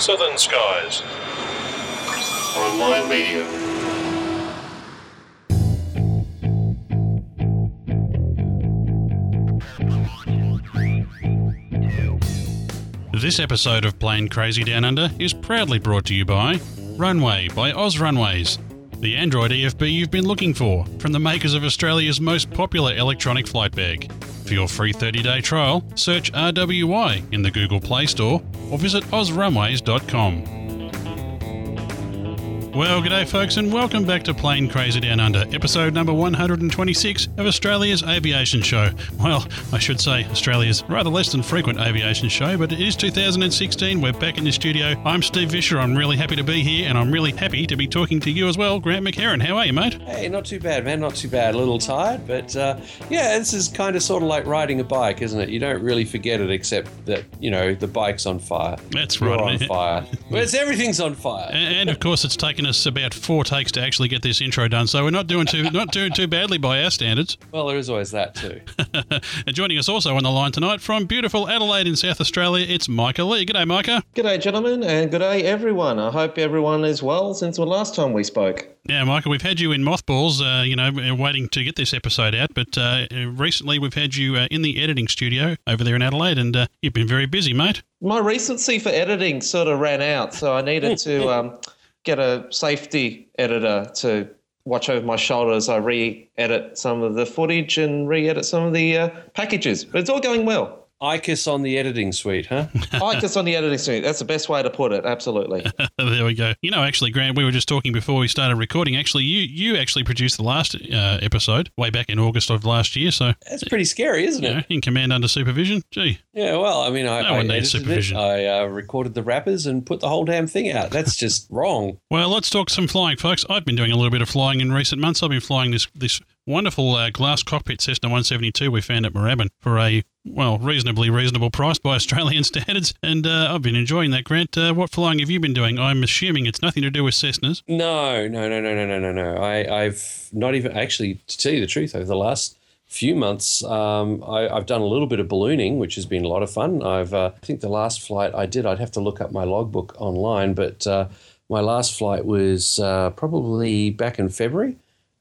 Southern Skies. Online Radio. This episode of Plane Crazy Down Under is proudly brought to you by Runway by Oz Runways, the Android EFB you've been looking for from the makers of Australia's most popular electronic flight bag. For your free 30 day trial, search RWY in the Google Play Store or visit ozrunways.com. Well, g'day, folks, and welcome back to Plane Crazy Down Under, episode number 126 of Australia's Aviation Show. Well, I should say Australia's rather less than frequent aviation show, but it is 2016. We're back in the studio. I'm Steve Visscher. I'm really happy to be here, and I'm really happy to be talking to you as well, Grant McHerron. How are you, mate? Hey, not too bad, man. Not too bad. A little tired, but uh, yeah, this is kind of sort of like riding a bike, isn't it? You don't really forget it, except that you know the bike's on fire. That's You're right. on fire. well, it's everything's on fire. And of course, it's taken us about four takes to actually get this intro done, so we're not doing too not doing too badly by our standards. Well, there is always that too. and joining us also on the line tonight from beautiful Adelaide in South Australia, it's Micah Lee. G'day, Micah. G'day, gentlemen, and g'day, everyone. I hope everyone is well since the last time we spoke. Yeah, Micah, we've had you in mothballs, uh, you know, waiting to get this episode out, but uh, recently we've had you uh, in the editing studio over there in Adelaide, and uh, you've been very busy, mate. My recency for editing sort of ran out, so I needed to um, get a safety editor to watch over my shoulder as I re edit some of the footage and re edit some of the uh, packages. But it's all going well. ICUS on the editing suite, huh? I like this on the editing suite. That's the best way to put it, absolutely. there we go. You know, actually, Grant, we were just talking before we started recording. Actually, you you actually produced the last uh, episode way back in August of last year, so That's pretty scary, isn't you it? know, in command under supervision. Gee, Yeah. Well, I mean, I, No I one needs supervision. It. I uh, recorded the wrappers and put the whole damn thing out. That's just wrong. Well, let's talk some flying, folks. I've been doing a little bit of flying in recent months. I've been flying this this wonderful uh, glass cockpit Cessna 172 we found at Moorabbin for a well reasonably reasonable price by Australian standards, and uh, I've been enjoying that. Grant, uh, what flying have you been doing? I'm assuming it's nothing to do with Cessnas. No, no, no, no, no, no, no, no. I've not even actually, to tell you the truth, over the last few months, um, I, I've done a little bit of ballooning, which has been a lot of fun. I've, uh, I think the last flight I did, I'd have to look up my logbook online, but uh, my last flight was uh, probably back in February.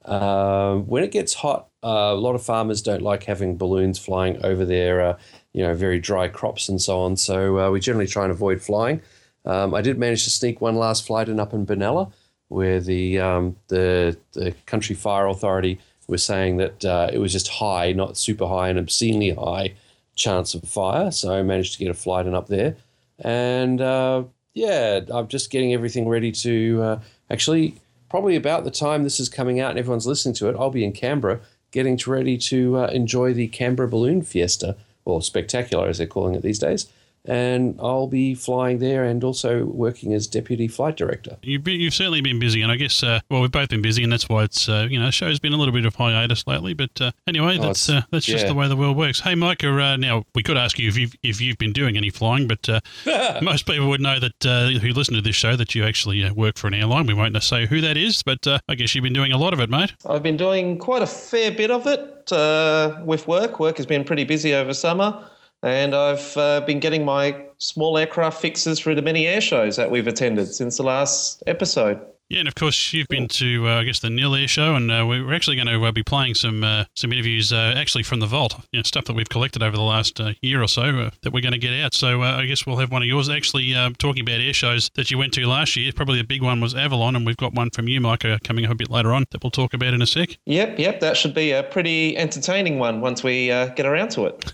Uh, when it gets hot, uh, a lot of farmers don't like having balloons flying over their, uh, you know, very dry crops and so on. So uh, we generally try and avoid flying. Um, I did manage to sneak one last flight in up in Benalla, where the um, the the country fire authority was saying that uh, it was just high, not super high, an obscenely high chance of fire. So I managed to get a flight in up there, and uh, yeah, I'm just getting everything ready to actually probably about the time this is coming out and everyone's listening to it, I'll be in Canberra getting ready to uh, enjoy the Canberra Balloon Fiesta, or Spectacular as they're calling it these days. And I'll be flying there and also working as deputy flight director. You've, been, you've certainly been busy, and I guess uh, well we've both been busy, and that's why it's uh, you know the show's been a little bit of hiatus lately. But uh, anyway, Oh, that's it's- uh, that's just yeah. the way the world works. Hey, Micah, uh, now we could ask you if you've if you've been doing any flying, but uh, most people would know that uh, who listen to this show that you actually uh, work for an airline. We won't say who that is, but uh, I guess you've been doing a lot of it, mate. I've been doing quite a fair bit of it uh, with work. Work has been pretty busy over summer, and I've uh, been getting my small aircraft fixes through the many air shows that we've attended since the last episode. Yeah, and of course you've been to uh, I guess the Nhill Air Show, and uh, we're actually going to uh, be playing some uh, some interviews uh, actually from the vault, you know, stuff that we've collected over the last uh, year or so uh, that we're going to get out. So uh, I guess we'll have one of yours actually uh, talking about air shows that you went to last year. Probably a big one was Avalon, and we've got one from you, Micah, coming up a bit later on that we'll talk about in a sec. Yep, yep, that should be a pretty entertaining one once we uh, get around to it.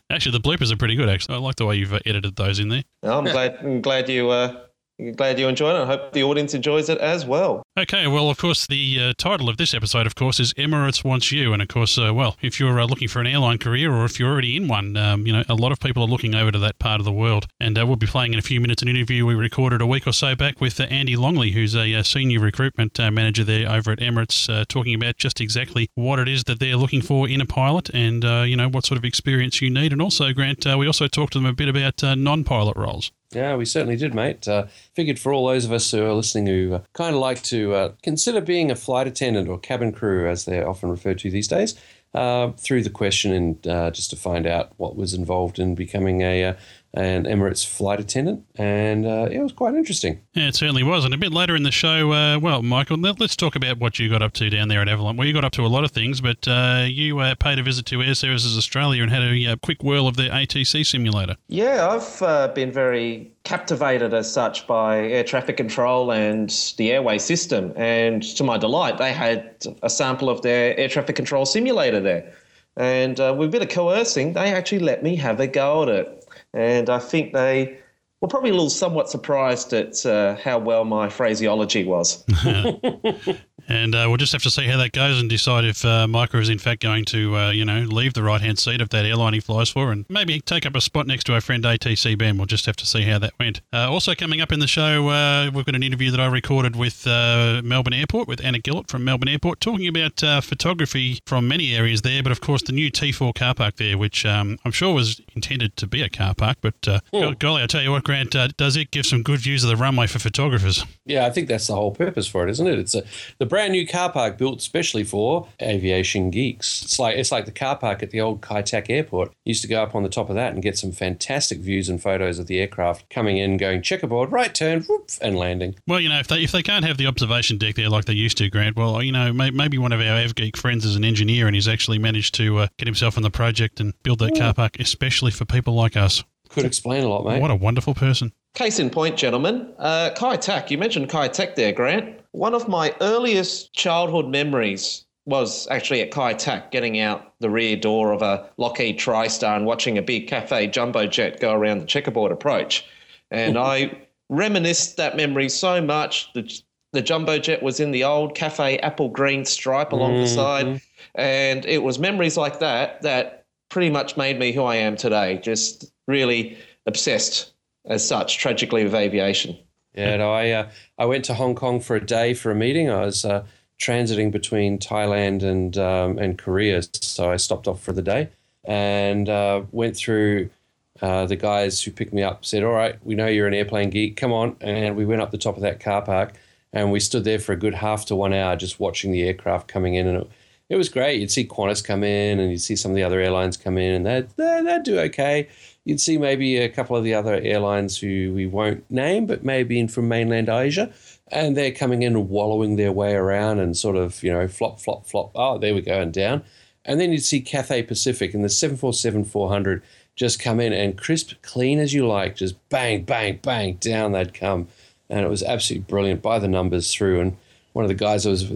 Actually, the bloopers are pretty good. Actually, I like the way you've uh, edited those in there. I'm glad, I'm glad you, uh, glad you enjoyed it. I hope the audience enjoys it as well. Okay, well, of course, the uh, title of this episode, of course, is Emirates Wants You. And, of course, uh, well, if you're uh, looking for an airline career or if you're already in one, um, you know, a lot of people are looking over to that part of the world. And uh, we'll be playing in a few minutes an interview we recorded a week or so back with uh, Andy Longley, who's a, uh senior recruitment uh, manager there over at Emirates, uh, talking about just exactly what it is that they're looking for in a pilot and, uh, you know, what sort of experience you need. And also, Grant, uh, we also talked to them a bit about uh, non pilot roles. Yeah, we certainly did, mate. Uh, figured for all those of us who are listening who uh, kind of like to uh, consider being a flight attendant or cabin crew, as they're often referred to these days, uh, through the question and uh, just to find out what was involved in becoming a, and Emirates flight attendant, and uh, it was quite interesting. Yeah, it certainly was. And a bit later in the show, uh, well, Michael, let- let's talk about what you got up to down there at Avalon. Well, you got up to a lot of things, but uh, you uh, paid a visit to Air Services Australia and had a uh, quick whirl of their ATC simulator. Yeah, I've uh, been very captivated as such by air traffic control and the airway system. And to my delight, they had a sample of their air traffic control simulator there. And uh, with a bit of coercing, they actually let me have a go at it. And I think they were probably a little somewhat surprised at uh, how well my phraseology was. And uh, we'll just have to see how that goes and decide if uh, Micah is in fact going to, uh, you know, leave the right hand seat of that airline he flies for and maybe take up a spot next to our friend ATC Ben. We'll just have to see how that went. Uh, also coming up in the show, uh, we've got an interview that I recorded with uh, Melbourne Airport, with Anna Gillett from Melbourne Airport, talking about uh, photography from many areas there, but of course the new T4 car park there, which um, I'm sure was intended to be a car park, but uh, go- golly, I tell you what, Grant, uh, does it give some good views of the runway for photographers? Yeah, I think that's the whole purpose for it, isn't it? It's a the brand new car park built specially for aviation geeks. It's like it's like the car park at the old Kai Tak Airport. You used to go up on the top of that and get some fantastic views and photos of the aircraft coming in, going checkerboard, right turn, whoop, and landing. Well, you know, if they if they can't have the observation deck there like they used to, Grant, well, you know, may, maybe one of our AvGeek friends is an engineer and he's actually managed to uh, get himself on the project and build that car park, especially for people like us. Could explain a lot, mate. What a wonderful person. Case in point, gentlemen, uh, Kai Tak, you mentioned Kai Tak there, Grant. One of my earliest childhood memories was actually at Kai Tak, getting out the rear door of a Lockheed TriStar and watching a big Cathay jumbo jet go around the checkerboard approach. And I reminisced that memory so much. The, the jumbo jet was in the old Cathay apple green stripe along the mm-hmm. side. And it was memories like that that pretty much made me who I am today. Just really obsessed as such, tragically, with aviation. Yeah, no, I uh, I went to Hong Kong for a day for a meeting. I was uh, transiting between Thailand and um, and Korea, so I stopped off for the day and uh, went through. Uh, the guys who picked me up said, "All right, we know you're an airplane geek. Come on!" And we went up the top of that car park, and we stood there for a good half to one hour just watching the aircraft coming in, and it, it was great. You'd see Qantas come in, and you'd see some of the other airlines come in, and they'd they'd, they'd do okay. You'd see maybe a couple of the other airlines who we won't name, but maybe in from mainland Asia, and they're coming in and wallowing their way around and sort of you know flop flop flop. Oh, there we go, and down. And then you'd see Cathay Pacific and the 747 400 just come in and crisp, clean as you like, just bang, bang, bang, down they'd come. And it was absolutely brilliant by the numbers through. And one of the guys was,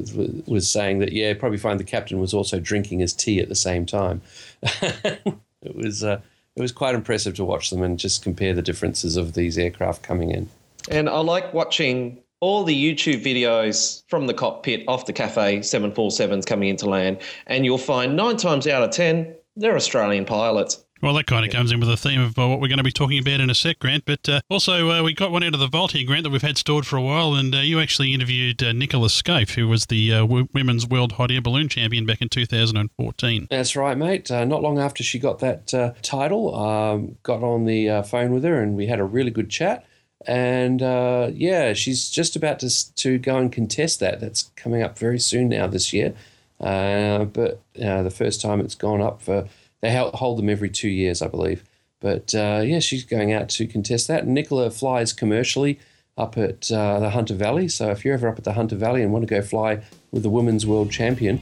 was saying that, yeah, probably find the captain was also drinking his tea at the same time. it was. Uh, it was quite impressive to watch them and just compare the differences of these aircraft coming in. And I like watching all the YouTube videos from the cockpit off the Cathay 747s coming into land, and you'll find nine times out of 10, they're Australian pilots. Well, that kind of comes in with the theme of uh, what we're going to be talking about in a sec, Grant. But uh, also, uh, we got one out of the vault here, Grant, that we've had stored for a while. And uh, you actually interviewed uh, Nicola Scaife, who was the uh, w- Women's World Hot Air Balloon Champion back in 2014. That's right, mate. Uh, not long after she got that uh, title, um, got on the uh, phone with her and we had a really good chat. And uh, yeah, she's just about to, to go and contest that. That's coming up very soon now this year. Uh, but uh, the first time it's gone up for, they hold them every two years, I believe. But uh, yeah, she's going out to contest that. Nicola flies commercially up at uh, the Hunter Valley. So if you're ever up at the Hunter Valley and want to go fly with the Women's World Champion,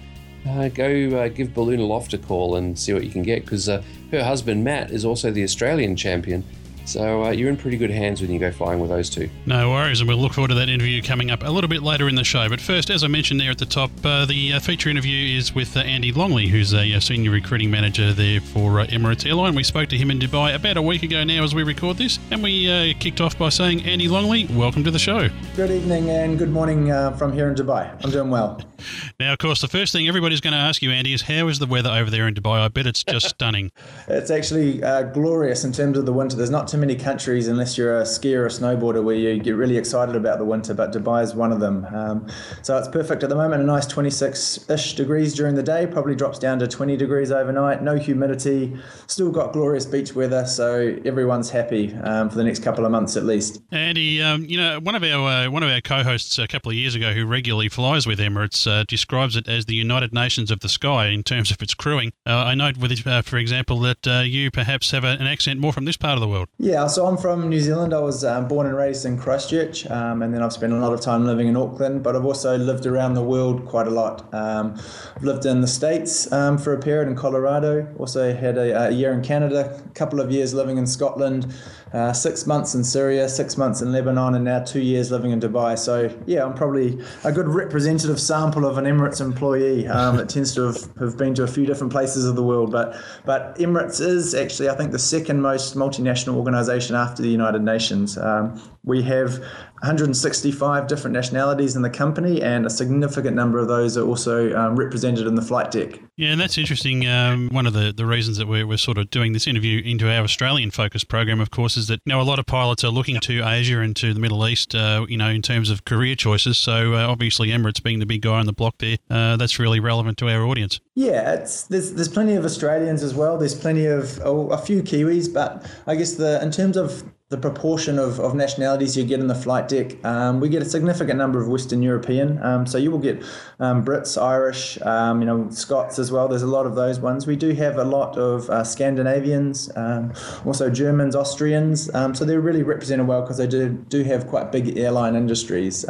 uh, go uh, give Balloon Aloft a call and see what you can get because uh, her husband Matt is also the Australian champion. So uh, you're in pretty good hands when you go flying with those two. No worries, and we'll look forward to that interview coming up a little bit later in the show. But first, as I mentioned there at the top, uh, the uh, feature interview is with uh, Andy Longley, who's a, uh senior recruiting manager there for uh, Emirates Airline. We spoke to him in Dubai about a week ago now as we record this, and we uh, kicked off by saying, Andy Longley, welcome to the show. Good evening and good morning uh, from here in Dubai. I'm doing well. Now, of course, the first thing everybody's going to ask you, Andy, is how is the weather over there in Dubai? I bet it's just stunning. It's actually uh, glorious in terms of the winter. There's not too many countries, unless you're a skier or snowboarder, where you get really excited about the winter, but Dubai is one of them. Um, so it's perfect at the moment, a nice 26 ish degrees during the day, probably drops down to 20 degrees overnight, no humidity, still got glorious beach weather, so everyone's happy um, for the next couple of months at least. Andy, um, you know, one of our uh, one of our co-hosts a couple of years ago who regularly flies with Emirates, uh, describes it as the United Nations of the sky in terms of its crewing. Uh, I note, with uh, for example, that uh, you perhaps have a, an accent more from this part of the world. Yeah, so I'm from New Zealand. I was um, born and raised in Christchurch, um, and then I've spent a lot of time living in Auckland. But I've also lived around the world quite a lot. Um, I've lived in the States um, for a period in Colorado. Also had a, a, year in Canada, a couple of years living in Scotland, uh, six months in Syria, six months in Lebanon, and now two years living in Dubai. So yeah, I'm probably a good representative sample of an Emirates employee um, that tends to have, have been to a few different places of the world. But but Emirates is actually, I think, the second most multinational organisation after the United Nations. Um, we have 165 different nationalities in the company, and a significant number of those are also um, represented in the flight deck. Yeah, and that's interesting. Um, one of the, the reasons that we're, we're sort of doing this interview into our Australian focus program, of course, is that you know a lot of pilots are looking to Asia and to the Middle East, uh, you know, in terms of career choices. So uh, obviously, Emirates being the big guy on the block there, uh, that's really relevant to our audience. Yeah, it's there's there's plenty of Australians as well. There's plenty of oh, a few Kiwis, but I guess the in terms of the proportion of, of nationalities you get in the flight deck, um, we get a significant number of Western European. Um, so you will get um, Brits, Irish, um, you know, Scots as well. There's a lot of those ones. We do have a lot of uh, Scandinavians, um, also Germans, Austrians. Um, so they're really represented well because they do do have quite big airline industries.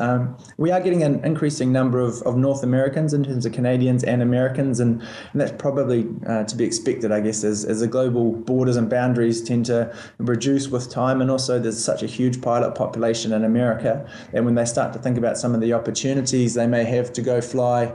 we are getting an increasing number of, of North Americans in terms of Canadians and Americans, and, and that's probably uh, to be expected, I guess, as, as the global borders and boundaries tend to reduce with time and also there's such a huge pilot population in America. And when they start to think about some of the opportunities they may have to go fly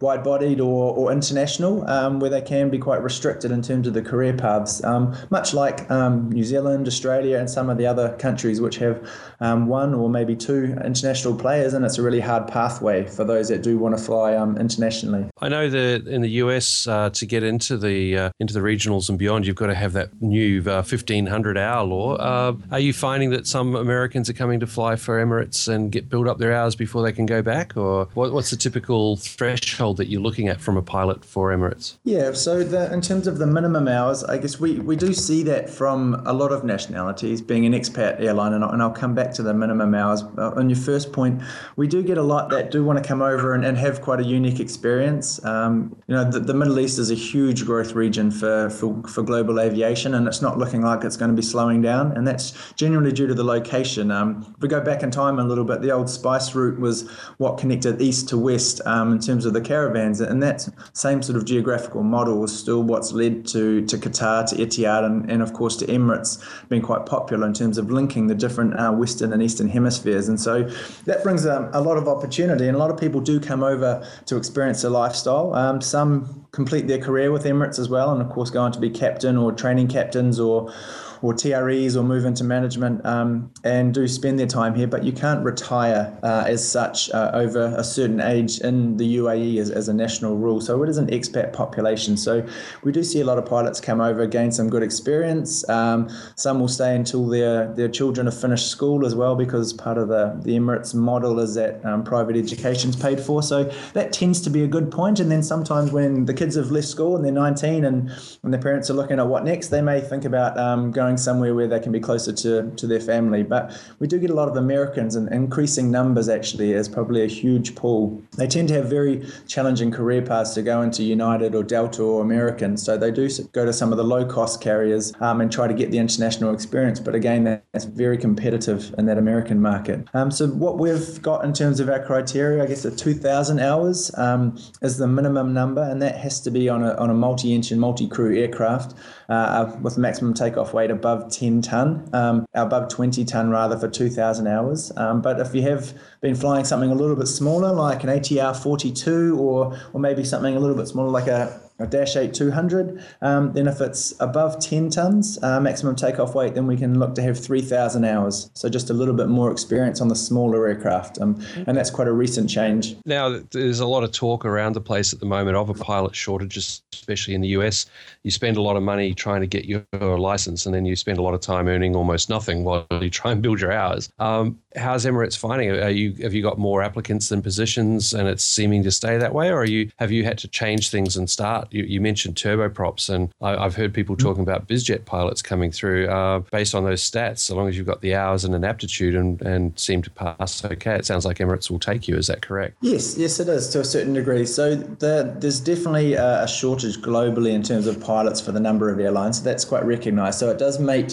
wide bodied or, or international, um, where they can be quite restricted in terms of the career paths, um, much like um, New Zealand, Australia, and some of the other countries which have um, one or maybe two international players, and it's a really hard pathway for those that do want to fly um, internationally. I know that in the US, uh, to get into the uh, into the regionals and beyond, you've got to have that new uh, 1500 hour law. Uh, are you finding that some Americans are coming to fly for Emirates and get build up their hours before they can go back, or what, what's the typical threshold? That you're looking at from a pilot for Emirates? Yeah, so the, in terms of the minimum hours, I guess we, we do see that from a lot of nationalities, being an expat airline, and, and I'll come back to the minimum hours. Uh, on your first point, we do get a lot that do want to come over and, and have quite a unique experience. Um, you know, the, the Middle East is a huge growth region for, for, for global aviation, and it's not looking like it's going to be slowing down, and that's generally due to the location. Um, if we go back in time a little bit, the old Spice route was what connected east to west um, in terms of the carrier caravans, and that same sort of geographical model is still what's led to, to Qatar, to Etihad, and, and of course to Emirates being quite popular in terms of linking the different uh, Western and Eastern hemispheres. And so that brings a, a, lot of opportunity, and a lot of people do come over to experience the lifestyle. Um, some complete their career with Emirates as well, and of course go on to be captain or training captains or or TREs or move into management um, and do spend their time here, but you can't retire uh, as such uh, over a certain age in the UAE as, as a national rule. So it is an expat population. So we do see a lot of pilots come over, gain some good experience. Um, some will stay until their, their children have finished school as well, because part of the, the Emirates model is that um, private education is paid for. So that tends to be a good point. And then sometimes when the kids have left school and they're 19 and, and their parents are looking at what next, they may think about um, going going somewhere where they can be closer to, to their family. But we do get a lot of Americans and increasing numbers actually is probably a huge pull. They tend to have very challenging career paths to go into United or Delta or American. So they do go to some of the low cost carriers um, and try to get the international experience. But again, that's very competitive in that American market. Um, so what we've got in terms of our criteria, I guess the 2,000 hours um, is the minimum number, and that has to be on a, on a multi-engine, multi-crew aircraft uh, with maximum takeoff weight above 10 ton, um, above 20 ton rather for 2,000 hours. Um, but if you have been flying something a little bit smaller, like an ATR 42, or or maybe something a little bit smaller, like a a Dash 8 200. Um, then if it's above 10 tons uh, maximum takeoff weight, then we can look to have 3,000 hours. So just a little bit more experience on the smaller aircraft. Um, and that's quite a recent change. Now, there's a lot of talk around the place at the moment of a pilot shortage, especially in the US. You spend a lot of money trying to get your license, and then you spend a lot of time earning almost nothing while you try and build your hours. Um, how's Emirates finding it? Are you, have you got more applicants than positions and it's seeming to stay that way? Or are you, have you had to change things and start you, you mentioned turboprops, and I, have heard people Mm-hmm. talking about BizJet pilots coming through uh, based on those stats. So long as you've got the hours and an aptitude and, and seem to pass okay, it sounds like Emirates will take you. Is that correct? Yes, yes, it is to a certain degree. So the, there's definitely a, a shortage globally in terms of pilots for the number of airlines. So that's quite recognised. So it does make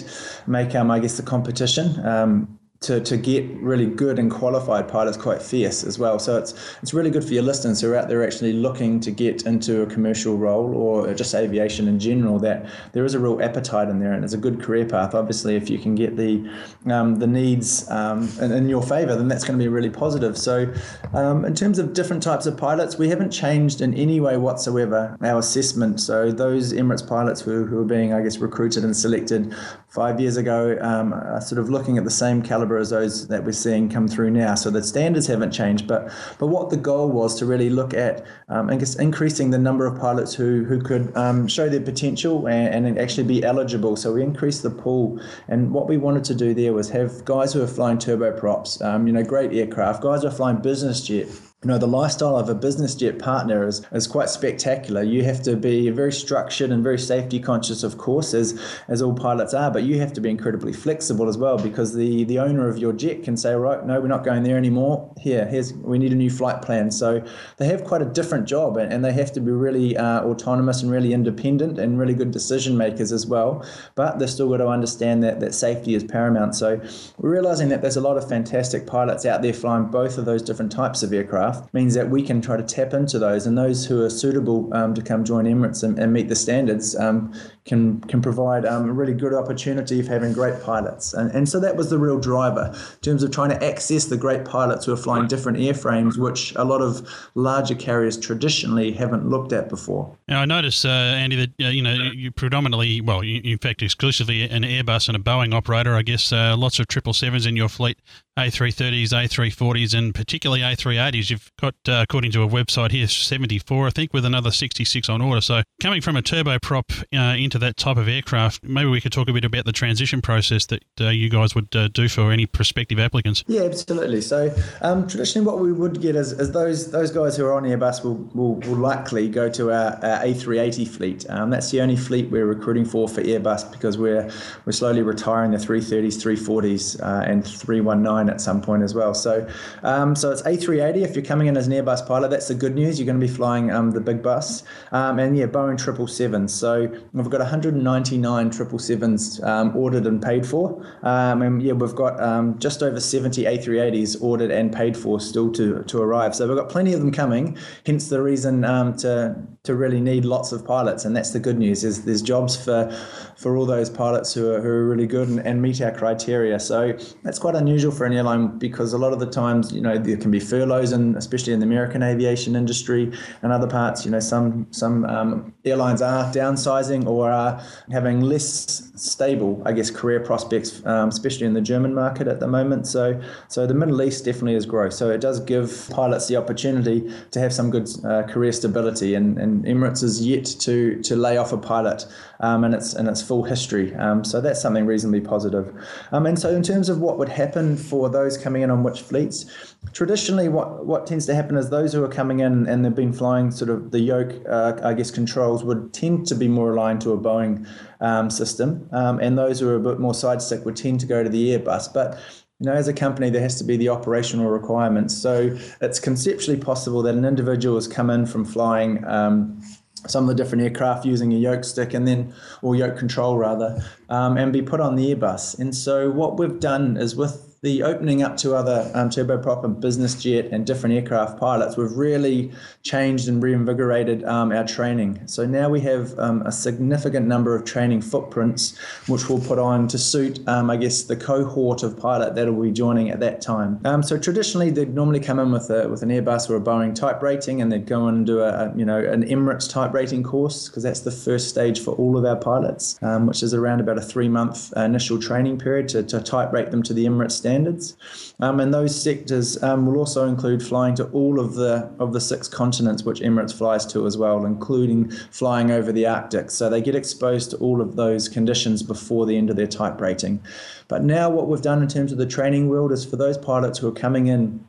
make um, I guess the competition. Um, to, to get really good and qualified pilots quite fierce as well. So it's it's really good for your listeners who are out there actually looking to get into a commercial role or just aviation in general. That there is a real appetite in there and it's a good career path. Obviously, if you can get the um, the needs um, in, in, your favour, then that's going to be really positive. So um, in terms of different types of pilots, we haven't changed in any way whatsoever our assessment. So those Emirates pilots who, who are being, I guess, recruited and selected five years ago um, are sort of looking at the same caliber as those that we're seeing come through now. So the standards haven't changed, but but what the goal was to really look at, um, increasing the number of pilots who who could um, show their potential and, and, actually be eligible. So we increased the pool, and what we wanted to do there was have guys who are flying turboprops, um, you know, great aircraft, guys who are flying business jet you know the lifestyle of a business jet partner is, is quite spectacular. You have to be very structured and very safety conscious of course as as all pilots are but you have to be incredibly flexible as well because the the owner of your jet can say right no we're not going there anymore. Here here's we need a new flight plan. So they have quite a different job and, and they have to be really uh, autonomous and really independent and really good decision makers as well but they've still got to understand that that safety is paramount. So we're realizing that there's a lot of fantastic pilots out there flying both of those different types of aircraft means that we can try to tap into those, and those who are suitable um, to come join Emirates and, and meet the standards um, can can provide um, a really good opportunity of having great pilots. And, and so that was the real driver in terms of trying to access the great pilots who are flying different airframes, which a lot of larger carriers traditionally haven't looked at before. Now I noticed, uh, Andy, that uh, you know you predominantly, well, you, in fact, exclusively an Airbus and a Boeing operator. I guess uh, lots of triple sevens in your fleet. A330s, A340s, and particularly A380s. You've got, uh, according to a website here, 74, I think, with another 66 on order. So coming from a turboprop uh, into that type of aircraft, maybe we could talk a bit about the transition process that uh, you guys would uh, do for any prospective applicants. Yeah, absolutely. So um, traditionally, what we would get is, is, those those guys who are on Airbus will, will, will likely go to our, our A380 fleet. Um, that's the only fleet we're recruiting for for Airbus because we're we're slowly retiring the 330s, 340s, uh, and 319 at some point as well. So, um, so it's A380. If you're coming in as an Airbus pilot, that's the good news. You're going to be flying um, the big bus, um, and yeah, Boeing triple sevens. So we've got 199 triple sevens um, ordered and paid for, um, and yeah, we've got um, just over 70 A380s ordered and paid for still to to arrive. So we've got plenty of them coming. Hence the reason to to really need lots of pilots, and that's the good news. Is there's jobs for for all those pilots who are, who are really good and, and meet our criteria. So that's quite unusual for an airline because a lot of the times, you know, there can be furloughs, and especially in the American aviation industry and other parts, you know, some some um, airlines are downsizing or are having less stable, I guess, career prospects, um, especially in the German market at the moment. So so the Middle East definitely is growth. So it does give pilots the opportunity to have some good uh, career stability, and, and Emirates is yet to to lay off a pilot um, in its in its full history. Um, so that's something reasonably positive. Um, and so in terms of what would happen for those coming in on which fleets, traditionally what what tends to happen is those who are coming in and they've been flying sort of the yoke, uh, I guess, controls would tend to be more aligned to a Boeing um, system, um, and those who are a bit more side stick would tend to go to the Airbus, but you know, as a company, there has to be the operational requirements. So it's conceptually possible that an individual has come in from flying um, some of the different aircraft using a yoke stick and then, or yoke control rather, um, and be put on the Airbus. And so what we've done is with the opening up to other um, turboprop and business jet and different aircraft pilots, we've really changed and reinvigorated um, our training. So now we have um, a significant number of training footprints, which we'll put on to suit, um, I guess, the cohort of pilot that will be joining at that time. Um, so traditionally, they'd normally come in with a, with an Airbus or a Boeing type rating, and they'd go and do a, you know an Emirates type rating course because that's the first stage for all of our pilots, um, which is around about a three month initial training period to, to type rate them to the Emirates standards. Um, and those sectors um, will also include flying to all of the of the six continents which Emirates flies to as well, including flying over the Arctic. So they get exposed to all of those conditions before the end of their type rating. But now what we've done in terms of the training world is for those pilots who are coming in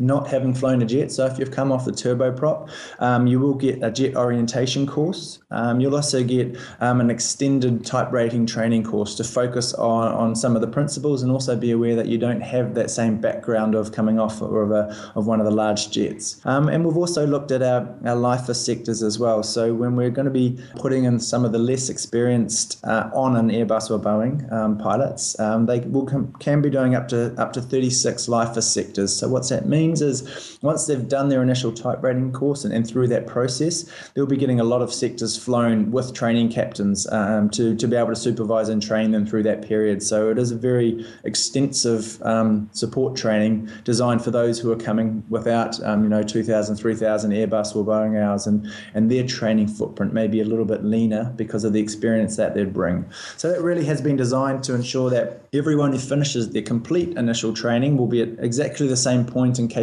not having flown a jet. So if you've come off the turboprop, um, you will get a jet orientation course. Um, you'll also get um, an extended type rating training course to focus on, on some of the principles and also be aware that you don't have that same background of coming off of, a, of one of the large jets. Um, and we've also looked at our, our LIFUS sectors as well. So when we're going to be putting in some of the less experienced uh, on an Airbus or Boeing um, pilots, um, they will can be doing up to up to 36 LIFUS sectors. So what's that means is once they've done their initial type rating course and, and through that process, they'll be getting a lot of sectors flown with training captains um, to, to be able to supervise and train them through that period. So it is a very extensive um, support training designed for those who are coming without, um, you know, 2,000, 3,000 Airbus or Boeing hours and, and their training footprint may be a little bit leaner because of the experience that they'd bring. So that really has been designed to ensure that everyone who finishes their complete initial training will be at exactly the same point in capability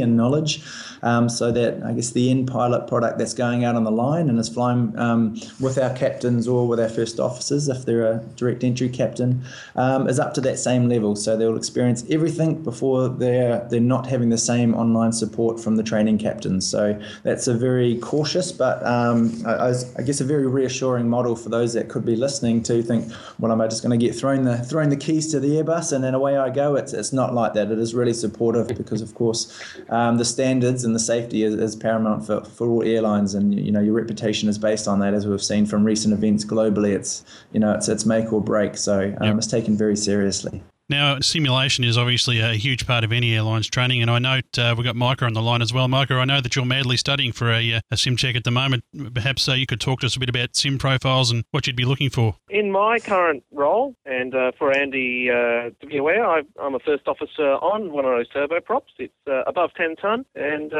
and knowledge um, so that I guess the end pilot product that's going out on the line and is flying um, with our captains or with our first officers, if they're a direct entry captain, um, is up to that same level. So they'll experience everything before they're they're not having the same online support from the training captains. So that's a very cautious, but um, I, I, guess a very reassuring model for those that could be listening to think, well, am I just going to get thrown the thrown the keys to the Airbus and then away I go? It's it's not like that. It is really supportive because, of course, um, the standards and the safety is, is paramount for, for all airlines, and you know your reputation is based on that, as we've seen from recent events globally. It's you know it's it's make or break, so um, yep. it's taken very seriously. Now, simulation is obviously a huge part of any airline's training, and I note uh, we've got Micah on the line as well. Micah, I know that you're madly studying for a, uh, a sim check at the moment. Perhaps uh, you could talk to us a bit about sim profiles and what you'd be looking for. In my current role, and uh, for Andy uh, to be aware, I, am a first officer on one of those turboprops. It's uh, above 10 ton, and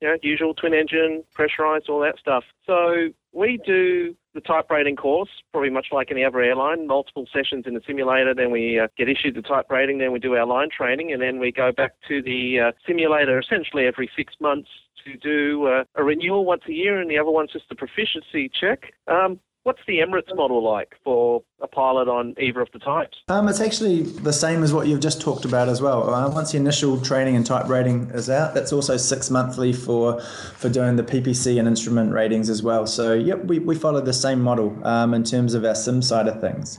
you know, usual twin engine, pressurized, all that stuff. So we do the type rating course, probably much like any other airline, multiple sessions in the simulator, then we uh, get issued the type rating, then we do our line training, and then we go back to the uh, simulator essentially every six months to do uh, a renewal once a year, and the other one's just a proficiency check. Um, What's the Emirates model like for a pilot on either of the types? Um, it's actually the same as what you've just talked about as well. Uh, once the initial training and type rating is out, that's also six monthly for for doing the PPC and instrument ratings as well. So, yep, we, we follow the same model um, in terms of our sim side of things.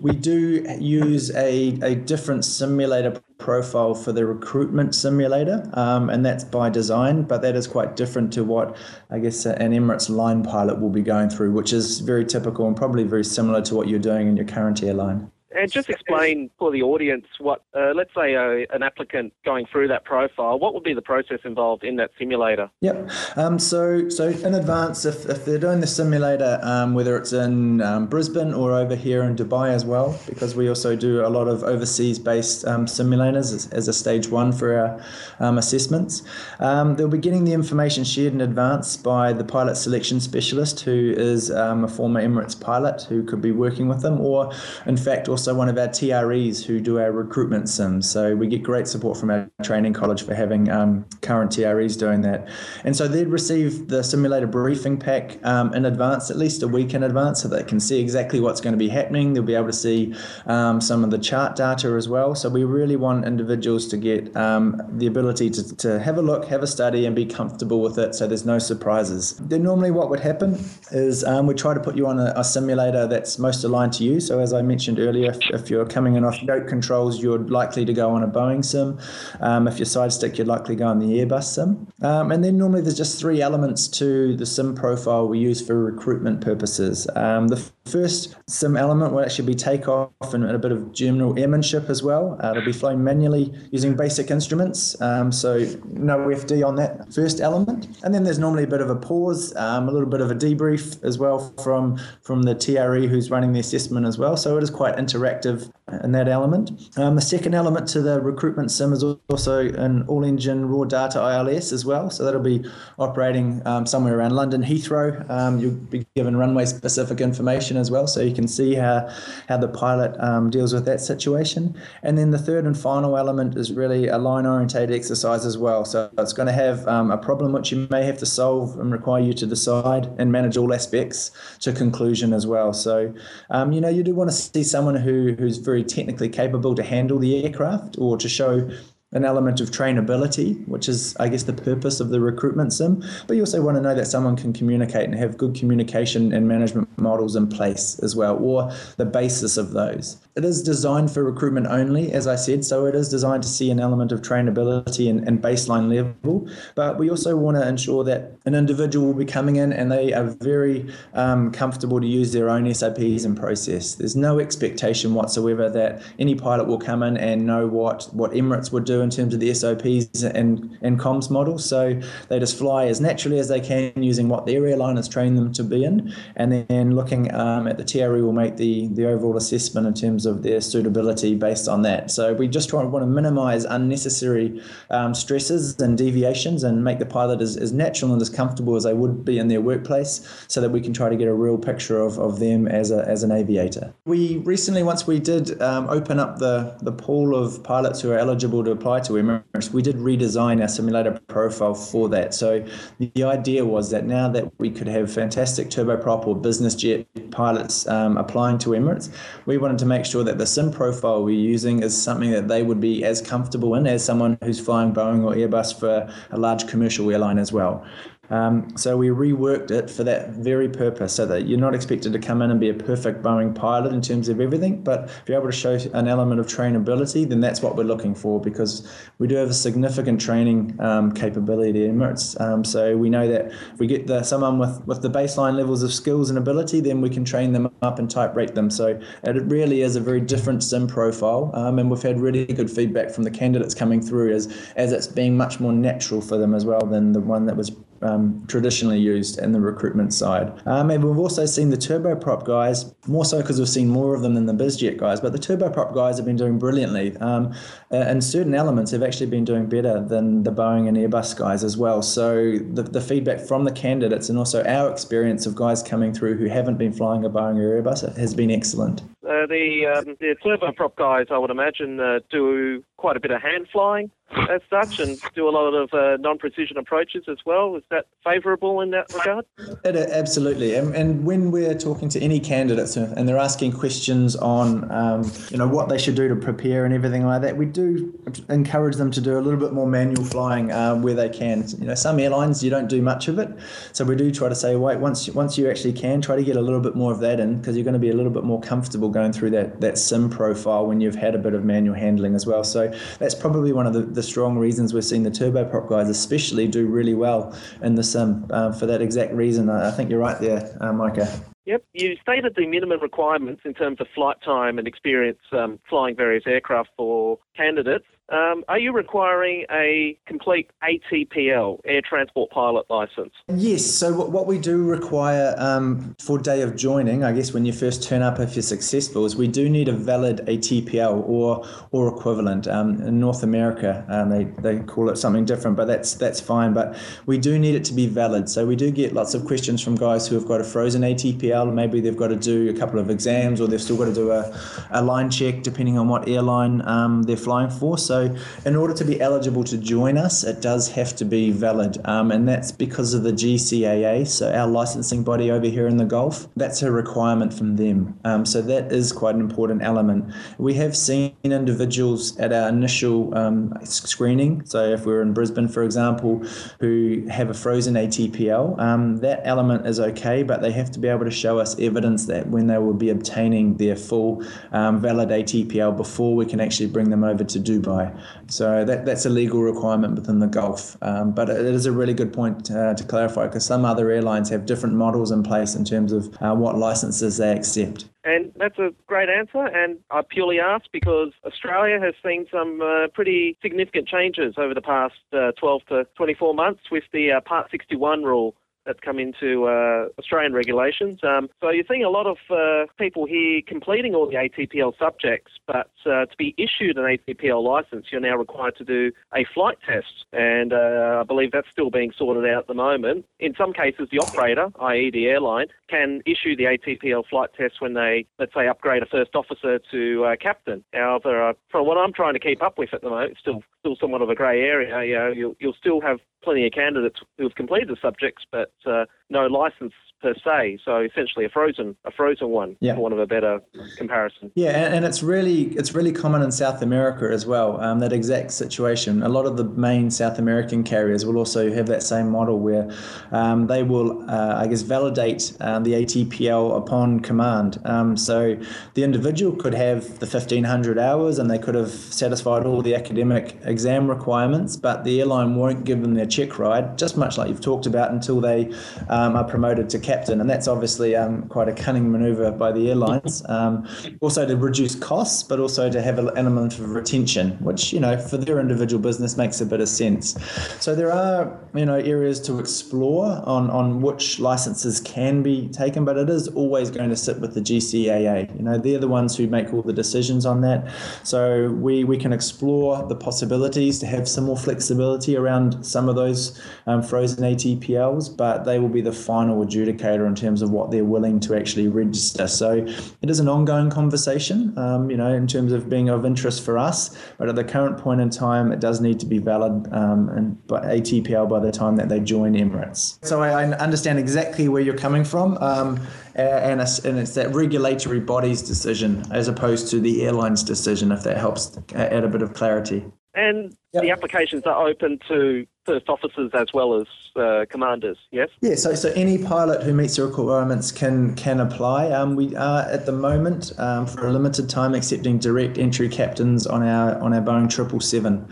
We do use a, a different simulator profile for the recruitment simulator, um, and that's by design, but that is quite different to what I guess an Emirates line pilot will be going through, which is very typical and probably very similar to what you're doing in your current airline. And just explain for the audience what, uh, let's say, an applicant going through that profile, what would be the process involved in that simulator? Yep. Um, so, so in advance, if, if they're doing the simulator, um, whether it's in um, Brisbane or over here in Dubai as well, because we also do a lot of overseas-based um, simulators as, as, a stage one for our um, assessments, um, they'll be getting the information shared in advance by the pilot selection specialist, who is a former Emirates pilot who could be working with them, or in fact also also one of our TREs who do our recruitment sims. So we get great support from our training college for having um, current TREs doing that. And so they'd receive the simulator briefing pack um, in advance, at least a week in advance, so they can see exactly what's going to be happening. They'll be able to see um, some of the chart data as well. So we really want individuals to get um, the ability to, to have a look, have a study, and be comfortable with it so there's no surprises. Then normally what would happen is um, we try to put you on a, a simulator that's most aligned to you. So as I mentioned earlier, if, if you're coming in off yoke controls, you're likely to go on a Boeing sim. Um, if you're side stick, you're likely to go on the Airbus sim. Um, and then normally there's just three elements to the sim profile we use for recruitment purposes. Um, the first sim element will actually be takeoff and a bit of general airmanship as well. Uh, it'll be flown manually using basic instruments, um, so no FD on that first element. And then there's normally a bit of a pause, um, a little bit of a debrief as well from from the TRE who's running the assessment as well. So it is quite interactive in that element. Um, the second element to the recruitment sim is also an all engine raw data ILS as well. So that'll be operating um, somewhere around London Heathrow. Um, you'll be given runway specific information as well, so you can see how, how the pilot um, deals with that situation. And then the third and final element is really a line orientated exercise as well. So it's going to have um, a problem which you may have to solve and require you to decide and manage all aspects to conclusion as well. So, um, you know, you do want to see someone who, who's very technically capable to handle the aircraft or to show an element of trainability, which is, I guess, the purpose of the recruitment sim. But you also want to know that someone can communicate and have good communication and management models in place as well, or the basis of those. It is designed for recruitment only, as I said, so it is designed to see an element of trainability and, and baseline level. But we also want to ensure that an individual will be coming in and they are very um, comfortable to use their own SOPs and process. There's no expectation whatsoever that any pilot will come in and know what, what Emirates would do in terms of the SOPs and, and comms model. So they just fly as naturally as they can using what their airline has trained them to be in. And then looking um, at the TRE will make the, the overall assessment in terms of their suitability based on that. So we just want to minimize unnecessary um, stresses and deviations and make the pilot as, as natural and as comfortable as they would be in their workplace so that we can try to get a real picture of, of them as, a, as an aviator. We recently, once we did um, open up the, the pool of pilots who are eligible to apply to Emirates, we did redesign our simulator profile for that. So the idea was that now that we could have fantastic turboprop or business jet pilots um, applying to Emirates, we wanted to make sure that the sim profile we're using is something that they would be as comfortable in as someone who's flying Boeing or Airbus for a large commercial airline as well. Um, so we reworked it for that very purpose, so that you're not expected to come in and be a perfect Boeing pilot in terms of everything, but if you're able to show an element of trainability, then that's what we're looking for because we do have a significant training um, capability at Emirates. Um, so we know that if we get the, someone with, with the baseline levels of skills and ability, then we can train them up and type rate them. So it really is a very different sim profile, um, and we've had really good feedback from the candidates coming through as as it's being much more natural for them as well than the one that was um, traditionally used in the recruitment side. Um, and we've also seen the turboprop guys, more so because we've seen more of them than the bizjet guys, but the turboprop guys have been doing brilliantly. Um, and certain elements have actually been doing better than the Boeing and Airbus guys as well. So the, the feedback from the candidates and also our experience of guys coming through who haven't been flying a Boeing or Airbus has been excellent. Uh, the um, the turboprop guys, I would imagine, uh, do quite a bit of hand flying as such, and do a lot of uh, non-precision approaches as well. Is that favourable in that regard? It, absolutely. And, and, when we're talking to any candidates and they're asking questions on, um, you know, what they should do to prepare and everything like that, we do encourage them to do a little bit more manual flying um, where they can. You know, some airlines you don't do much of it, so we do try to say, wait, once once you actually can, try to get a little bit more of that in because you're going to be a little bit more comfortable going through that that sim profile when you've had a bit of manual handling as well. So that's probably one of the, the strong reasons we're seeing the turboprop guys especially do really well in the sim uh, for that exact reason. I, I, think you're right there, uh, Micah. Yep, you stated the minimum requirements in terms of flight time and experience um, flying various aircraft for candidates. Um, are you requiring a complete ATPL, Air Transport Pilot License? Yes. So, what we do require um, for day of joining, I guess when you first turn up, if you're successful, is we do need a valid ATPL or or equivalent. Um, in North America, um, they, they call it something different, but that's that's fine. But we do need it to be valid. So, we do get lots of questions from guys who have got a frozen ATPL. Maybe they've got to do a couple of exams or they've still got to do a, a line check depending on what airline um, they're flying for. So, in order to be eligible to join us, it does have to be valid, um, and that's because of the GCAA, so our licensing body over here in the Gulf. That's a requirement from them. Um, so that is quite an important element. We have seen individuals at our initial um, screening. So if we're in Brisbane, for example, who have a frozen ATPL, um, that element is okay, but they have to be able to show us evidence that when they will be obtaining their full um, valid ATPL before we can actually bring them over to Dubai. So that, that's a legal requirement within the Gulf. Um, but it is a really good point uh, to clarify because some other airlines have different models in place in terms of uh, what licenses they accept. And that's a great answer. And I purely ask because Australia has seen some uh, pretty significant changes over the past uh, 12 to 24 months with the uh, Part 61 rule that's come into uh, Australian regulations. Um, so you're seeing a lot of uh, people here completing all the ATPL subjects, but uh, to be issued an ATPL license, you're now required to do a flight test, and uh, I believe that's still being sorted out at the moment. In some cases, the operator, i.e., the airline, can issue the ATPL flight test when they, let's say, upgrade a first officer to uh, captain. However, uh, from what I'm trying to keep up with at the moment, it's still still somewhat of a grey area. You know, you'll, you'll still have plenty of candidates who have completed the subjects, but uh, no license per se. So essentially, a frozen a frozen one, Yeah. for want of a better comparison. Yeah, and, and it's really it's really common in South America as well. Um, that exact situation. A lot of the main South American carriers will also have that same model where um, they will, uh, I guess, validate um, the ATPL upon command. Um, so the individual could have the fifteen hundred hours and they could have satisfied all the academic exam requirements, but the airline won't give them their check ride, just much like you've talked about, until they um, are promoted to captain, and that's obviously um, quite a cunning manoeuvre by the airlines. Um, also to reduce costs, but also to have an element of retention, which you know for their individual business makes a bit of sense. So there are you know areas to explore on on which licenses can be taken, but it is always going to sit with the GCAA. You know they're the ones who make all the decisions on that. So we we can explore the possibilities to have some more flexibility around some of those um, frozen ATPLs, but they will be the final adjudicator in terms of what they're willing to actually register. So it is an ongoing conversation, um, you know, in terms of being of interest for us. But at the current point in time, it does need to be valid um, and by ATPL by the time that they join Emirates. So I, I understand exactly where you're coming from. Um, and it's, and it's that regulatory body's decision as opposed to the airline's decision, if that helps add a bit of clarity. And Yep. the applications are open to first officers as well as uh, commanders. Yes. Yeah, so, so any pilot who meets the requirements can can apply. Um, we are at the moment um, for a limited time accepting direct entry captains on our on our Boeing triple seven.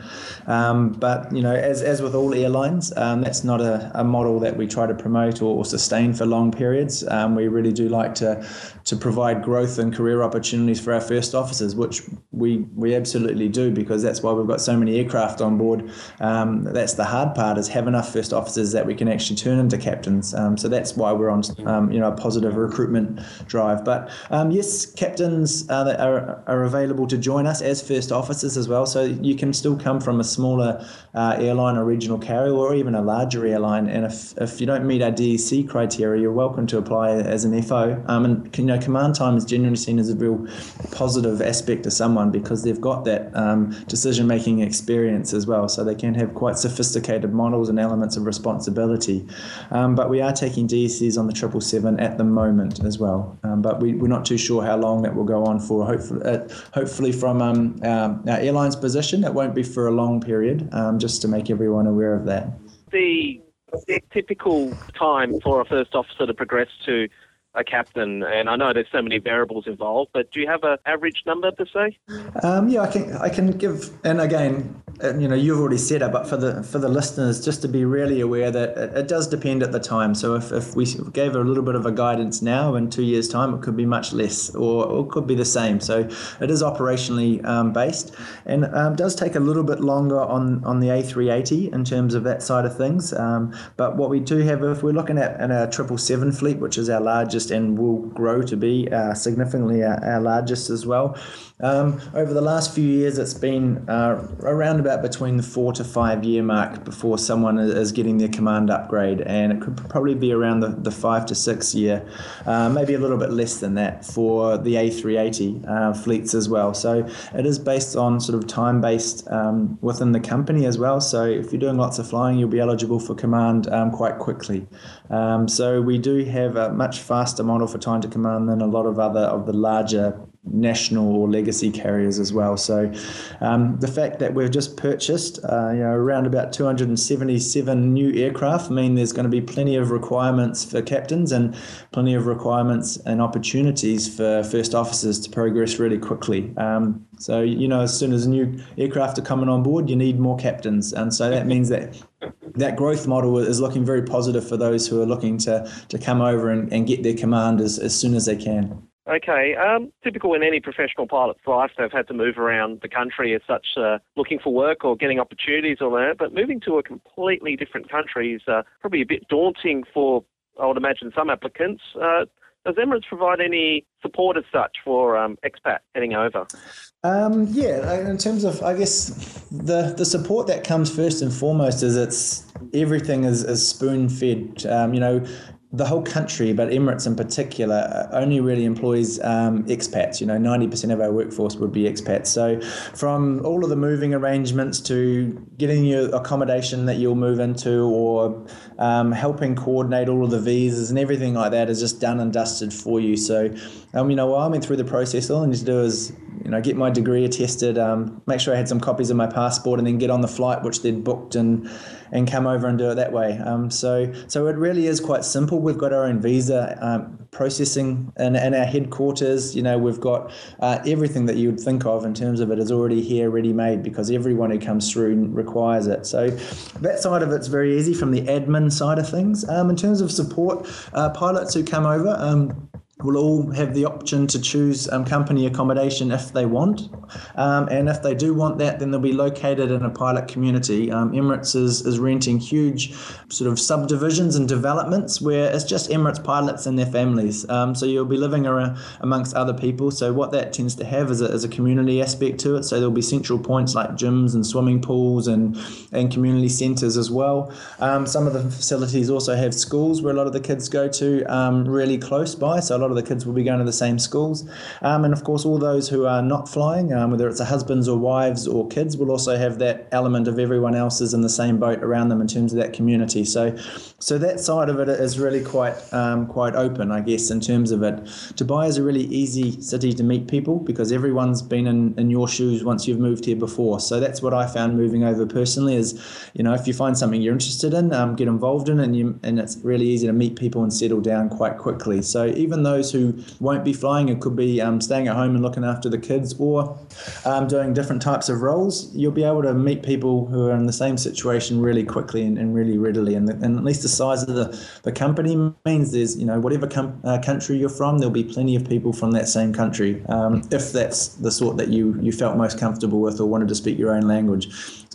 Um, but you know, as, as with all airlines, um, that's not a, a model that we try to promote or, or sustain for long periods. Um, we really do like to to provide growth and career opportunities for our first officers, which we we absolutely do because that's why we've got so many aircraft on board. Um, that's the hard part is have enough first officers that we can actually turn into captains. Um, so that's why we're on um, you know a positive recruitment drive. But um, yes, captains uh, are are available to join us as first officers as well. So you can still come from a smaller uh, airline or regional carrier or even a larger airline. And if, if you don't meet our DEC criteria, you're welcome to apply as an FO. Um, and you know, command time is generally seen as a real positive aspect to someone because they've got that um, decision making experience as well. So they can have quite sophisticated models and elements of responsibility. Um, but we are taking DCs on the 777 at the moment as well. Um, but we, we're not too sure how long that will go on for. Hopefully, uh, hopefully from um, our, our airline's position, it won't be for a long period, um, just to make everyone aware of that. The typical time for a first officer to progress to a captain, and I know there's so many variables involved, but do you have an average number per se? Um, yeah, I can I can give, and again, you know, you've already said it, but for the for the listeners, just to be really aware that it, it does depend at the time. So if, if we gave a little bit of a guidance now, in two years' time, it could be much less, or, it could be the same. So it is operationally um, based, and um, does take a little bit longer on on the A380 in terms of that side of things. Um, but what we do have, if we're looking at, at our triple seven fleet, which is our largest and will grow to be uh, significantly our, our largest as well. Um, over the last few years, it's been uh, around about between the four to five year mark before someone is getting their command upgrade, and it could probably be around the, the five to six year, uh, maybe a little bit less than that for the A380 uh, fleets as well. So it is based on sort of time based um, within the company as well. So if you're doing lots of flying, you'll be eligible for command um, quite quickly. Um, so we do have a much faster model for time to command than a lot of other of the larger national or legacy carriers as well. So um, the fact that we've just purchased uh, you know around about 277 new aircraft mean there's going to be plenty of requirements for captains and plenty of requirements and opportunities for first officers to progress really quickly. Um, so you know as soon as new aircraft are coming on board, you need more captains, and so that means that that growth model is looking very positive for those who are looking to, to come over and, and get their command as, as soon as they can. Okay, um, typical in any professional pilot's life, they've had to move around the country as such, uh, looking for work or getting opportunities or that. But moving to a completely different country is uh, probably a bit daunting for, I would imagine, some applicants. Uh, does Emirates provide any support as such for um, expat heading over? Um, yeah, in terms of, I guess the the support that comes first and foremost is it's everything is, is spoon fed. Um, you know, the whole country, but Emirates in particular, only really employs um, expats. You know, 90% of our workforce would be expats. So, from all of the moving arrangements to getting your accommodation that you'll move into, or um, helping coordinate all of the visas and everything like that, is just done and dusted for you. So, um, you know, while I went through the process, all I need to do is, you know, get my degree attested, um, make sure I had some copies of my passport, and then get on the flight which they'd booked and and come over and do it that way. Um, so so it really is quite simple. We've got our own visa um, processing and, in our headquarters. You know, we've got uh, everything that you would think of in terms of it is already here, ready made, because everyone who comes through requires it. So that side of it's very easy from the admin side of things. Um, in terms of support, uh, pilots who come over. Will all have the option to choose um, company accommodation if they want. Um, and if they do want that, then they'll be located in a pilot community. Um, Emirates is, is renting huge sort of subdivisions and developments where it's just Emirates pilots and their families. Um, so you'll be living around amongst other people. So what that tends to have is a, is a community aspect to it. So there'll be central points like gyms and swimming pools and, and community centres as well. Um, some of the facilities also have schools where a lot of the kids go to um, really close by. So a lot of the kids will be going to the same schools. Um, and of course, all those who are not flying, um, whether it's a husbands or wives or kids, will also have that element of everyone else is in the same boat around them in terms of that community. So, so that side of it is really quite um, quite open, I guess, in terms of it. Dubai is a really easy city to meet people because everyone's been in, in your shoes once you've moved here before. So that's what I found moving over personally is, you know, if you find something you're interested in, um, get involved in, and you and it's really easy to meet people and settle down quite quickly. So even those who won't be flying and could be um, staying at home and looking after the kids or um, doing different types of roles, you'll be able to meet people who are in the same situation really quickly and, and really readily. And, the, and at least the size of the, the company means there's, you know, whatever com- uh, country you're from, there'll be plenty of people from that same country um, if that's the sort that you, you felt most comfortable with or wanted to speak your own language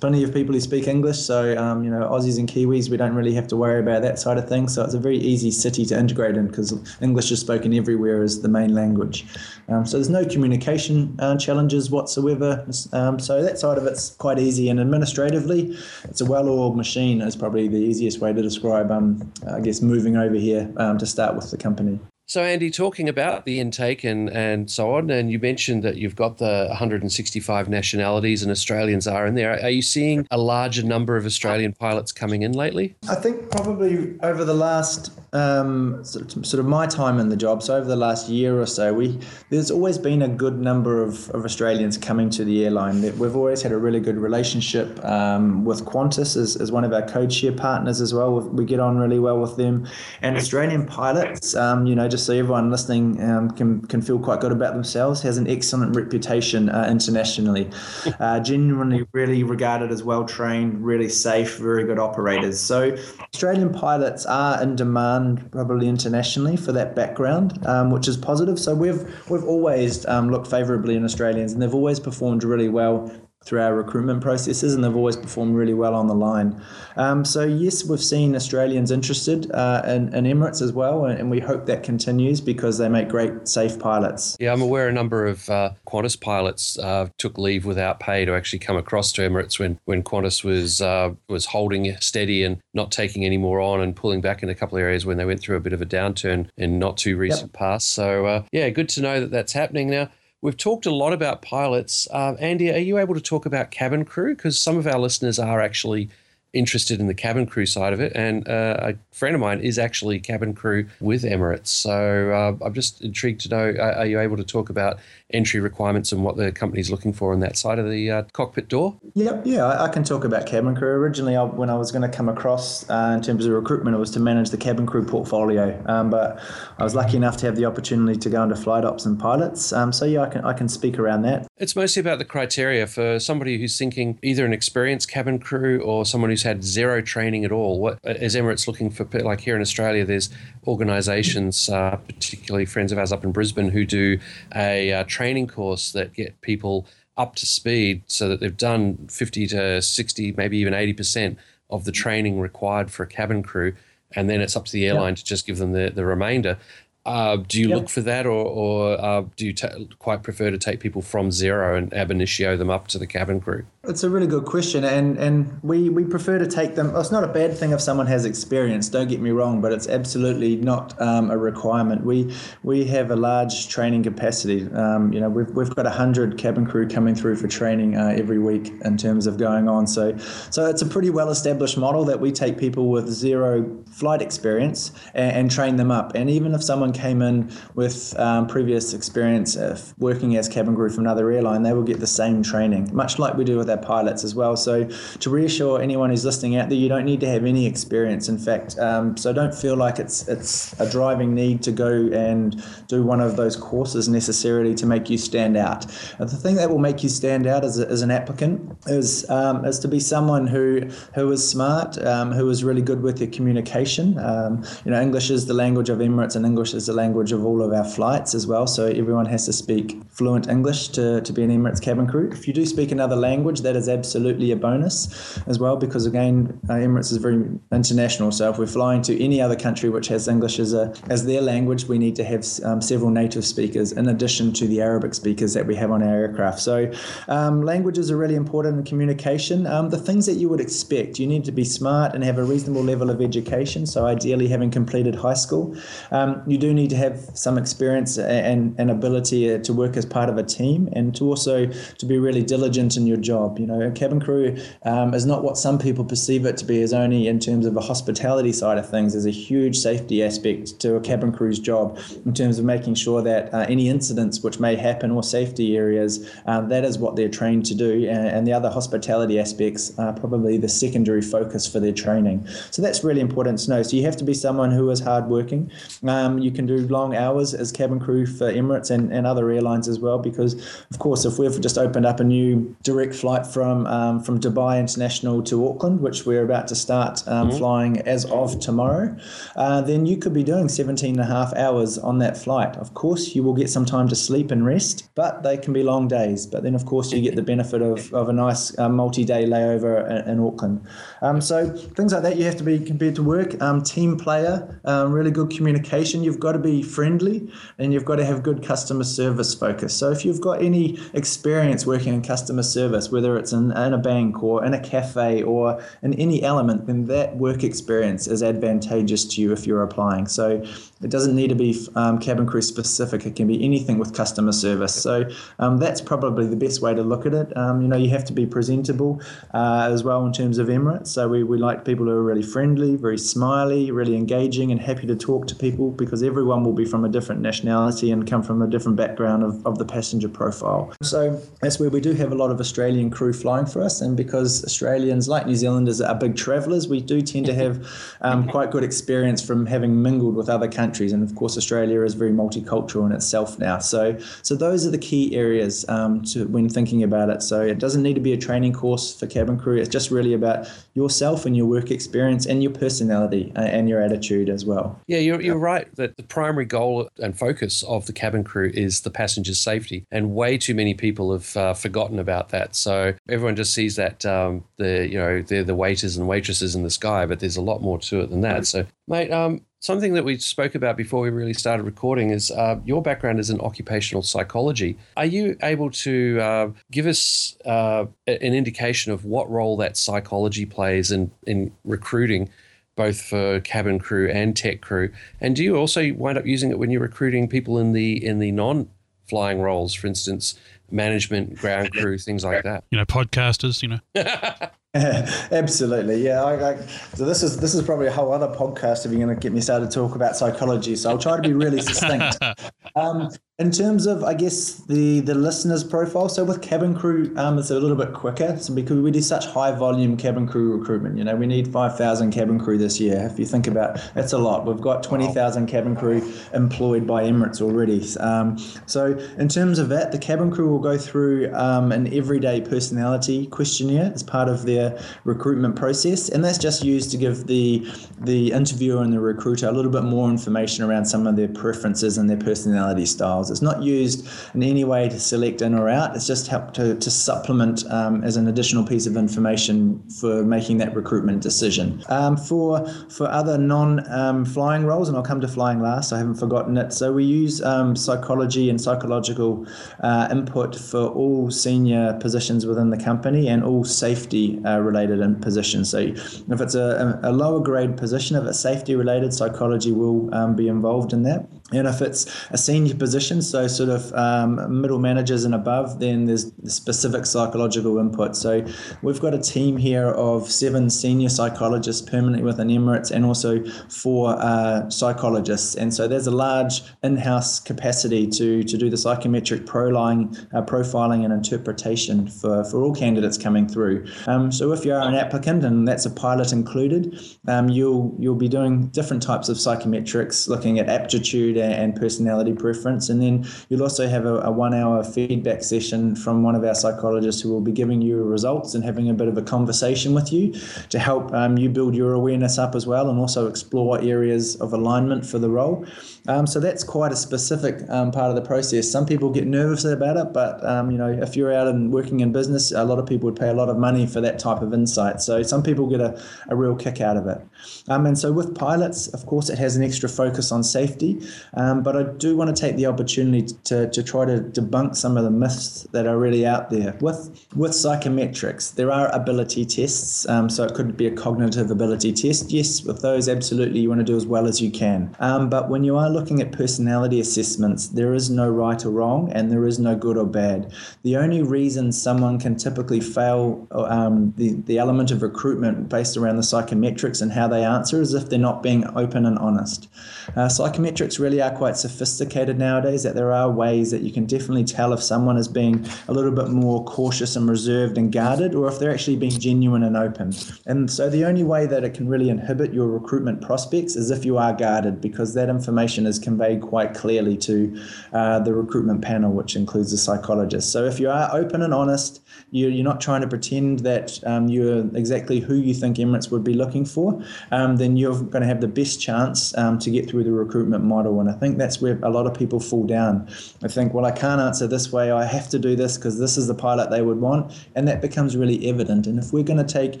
plenty of people who speak English. So, um, you know, Aussies and Kiwis, we don't really have to worry about that side of things. So it's a very easy city to integrate in because English is spoken everywhere as the main language. Um, so there's no communication uh, challenges whatsoever. Um, so that side of it's quite easy. And administratively, it's a well-oiled machine is probably the easiest way to describe, um, I guess, moving over here um, to start with the company. So, Andy, talking about the intake and, and so on, and you mentioned that you've got the 165 nationalities and Australians are in there. Are you seeing a larger number of Australian pilots coming in lately? I think probably over the last um, sort of my time in the job, so over the last year or so, we there's always been a good number of, of Australians coming to the airline. We've always had a really good relationship um, with Qantas as, as one of our share partners as well. We get on really well with them, and Australian pilots, um, you know, just so everyone listening um, can, can feel quite good about themselves, has an excellent reputation uh, internationally. Uh, genuinely, really regarded as well trained, really safe, very good operators. So, Australian pilots are in demand probably internationally for that background, um, which is positive. So, we've, we've always um, looked favourably in Australians, and they've always performed really well through our recruitment processes, and they've always performed really well on the line. Um, so yes, we've seen Australians interested uh, in, in, Emirates as well, and, we hope that continues because they make great, safe pilots. Yeah, I'm aware a number of uh, Qantas pilots uh, took leave without pay to actually come across to Emirates when when Qantas was uh, was holding steady and not taking any more on and pulling back in a couple of areas when they went through a bit of a downturn in not too recent yep. past. So uh, yeah, good to know that that's happening now. We've talked a lot about pilots. Uh, Andy, are you able to talk about cabin crew? Because some of our listeners are actually interested in the cabin crew side of it. And uh, a friend of mine is actually cabin crew with Emirates. So uh, I'm just intrigued to know are, are, you able to talk about entry requirements and what the company's looking for on that side of the uh, cockpit door? Yep, yeah, I, I, can talk about cabin crew. Originally, I, when I was going to come across uh, in terms of recruitment, it was to manage the cabin crew portfolio. Um, but I was lucky enough to have the opportunity to go into flight ops and pilots. Um, so yeah, I can I can speak around that. It's mostly about the criteria for somebody who's thinking either an experienced cabin crew or someone who's had zero training at all. What is Emirates looking for? Like here in Australia, there's organisations, uh, particularly friends of ours up in Brisbane, who do a uh, training course that get people up to speed so that they've done 50 to 60, maybe even 80% of the training required for a cabin crew. And then it's up to the airline yep. to just give them the, the remainder. Uh, do you look for that, or, or uh, do you ta- quite prefer to take people from zero and ab initio them up to the cabin crew? It's a really good question, and and we, we prefer to take them. It's not a bad thing if someone has experience. Don't get me wrong, but it's absolutely not um, a requirement. We we have a large training capacity. Um, you know, we've we've got hundred cabin crew coming through for training uh, every week in terms of going on. So so it's a pretty well established model that we take people with zero flight experience and, and train them up. And even if someone came in with um, previous experience of working as cabin crew from another airline, they will get the same training, much like we do with our pilots as well. So to reassure anyone who's listening out there, you don't need to have any experience. In fact, um, so don't feel like it's it's a driving need to go and do one of those courses necessarily to make you stand out. And the thing that will make you stand out as, a, as an applicant is um, is to be someone who who is smart, um, who is really good with your communication. Um, you know, English is the language of Emirates, and English is the language of all of our flights as well. So everyone has to speak fluent English to, to be an Emirates cabin crew. If you do speak another language, that is absolutely a bonus as well, because again, uh, Emirates is very international. So if we're flying to any other country which has English as a as their language, we need to have um, several native speakers in addition to the Arabic speakers that we have on our aircraft. So um, languages are really important in communication. Um, the things that you would expect, you need to be smart and have a reasonable level of education. So ideally, having completed high school, um, you do need to have some experience and, and ability uh, to work as part of a team, and to also to be really diligent in your job. You know, a cabin crew um, is not what some people perceive it to be as only in terms of a hospitality side of things. There's a huge safety aspect to a cabin crew's job in terms of making sure that uh, any incidents which may happen or safety areas, um, that is what they're trained to do. And, and the other hospitality aspects are probably the secondary focus for their training. So that's really important to know. So you have to be someone who is hardworking. Um, you can do long hours as cabin crew for Emirates and, and other airlines as well, because of course, if we've just opened up a new direct flight from um, from Dubai International to Auckland, which we're about to start um, mm-hmm. flying as of tomorrow, uh, then you could be doing 17 and a half hours on that flight. Of course, you will get some time to sleep and rest, but they can be long days. But then, of course, you get the benefit of, of a nice uh, multi day layover in, in Auckland. Um, so things like that, you have to be compared to work. Um, team player, um, really good communication. You've got to be friendly and you've got to have good customer service focus. So if you've got any experience working in customer service, whether it's in, in a bank or in a cafe or in any element, then that work experience is advantageous to you if you're applying. So it doesn't need to be um, cabin crew specific. It can be anything with customer service. So um, that's probably the best way to look at it. Um, you know, you have to be presentable uh, as well in terms of Emirates. So we, we like people who are really friendly, very smiley, really engaging, and happy to talk to people because everyone will be from a different nationality and come from a different background of, of the passenger profile. So that's where we do have a lot of Australian crew flying for us. And because Australians, like New Zealanders, are big travellers, we do tend to have um, quite good experience from having mingled with other countries countries, and of course Australia is very multicultural in itself now. So so those are the key areas um, to when thinking about it. So it doesn't need to be a training course for cabin crew. It's just really about yourself and your work experience and your personality uh, and your attitude as well. Yeah, you're you're right that the primary goal and focus of the cabin crew is the passenger's safety, and way too many people have uh, forgotten about that. So everyone just sees that um, the you know they're the waiters and waitresses in the sky, but there's a lot more to it than that. So, mate, um, Something that we spoke about before we really started recording is uh, your background is in occupational psychology. Are you able to uh, give us uh, an indication of what role that psychology plays in, in recruiting, both for cabin crew and tech crew? And do you also wind up using it when you're recruiting people in the in the non flying roles, for instance, management, ground crew, things like that? You know, podcasters. You know. Absolutely, yeah. I, I, so this is this is probably a whole other podcast if you're going to get me started to talk about psychology. So I'll try to be really succinct. Um, in terms of, I guess, the the listeners' profile, so with cabin crew, um, it's a little bit quicker. So because we do such high volume cabin crew recruitment, you know, we need five thousand cabin crew this year. If you think about, that's a lot. We've got twenty thousand cabin crew employed by Emirates already. Um, so in terms of that, the cabin crew will go through um, an everyday personality questionnaire as part of their recruitment process, and that's just used to give the the interviewer and the recruiter a little bit more information around some of their preferences and their personality styles It's not used in any way to select in or out. It's just help to, to supplement um, as an additional piece of information for making that recruitment decision. Um, for for other non-flying um, roles, and I'll come to flying last. I haven't forgotten it. So we use um, psychology and psychological uh, input for all senior positions within the company and all safety uh, related positions. So if it's a, a lower grade position, if it's safety related, psychology will um, be involved in that. And if it's a senior position, so sort of um, middle managers and above, then there's specific psychological input. So we've got a team here of seven senior psychologists permanently within Emirates and also four uh, psychologists. And so there's a large in house capacity to, to do the psychometric profiling, uh, profiling and interpretation for, for all candidates coming through. Um, so if you are an applicant, and that's a pilot included, um, you'll, you'll be doing different types of psychometrics, looking at aptitude and personality preference. And then you'll also have a, a one hour feedback session from one of our psychologists who will be giving you results and having a bit of a conversation with you to help um, you build your awareness up as well and also explore areas of alignment for the role. Um, so that's quite a specific um, part of the process. Some people get nervous about it, but um, you know, if you're out and working in business, a lot of people would pay a lot of money for that type of insight. So some people get a, a real kick out of it. Um, and so with pilots, of course, it has an extra focus on safety, um, but I do want to take the opportunity to, to try to debunk some of the myths that are really out there. With with psychometrics, there are ability tests, um, so it could be a cognitive ability test. Yes, with those, absolutely, you want to do as well as you can. but when you are looking at personality assessments, there is no right or wrong and there is no good or bad. The only reason someone can typically fail um, the, the element of recruitment based around the psychometrics and how they answer is if they're not being open and honest. Uh, psychometrics really are quite sophisticated nowadays, that there are ways that you can definitely tell if someone is being a little bit more cautious and reserved and guarded or if they're actually being genuine and open. And so the only way that it can really inhibit your recruitment prospects is if you are guarded because that information information is conveyed quite clearly to uh, the recruitment panel, which includes the psychologist. So if you are open and honest, you're, you're not trying to pretend that um, you're exactly who you think Emirates would be looking for, um, then you're going to have the best chance um, to get through the recruitment model. And I think that's where a lot of people fall down. I think, well, I can't answer this way. I have to do this because this is the pilot they would want. And that becomes really evident. And if we're going to take,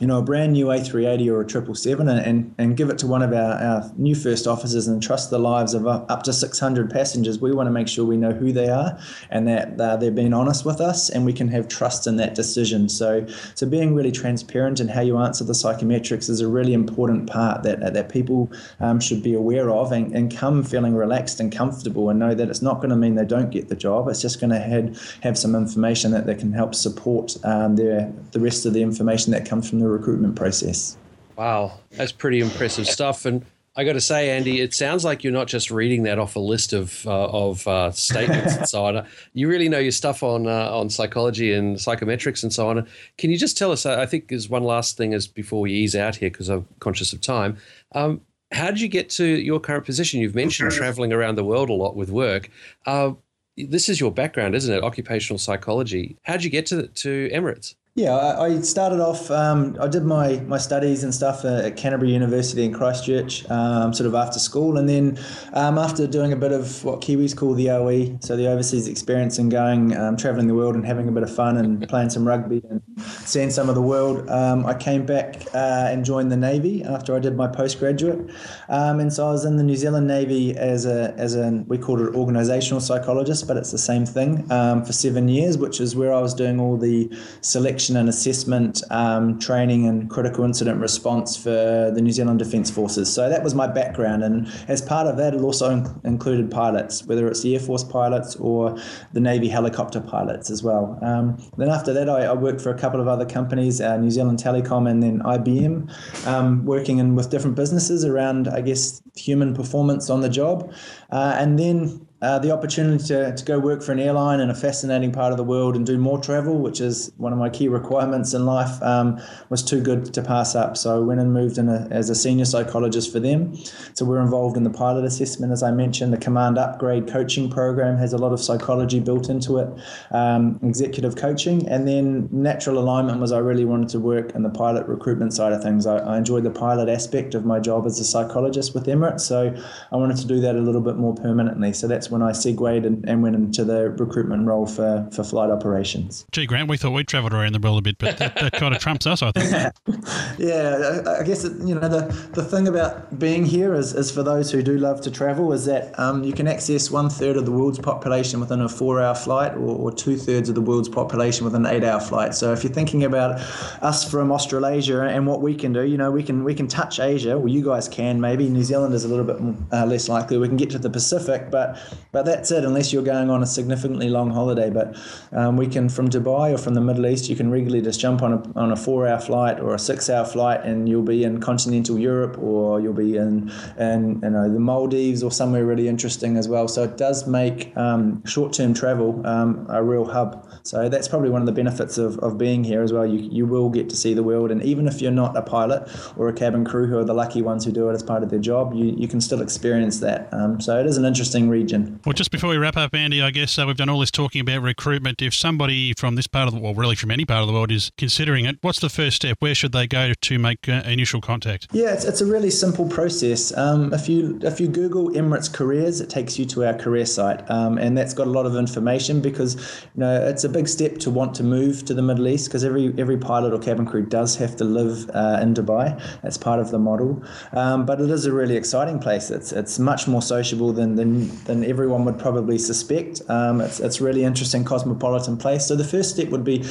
you know, a brand new A380 or a 777 and, and, and give it to one of our, our new first officers and trust the lives of up to 600 passengers, we want to make sure we know who they are and that uh, they're being honest with us and we can have trust in that decision. So, so being really transparent in how you answer the psychometrics is a really important part that, that people um, should be aware of and, and come feeling relaxed and comfortable and know that it's not going to mean they don't get the job. It's just going to have, have some information that, that can help support um, their, the rest of the information that comes from the recruitment process. Wow, that's pretty impressive stuff. And I got to say, Andy, it sounds like you're not just reading that off a list of uh, of uh, statements and so on. You really know your stuff on uh, on psychology and psychometrics and so on. Can you just tell us? I think there's one last thing as before we ease out here because I'm conscious of time. Um, how did you get to your current position? You've mentioned traveling around the world a lot with work. Uh, this is your background, isn't it? Occupational psychology. How did you get to to Emirates? Yeah, I, started off. Um, I did my my studies and stuff at Canterbury University in Christchurch, um, sort of after school, and then um, after doing a bit of what Kiwis call the OE, so the overseas experience and going um, traveling the world and having a bit of fun and playing some rugby and seeing some of the world, um, I came back uh, and joined the Navy after I did my postgraduate, um, and so I was in the New Zealand Navy as a as a we called it organisational psychologist, but it's the same thing for seven years, which is where I was doing all the selection and assessment um, training and critical incident response for the New Zealand Defence Forces. So that was my background, and as part of that, it also in- included pilots, whether it's the Air Force pilots or the Navy helicopter pilots as well. Um, then after that, I, I, worked for a couple of other companies, uh, New Zealand Telecom and then IBM, um, working in with different businesses around, I guess, human performance on the job, uh, and then uh, the opportunity to, to go work for an airline in a fascinating part of the world and do more travel, which is one of my key requirements in life, um, was too good to pass up. So I went and moved in a, as a senior psychologist for them. So we're involved in the pilot assessment, as I mentioned. The command upgrade coaching program has a lot of psychology built into it, um, executive coaching. And then natural alignment was I really wanted to work in the pilot recruitment side of things. I, I enjoyed the pilot aspect of my job as a psychologist with Emirates. So I wanted to do that a little bit more permanently. So that's when I segued and, and went into the recruitment role for, for flight operations. Gee, Grant, we thought we'd travelled around the world a bit, but that, that kind of trumps us, I think. yeah, I, I guess it, you know the, the thing about being here is, is for those who do love to travel is that um, you can access one third of the world's population within a four hour flight, or, or two thirds of the world's population within an eight hour flight. So if you're thinking about us from Australasia and what we can do, you know, we can we can touch Asia, well, you guys can maybe. New Zealand is a little bit uh, less likely. We can get to the Pacific, but but that's it. Unless you're going on a significantly long holiday, but um, we can from Dubai or from the Middle East, you can regularly just jump on a on a four hour flight or a six hour flight, and you'll be in continental Europe or you'll be in in you know the Maldives or somewhere really interesting as well. So it does make um, short term travel um, a real hub. So that's probably one of the benefits of, of being here as well. You, you will get to see the world, and even if you're not a pilot or a cabin crew who are the lucky ones who do it as part of their job, you, you can still experience that. Um, so it is an interesting region. Well, just before we wrap up, Andy, I guess uh, we've done all this talking about recruitment. If somebody from this part of the world, really from any part of the world, is considering it, what's the first step? Where should they go to make uh, initial contact? Yeah, it's, it's a really simple process. Um, if you if you Google Emirates careers, it takes you to our career site, um, and that's got a lot of information because you know it's a big step to want to move to the Middle East because every every pilot or cabin crew does have to live uh, in Dubai. That's part of the model, um, but it is a really exciting place. It's it's much more sociable than than, than everyone would probably suspect. Um, it's it's really interesting cosmopolitan place. So the first step would be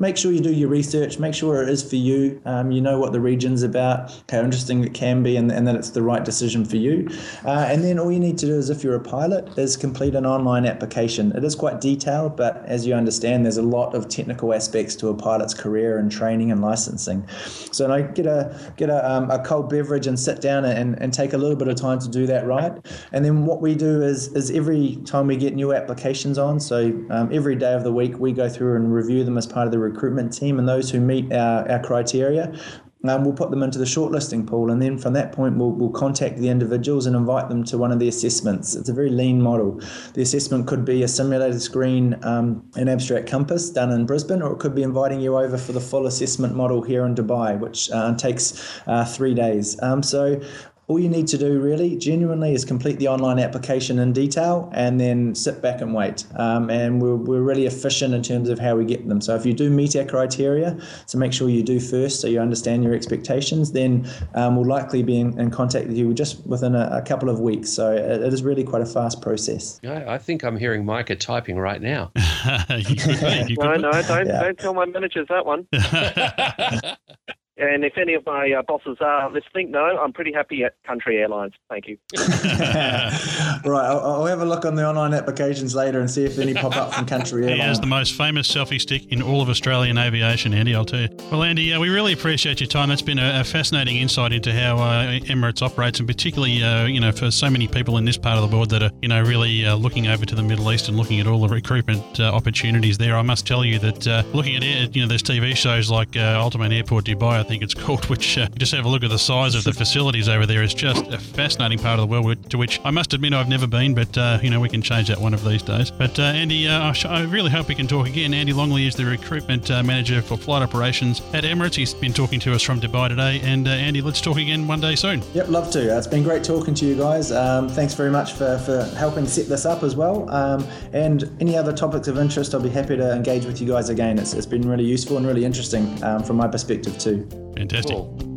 make sure you do your research, make sure it is for you. Um, you know what the region's about, how interesting it can be, and, and that it's the right decision for you. Uh, and then all you need to do is, if you're a pilot, is complete an online application. It is quite detailed, but as you understand, there's a lot of technical aspects to a pilot's career and training and licensing. So you know, get a get a, um, a cold beverage and sit down and, and take a little bit of time to do that right. And then what we do is is every time we get new applications on, so um, every day of the week we go through and review them as part of the recruitment team, and those who meet our, our criteria, um, we'll put them into the shortlisting pool, and then from that point, we'll, we'll contact the individuals and invite them to one of the assessments. It's a very lean model. The assessment could be a simulated screen, um, an abstract compass done in Brisbane, or it could be inviting you over for the full assessment model here in Dubai, which uh, takes uh, three days. Um, so all you need to do really genuinely is complete the online application in detail and then sit back and wait. Um, and we're, we're really efficient in terms of how we get them. So if you do meet our criteria so make sure you do first so you understand your expectations then um, we'll likely be in, in, contact with you just within a, a couple of weeks. So it, it is really quite a fast process. I, I think I'm hearing Micah typing right now. You could, you no no don't, yeah. don't tell my managers that one And if any of my uh, bosses are listening, no, I'm pretty happy at Country Airlines. Thank you. right, I'll, I'll, have a look on the online applications later and see if any pop up from Country Airlines. He has the most famous selfie stick in all of Australian aviation, Andy, I'll tell you. Well, Andy, uh, we really appreciate your time. That's been a, a fascinating insight into how uh, Emirates operates, and particularly, uh, you know, for so many people in this part of the world that are, you know, really uh, looking over to the Middle East and looking at all the recruitment uh, opportunities there. I must tell you that looking at, you know, there's TV shows like Ultimate Airport Dubai, I think it's called, which uh, just have a look at the size of the facilities over there. It's just a fascinating part of the world to which I must admit I've never been, but uh, you know we can change that one of these days. But uh, Andy, uh, I really hope we can talk again. Andy Longley is the recruitment uh, manager for flight operations at Emirates. He's been talking to us from Dubai today, and uh, Andy, let's talk again one day soon. Yep, love to. It's been great talking to you guys. Um, thanks very much for, for helping set this up as well. Um, and any other topics of interest, I'll be happy to engage with you guys again. It's, it's been really useful and really interesting um, from my perspective too. Fantastic. Cool.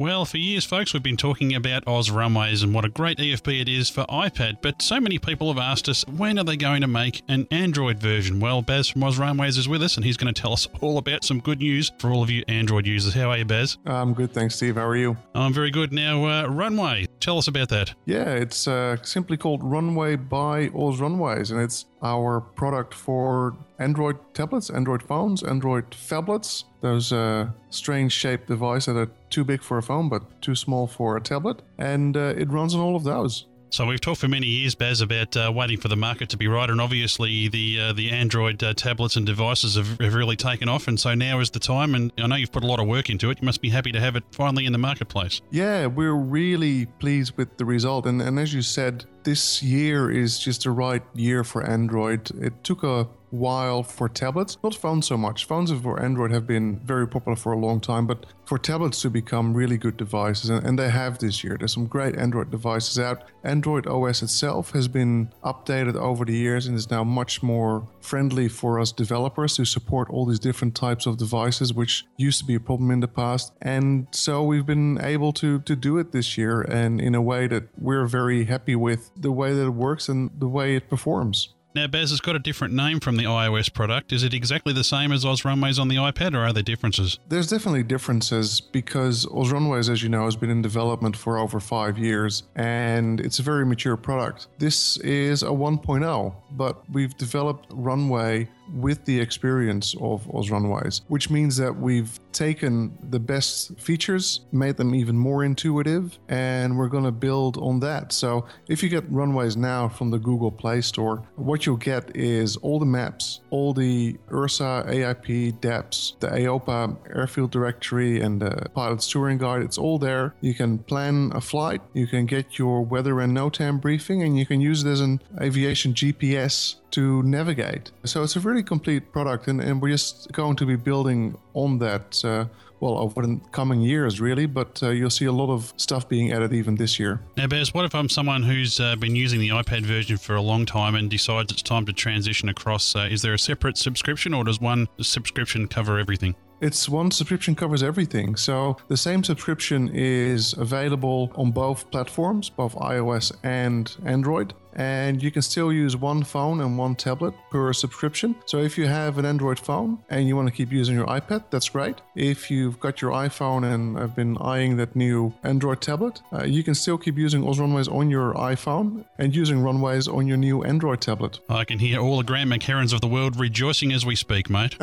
Well, for years, folks, we've been talking about Oz Runways and what a great EFB it is for iPad, but so many people have asked us when are they going to make an Android version? Well, Baz from Oz Runways is with us and he's going to tell us all about some good news for all of you Android users. How are you, Baz? I'm good, thanks, Steve. How are you? I'm very good. Now, uh, Runway, tell us about that. Yeah, it's uh, simply called Runway by Oz Runways, and it's our product for Android tablets, Android phones, Android phablets, those uh, strange shaped devices that are too big for a phone but too small for a tablet. And uh, it runs on all of those. So we've talked for many years, Baz, about uh, waiting for the market to be right, and obviously the uh, the Android uh, tablets and devices have, have, really taken off, and so now is the time. And I know you've put a lot of work into it. You must be happy to have it finally in the marketplace. Yeah, we're really pleased with the result, and and as you said, this year is just the right year for Android. It took a while for tablets, not phones so much. Phones for Android have been very popular for a long time, but for tablets to become really good devices, and, they have this year. There's some great Android devices out. Android OS itself has been updated over the years and is now much more friendly for us developers to support all these different types of devices, which used to be a problem in the past. And so we've been able to to do it this year, and in a way that we're very happy with the way that it works and the way it performs. Now, Baz has got a different name from the iOS product. Is it exactly the same as Oz Runways on the iPad, or are there differences? There's definitely differences because Oz Runways, as you know, has been in development for over five years and it's a very mature product. This is a 1.0, but we've developed Runway with the experience of Oz Runways, which means that we've taken the best features, made them even more intuitive, and we're going to build on that. So if you get Runways now from the Google Play Store, what you'll get is all the maps, all the ERSA, AIP, DAPS, the AOPA airfield directory, and the pilot's touring guide. It's all there. You can plan a flight, you can get your weather and NOTAM briefing, and you can use it as an aviation GPS to navigate. So it's a really complete product, and, and we're just going to be building on that. Uh, well, over the coming years, really, but uh, you'll see a lot of stuff being added even this year. Now, Baz, what if I'm someone who's uh, been using the iPad version for a long time and decides it's time to transition across? Uh, is there a separate subscription, or does one subscription cover everything? It's one subscription covers everything. So the same subscription is available on both platforms, both iOS and Android and you can still use one phone and one tablet per subscription. So if you have an Android phone and you want to keep using your iPad, that's great. If you've got your iPhone and have been eyeing that new Android tablet, uh, you can still keep using Oz Runways on your iPhone and using Runways on your new Android tablet. I can hear all the Grant McHerrons of the world rejoicing as we speak, mate.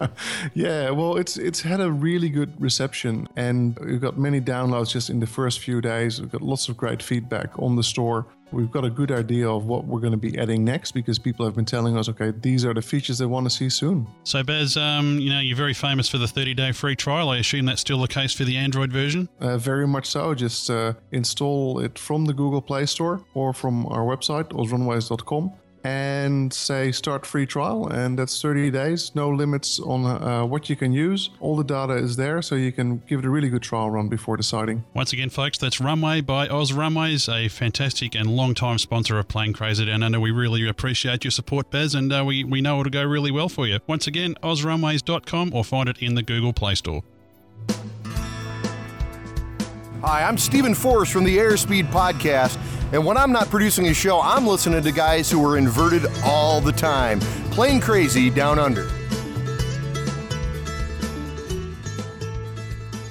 yeah, well, it's it's had a really good reception, and we've got many downloads just in the first few days. We've got lots of great feedback on the store. We've got a good idea of what we're going to be adding next because people have been telling us, okay, these are the features they want to see soon. So, Baz, um, you know, you're very famous for the 30 day free trial. I assume that's still the case for the Android version? Uh, very much so. Just uh, install it from the Google Play Store or from our website, ozrunways.com and say start free trial and that's 30 days no limits on uh, what you can use. All the data is there so you can give it a really good trial run before deciding. Once again folks that's runway by oz runways a fantastic and long time sponsor of plane crazy down under. We really appreciate your support Baz and uh, we, we know it'll go really well for you. Once again ozrunways.com or find it in the google play store Hi, I'm Stephen Forrest from the Airspeed Podcast. And when I'm not producing a show, I'm listening to guys who are inverted all the time. plane crazy down under.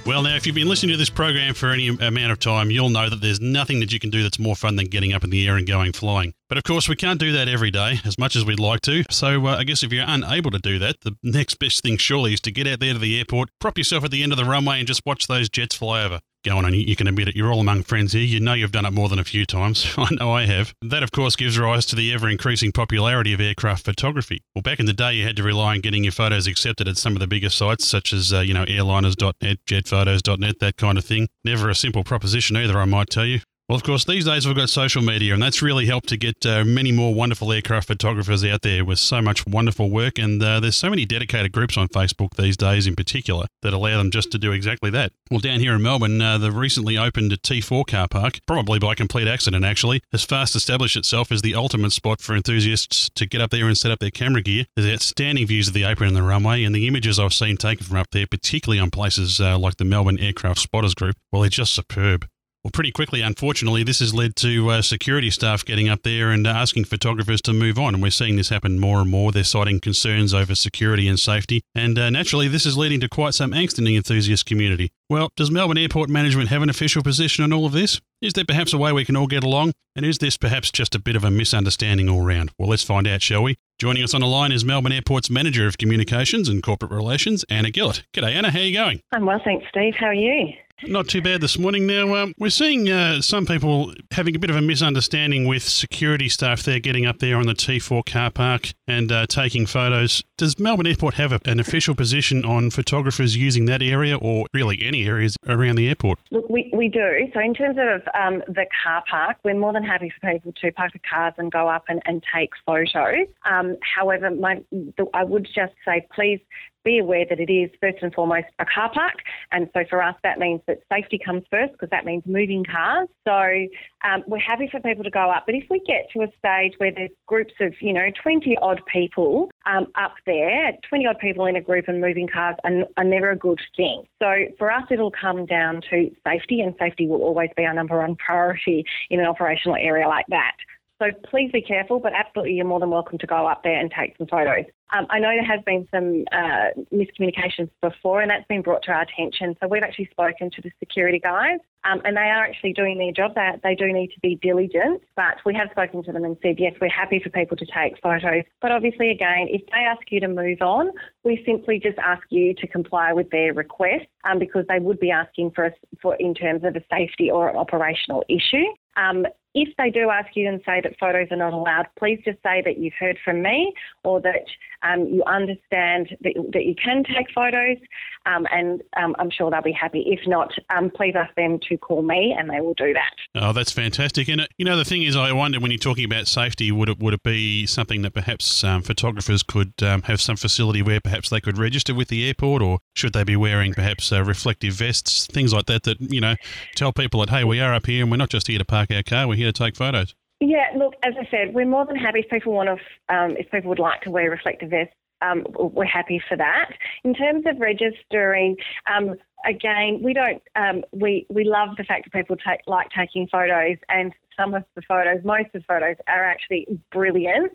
Well, now, if you've been listening to this program for any amount of time, you'll know that there's nothing that you can do that's more fun than getting up in the air and going flying. But of course, we can't do that every day as much as we'd like to. So uh, I guess if you're unable to do that, the next best thing surely is to get out there to the airport, prop yourself at the end of the runway, and just watch those jets fly over go on you can admit it. You're all among friends here. You know you've done it more than a few times. I know I have. That, of course, gives rise to the ever increasing popularity of aircraft photography. Well, back in the day, you had to rely on getting your photos accepted at some of the bigger sites, such as, uh, you know, airliners.net, jetphotos.net, that kind of thing. Never a simple proposition either, I might tell you. Well, of course, these days we've got social media, and that's really helped to get uh, many more wonderful aircraft photographers out there with so much wonderful work. And uh, there's so many dedicated groups on Facebook these days, in particular, that allow them just to do exactly that. Well, down here in Melbourne, uh, the recently opened T4 car park, probably by complete accident actually, has fast established itself as the ultimate spot for enthusiasts to get up there and set up their camera gear. There's outstanding views of the apron and the runway, and the images I've seen taken from up there, particularly on places uh, like the Melbourne Aircraft Spotters Group, well, they're just superb. Well, pretty quickly, unfortunately, this has led to uh, security staff getting up there and uh, asking photographers to move on. And we're seeing this happen more and more. They're citing concerns over security and safety. And uh, naturally, this is leading to quite some angst in the enthusiast community. Well, does Melbourne Airport Management have an official position on all of this? Is there perhaps a way we can all get along? And is this perhaps just a bit of a misunderstanding all round? Well, let's find out, shall we? Joining us on the line is Melbourne Airport's Manager of Communications and Corporate Relations, Anna Gillett. G'day, Anna. How are you going? I'm well, thanks, Steve. How are you? Not too bad this morning. Now, um, we're seeing uh, some people having a bit of a misunderstanding with security staff there getting up there on the T4 car park and uh, taking photos. Does Melbourne Airport have a, an official position on photographers using that area or really any areas around the airport? Look, we, we do. So, in terms of um, the car park, we're more than happy for people to park the cars and go up and, and take photos. Um, however, my, I would just say please be aware that it is first and foremost a car park. And so for us, that means that safety comes first because that means moving cars. So um, we're happy for people to go up. But if we get to a stage where there's groups of, you know, 20 odd people um, up there, 20 odd people in a group and moving cars are, are never a good thing. So for us, it'll come down to safety, and safety will always be our number one priority in an operational area like that. So please be careful, but absolutely you're more than welcome to go up there and take some photos. Um, I know there has been some uh, miscommunications before, and that's been brought to our attention. So we've actually spoken to the security guys, um, and they are actually doing their job. They, they do need to be diligent, but we have spoken to them and said, yes, we're happy for people to take photos. But obviously, again, if they ask you to move on, we simply just ask you to comply with their request um, because they would be asking for us for in terms of a safety or an operational issue. Um, if they do ask you and say that photos are not allowed, please just say that you've heard from me or that um, you understand that, that you can take photos, um, and um, I'm sure they'll be happy. If not, um, please ask them to call me, and they will do that. Oh, that's fantastic. And uh, you know, the thing is, I wonder when you're talking about safety, would it would it be something that perhaps um, photographers could um, have some facility where perhaps they could register with the airport, or should they be wearing perhaps uh, reflective vests, things like that, that you know, tell people that hey, we are up here and we're not just here to park our car, we're here to take photos. Yeah, look, as I said, we're more than happy if people want to, um, if people would like to wear reflective vests. Um, we're happy for that. In terms of registering, um, again, we don't. Um, we we love the fact that people take like taking photos, and some of the photos, most of the photos, are actually brilliant.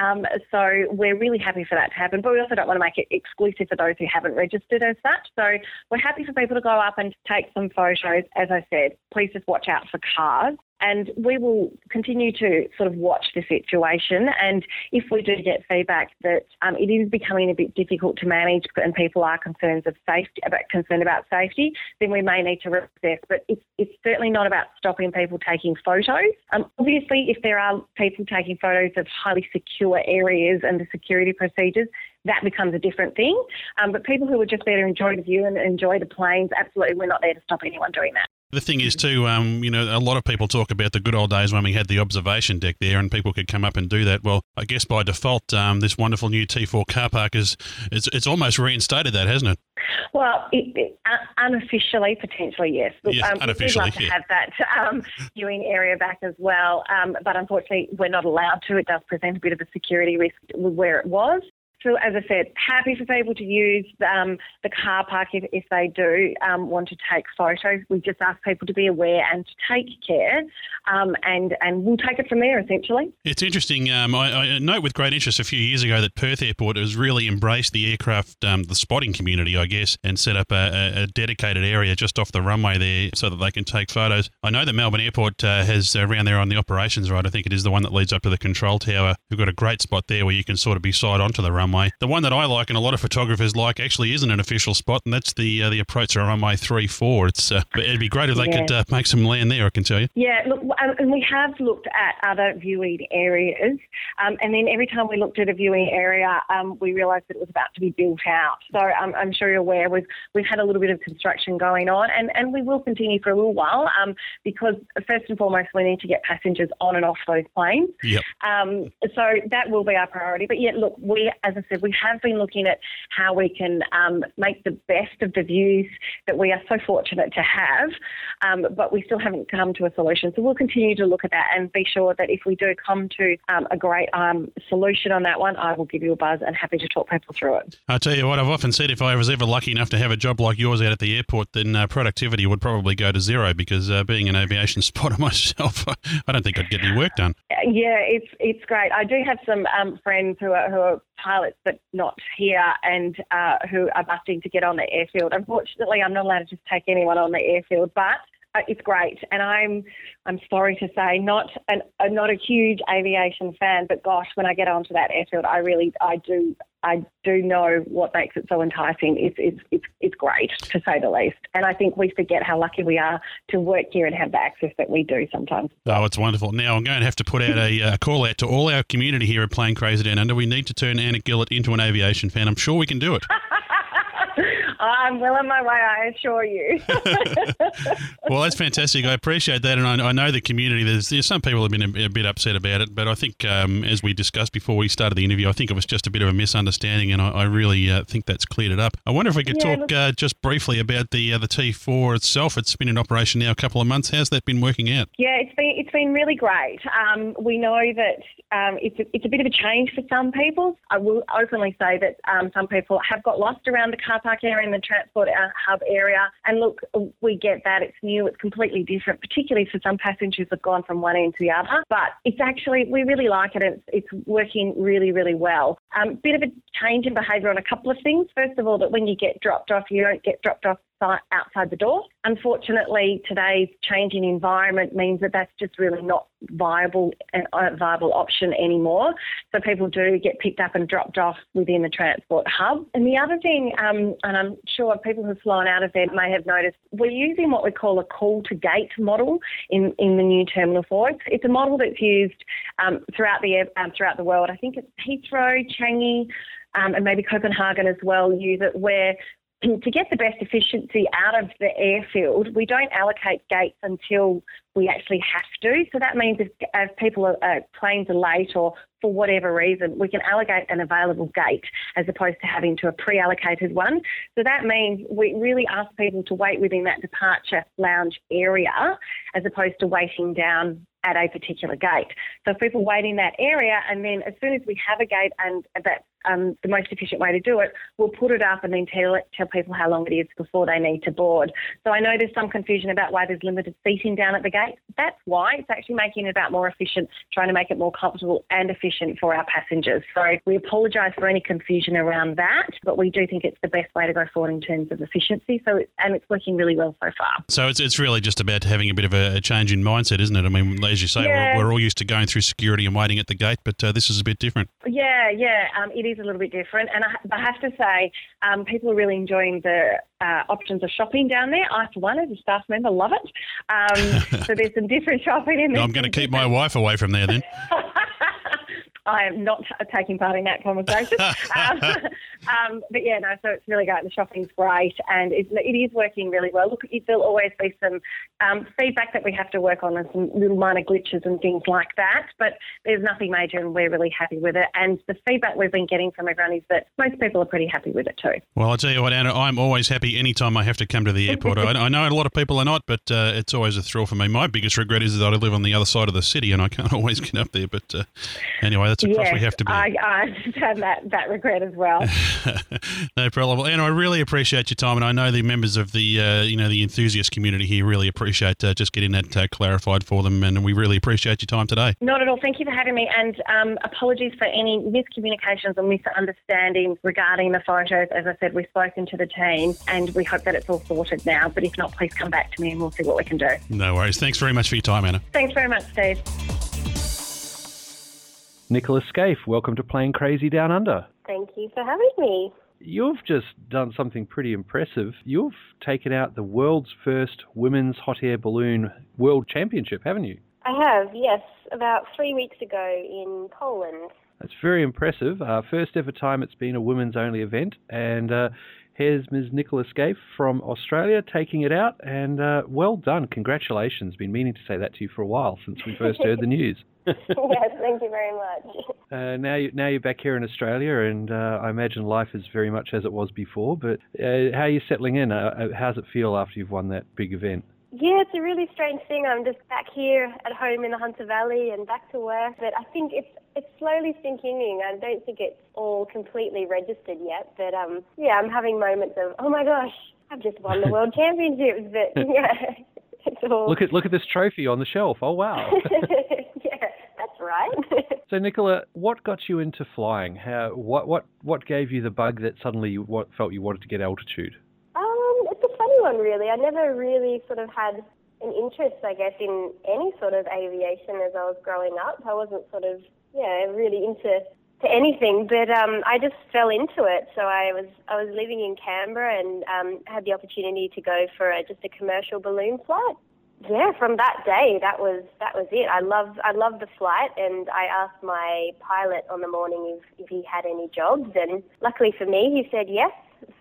Um, so we're really happy for that to happen. But we also don't want to make it exclusive for those who haven't registered as such. So we're happy for people to go up and take some photos. As I said, please just watch out for cars. And we will continue to sort of watch the situation. And if we do get feedback that um, it is becoming a bit difficult to manage and people are concerned of safety, about concerned about safety, then we may need to reassess. But it's, it's certainly not about stopping people taking photos. Um, obviously, if there are people taking photos of highly secure areas and the security procedures, that becomes a different thing. Um, but people who are just there to enjoy the view and enjoy the planes, absolutely, we're not there to stop anyone doing that. The thing is, too, um, you know, a lot of people talk about the good old days when we had the observation deck there and people could come up and do that. Well, I guess by default, um, this wonderful new T4 car park is it's, it's almost reinstated that, hasn't it? Well, it, it, unofficially, potentially, yes. Look, yes, um, unofficially, we'd like to yeah. have that um, viewing area back as well, um, but unfortunately, we're not allowed to. It does present a bit of a security risk where it was. So, as I said, happy for people to use um, the car park if, if they do um, want to take photos. We just ask people to be aware and to take care, um, and and we'll take it from there. Essentially, It's interesting. Um, I, I note with great interest a few years ago that Perth Airport has really embraced the aircraft, um, the spotting community, I guess, and set up a, a, dedicated area just off the runway there so that they can take photos. I know that Melbourne Airport uh, has around there on the operations right. I think it is the one that leads up to the control tower. We've got a great spot there where you can sort of be side onto the runway. The one that I like and a lot of photographers like actually isn't an official spot, and that's the uh, the approach to runway three four. It's uh, it'd be great if they Yeah. could uh, make some land there. I can tell you. Yeah, look, um, and we have looked at other viewing areas, um, and then every time we looked at a viewing area, um, we realised that it was about to be built out. So um, I'm sure you're aware we've we've had a little bit of construction going on, and, and we will continue for a little while um, because first and foremost we need to get passengers on and off those planes. Yep. Um, so that will be our priority. But yet, look, we, as I said, we have been looking at how we can um, make the best of the views that we are so fortunate to have, um, but we still haven't come to a solution. So we'll continue to look at that and be sure that if we do come to um, a great um, solution on that one, I will give you a buzz and happy to talk people through it. I tell you what, I've often said if I was ever lucky enough to have a job like yours out at the airport, then uh, productivity would probably go to zero because uh, being an aviation spotter myself, I don't think I'd get any work done. Yeah, it's it's great. I do have some um, friends who are who are pilots, but not here, and uh, who are busting to get on the airfield. Unfortunately, I'm not allowed to just take anyone on the airfield, but it's great. And I'm I'm sorry to say, not an not a huge aviation fan, but gosh, when I get onto that airfield, I really I do. I do know what makes it so enticing. It's, it's, it's, it's great, to say the least. And I think we forget how lucky we are to work here and have the access that we do sometimes. Oh, it's wonderful. Now, I'm going to have to put out a uh, call out to all our community here at Plane Crazy Down Under. We need to turn Anna Gillett into an aviation fan. I'm sure we can do it. I'm well on my way, I assure you. well, that's fantastic. I appreciate that, and I, I know the community. There's, there's some people have been a, a, bit upset about it, but I think, um, as we discussed before we started the interview, I think it was just a bit of a misunderstanding, and I, I really uh, think that's cleared it up. I wonder if we could yeah, talk uh, just briefly about the uh, the T4 itself. It's been in operation now a couple of months. How's that been working out? Yeah, it's been it's been really great. Um, we know that um, it's a, it's a bit of a change for some people. I will openly say that um, some people have got lost around the car park area and the transport uh, hub area. And look, we get that it's new, it's completely different, particularly for some passengers that have gone from one end to the other. But it's actually we really like it. It's it's working really really well. Um, bit of a change in behaviour on a couple of things. First of all, that when you get dropped off, you don't get dropped off outside the door. Unfortunately, today's changing environment means that that's just really not viable a viable option anymore. So people do get picked up and dropped off within the transport hub. And the other thing, um, and I'm sure people who've flown out of there may have noticed, we're using what we call a call to gate model in, in the new Terminal 4. It's, it's a model that's used um, throughout the um, throughout the world. I think it's Heathrow, Changi. Um, and maybe Copenhagen as well use it, where to get the best efficiency out of the airfield, we don't allocate gates until we actually have to. So that means if, if people are, uh, planes are late or for whatever reason, we can allocate an available gate as opposed to having to a pre-allocated one. So that means we really ask people to wait within that departure lounge area as opposed to waiting down at a particular gate. So people wait in that area, and then as soon as we have a gate and that's um, the most efficient way to do it, we'll put it up and then tell tell people how long it is before they need to board. So I know there's some confusion about why there's limited seating down at the gate. That's why it's actually making it about more efficient, trying to make it more comfortable and efficient for our passengers. So we apologise for any confusion around that, but we do think it's the best way to go forward in terms of efficiency. So it, and it's working really well so far. So it's it's really just about having a bit of a, change in mindset, isn't it? I mean, as you say, yeah. we're, we're, all used to going through security and waiting at the gate, but uh, this is a bit different. Yeah, yeah, um, it is a little bit different, and I, I have to say, um, people are really enjoying the uh, options of shopping down there. I, for one, as a staff member, love it. Um, so there's some different shopping in there. I'm going to keep my wife away from there then. I am not taking part in that conversation. um, um, but yeah, no, so it's really great. The shopping's great and it, it is working really well. Look, there'll always be some um, feedback that we have to work on and some little minor glitches and things like that, but there's nothing major and we're really happy with it. And the feedback we've been getting from everyone is that most people are pretty happy with it too. Well, I'll tell you what, Anna, I'm always happy anytime I have to come to the airport. I, I, know a lot of people are not, but uh, it's always a thrill for me. My biggest regret is that I live on the other side of the city and I can't always get up there. But uh, anyway, that's yes, we have to be. I, I understand that, that regret as well. no problem. Well, Anna, I really appreciate your time, and I know the members of the uh, you know the enthusiast community here really appreciate uh, just getting that uh, clarified for them, and we really appreciate your time today. Not at all. Thank you for having me, and um, apologies for any miscommunications or misunderstandings regarding the photos. As I said, we've spoken to the team, and we hope that it's all sorted now. But if not, please come back to me, and we'll see what we can do. No worries. Thanks very much for your time, Anna. Thanks very much, Steve. Nicola Scaife, welcome to Plane Crazy Down Under. Thank you for having me. You've just done something pretty impressive. You've taken out the world's first women's hot air balloon world championship, haven't you? I have, yes, about three weeks ago in Poland. That's very impressive. Uh, first ever time it's been a women's only event, and uh, Here's Ms. Nicola Scaife from Australia taking it out, and uh, well done. Congratulations. Been meaning to say that to you for a while since we first heard the news. yes, thank you very much. Uh, now, you, now you're back here in Australia, and uh, I imagine life is very much as it was before. But uh, how are you settling in? Uh, uh, how does it feel after you've won that big event? Yeah, it's a really strange thing. I'm just back here at home in the Hunter Valley and back to work. But I think it's it's slowly sinking in. I don't think it's all completely registered yet. But um, yeah, I'm having moments of oh my gosh, I've just won the world championships. But yeah, it's all. Look at look at this trophy on the shelf. Oh wow. yeah, that's right. so Nicola, what got you into flying? How what what what gave you the bug that suddenly you what, felt you wanted to get altitude? Funny one, really. I never really sort of had an interest, I guess, in any sort of aviation as I was growing up. I wasn't sort of, yeah, really into to anything, but um, I just fell into it. So I was I was living in Canberra and um, had the opportunity to go for a, just a commercial balloon flight. Yeah, from that day, that was that was it. I loved I loved the flight, and I asked my pilot on the morning if if he had any jobs, and luckily for me, he said yes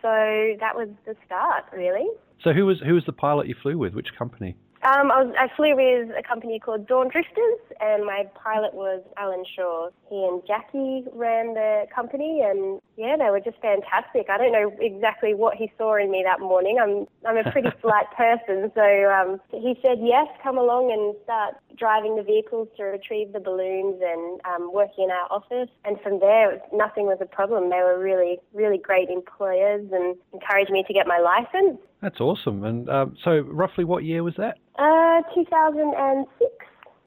So that was the start, really. So who was who was the pilot you flew with? Which company? Um, I, was, I flew with a company called Dawn Drifters, and my pilot was Alan Shaw. He and Jackie ran the company, and yeah, they were just fantastic. I don't know exactly what he saw in me that morning. I'm I'm a pretty slight person, so um, he said yes, come along and start driving the vehicles to retrieve the balloons and um, working in our office. And from there, nothing was a problem. They were really really great employers and encouraged me to get my license. That's awesome. And um, so, roughly, what year was that? Uh, 2006.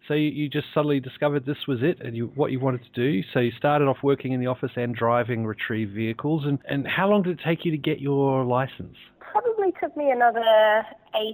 So you, you just suddenly discovered this was it, and you, what you wanted to do. So you started off working in the office and driving retrieve vehicles. And, and how long did it take you to get your license? Probably took me another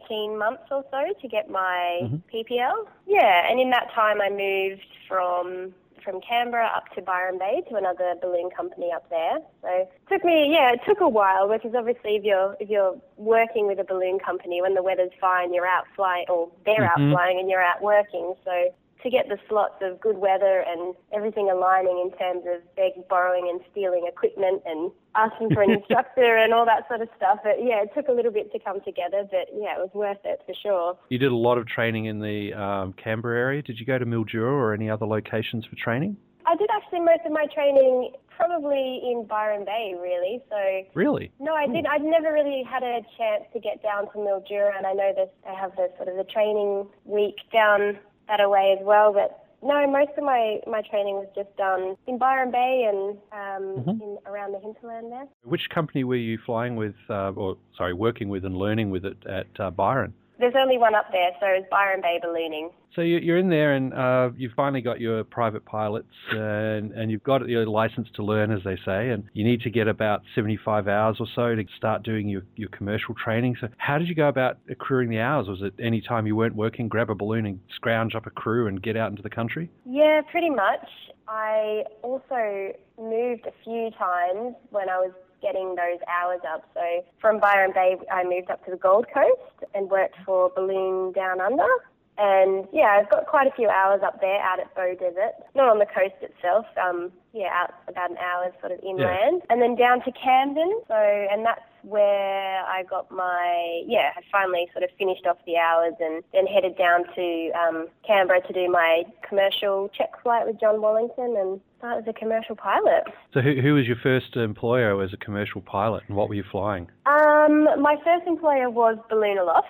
18 months or so to get my Mm-hmm. PPL. Yeah, and in that time I moved from from Canberra up to Byron Bay to another balloon company up there. So it took me, yeah, it took a while because obviously if you're if you're working with a balloon company when the weather's fine, you're out flying, or they're Mhm. out flying and you're out working. So to get the slots of good weather and everything aligning in terms of begging, borrowing and stealing equipment and asking for an instructor and all that sort of stuff. But yeah, it took a little bit to come together, but yeah, it was worth it for sure. You did a lot of training in the um, Canberra area. Did you go to Mildura or any other locations for training? I did actually most of my training probably in Byron Bay, really. So Really? no, I did. I've never really had a chance to get down to Mildura, and I know that they have the sort of the training week down that away as well. But no, most of my my training was just done in Byron Bay and um, Mhm. in around the hinterland there. Which company were you flying with, uh, or sorry, working with and learning with it at uh, Byron? There's only one up there, so it's Byron Bay Ballooning. So you- you're in there, and uh, you've finally got your private pilots, and, and you've got your license to learn, as they say, and you need to get about 75 hours or so to start doing your, your commercial training. So how did you go about accruing the hours? Was it any time you weren't working, grab a balloon and scrounge up a crew and get out into the country? Yeah, pretty much. I also moved a few times when I was getting those hours up. So from Byron Bay, I moved up to the Gold Coast and worked for Balloon Down Under. And yeah, I've got quite a few hours up there out at Bow Desert. Not on the coast itself, um, yeah, out about an hour sort of inland. And then down to Camden. So, and that's where I got my, yeah, I finally sort of finished off the hours and then headed down to um, Canberra to do my commercial check flight with John Wallington and start as a commercial pilot. So who, who was your first employer as a commercial pilot, and what were you flying? Um, my first employer was Balloon Aloft,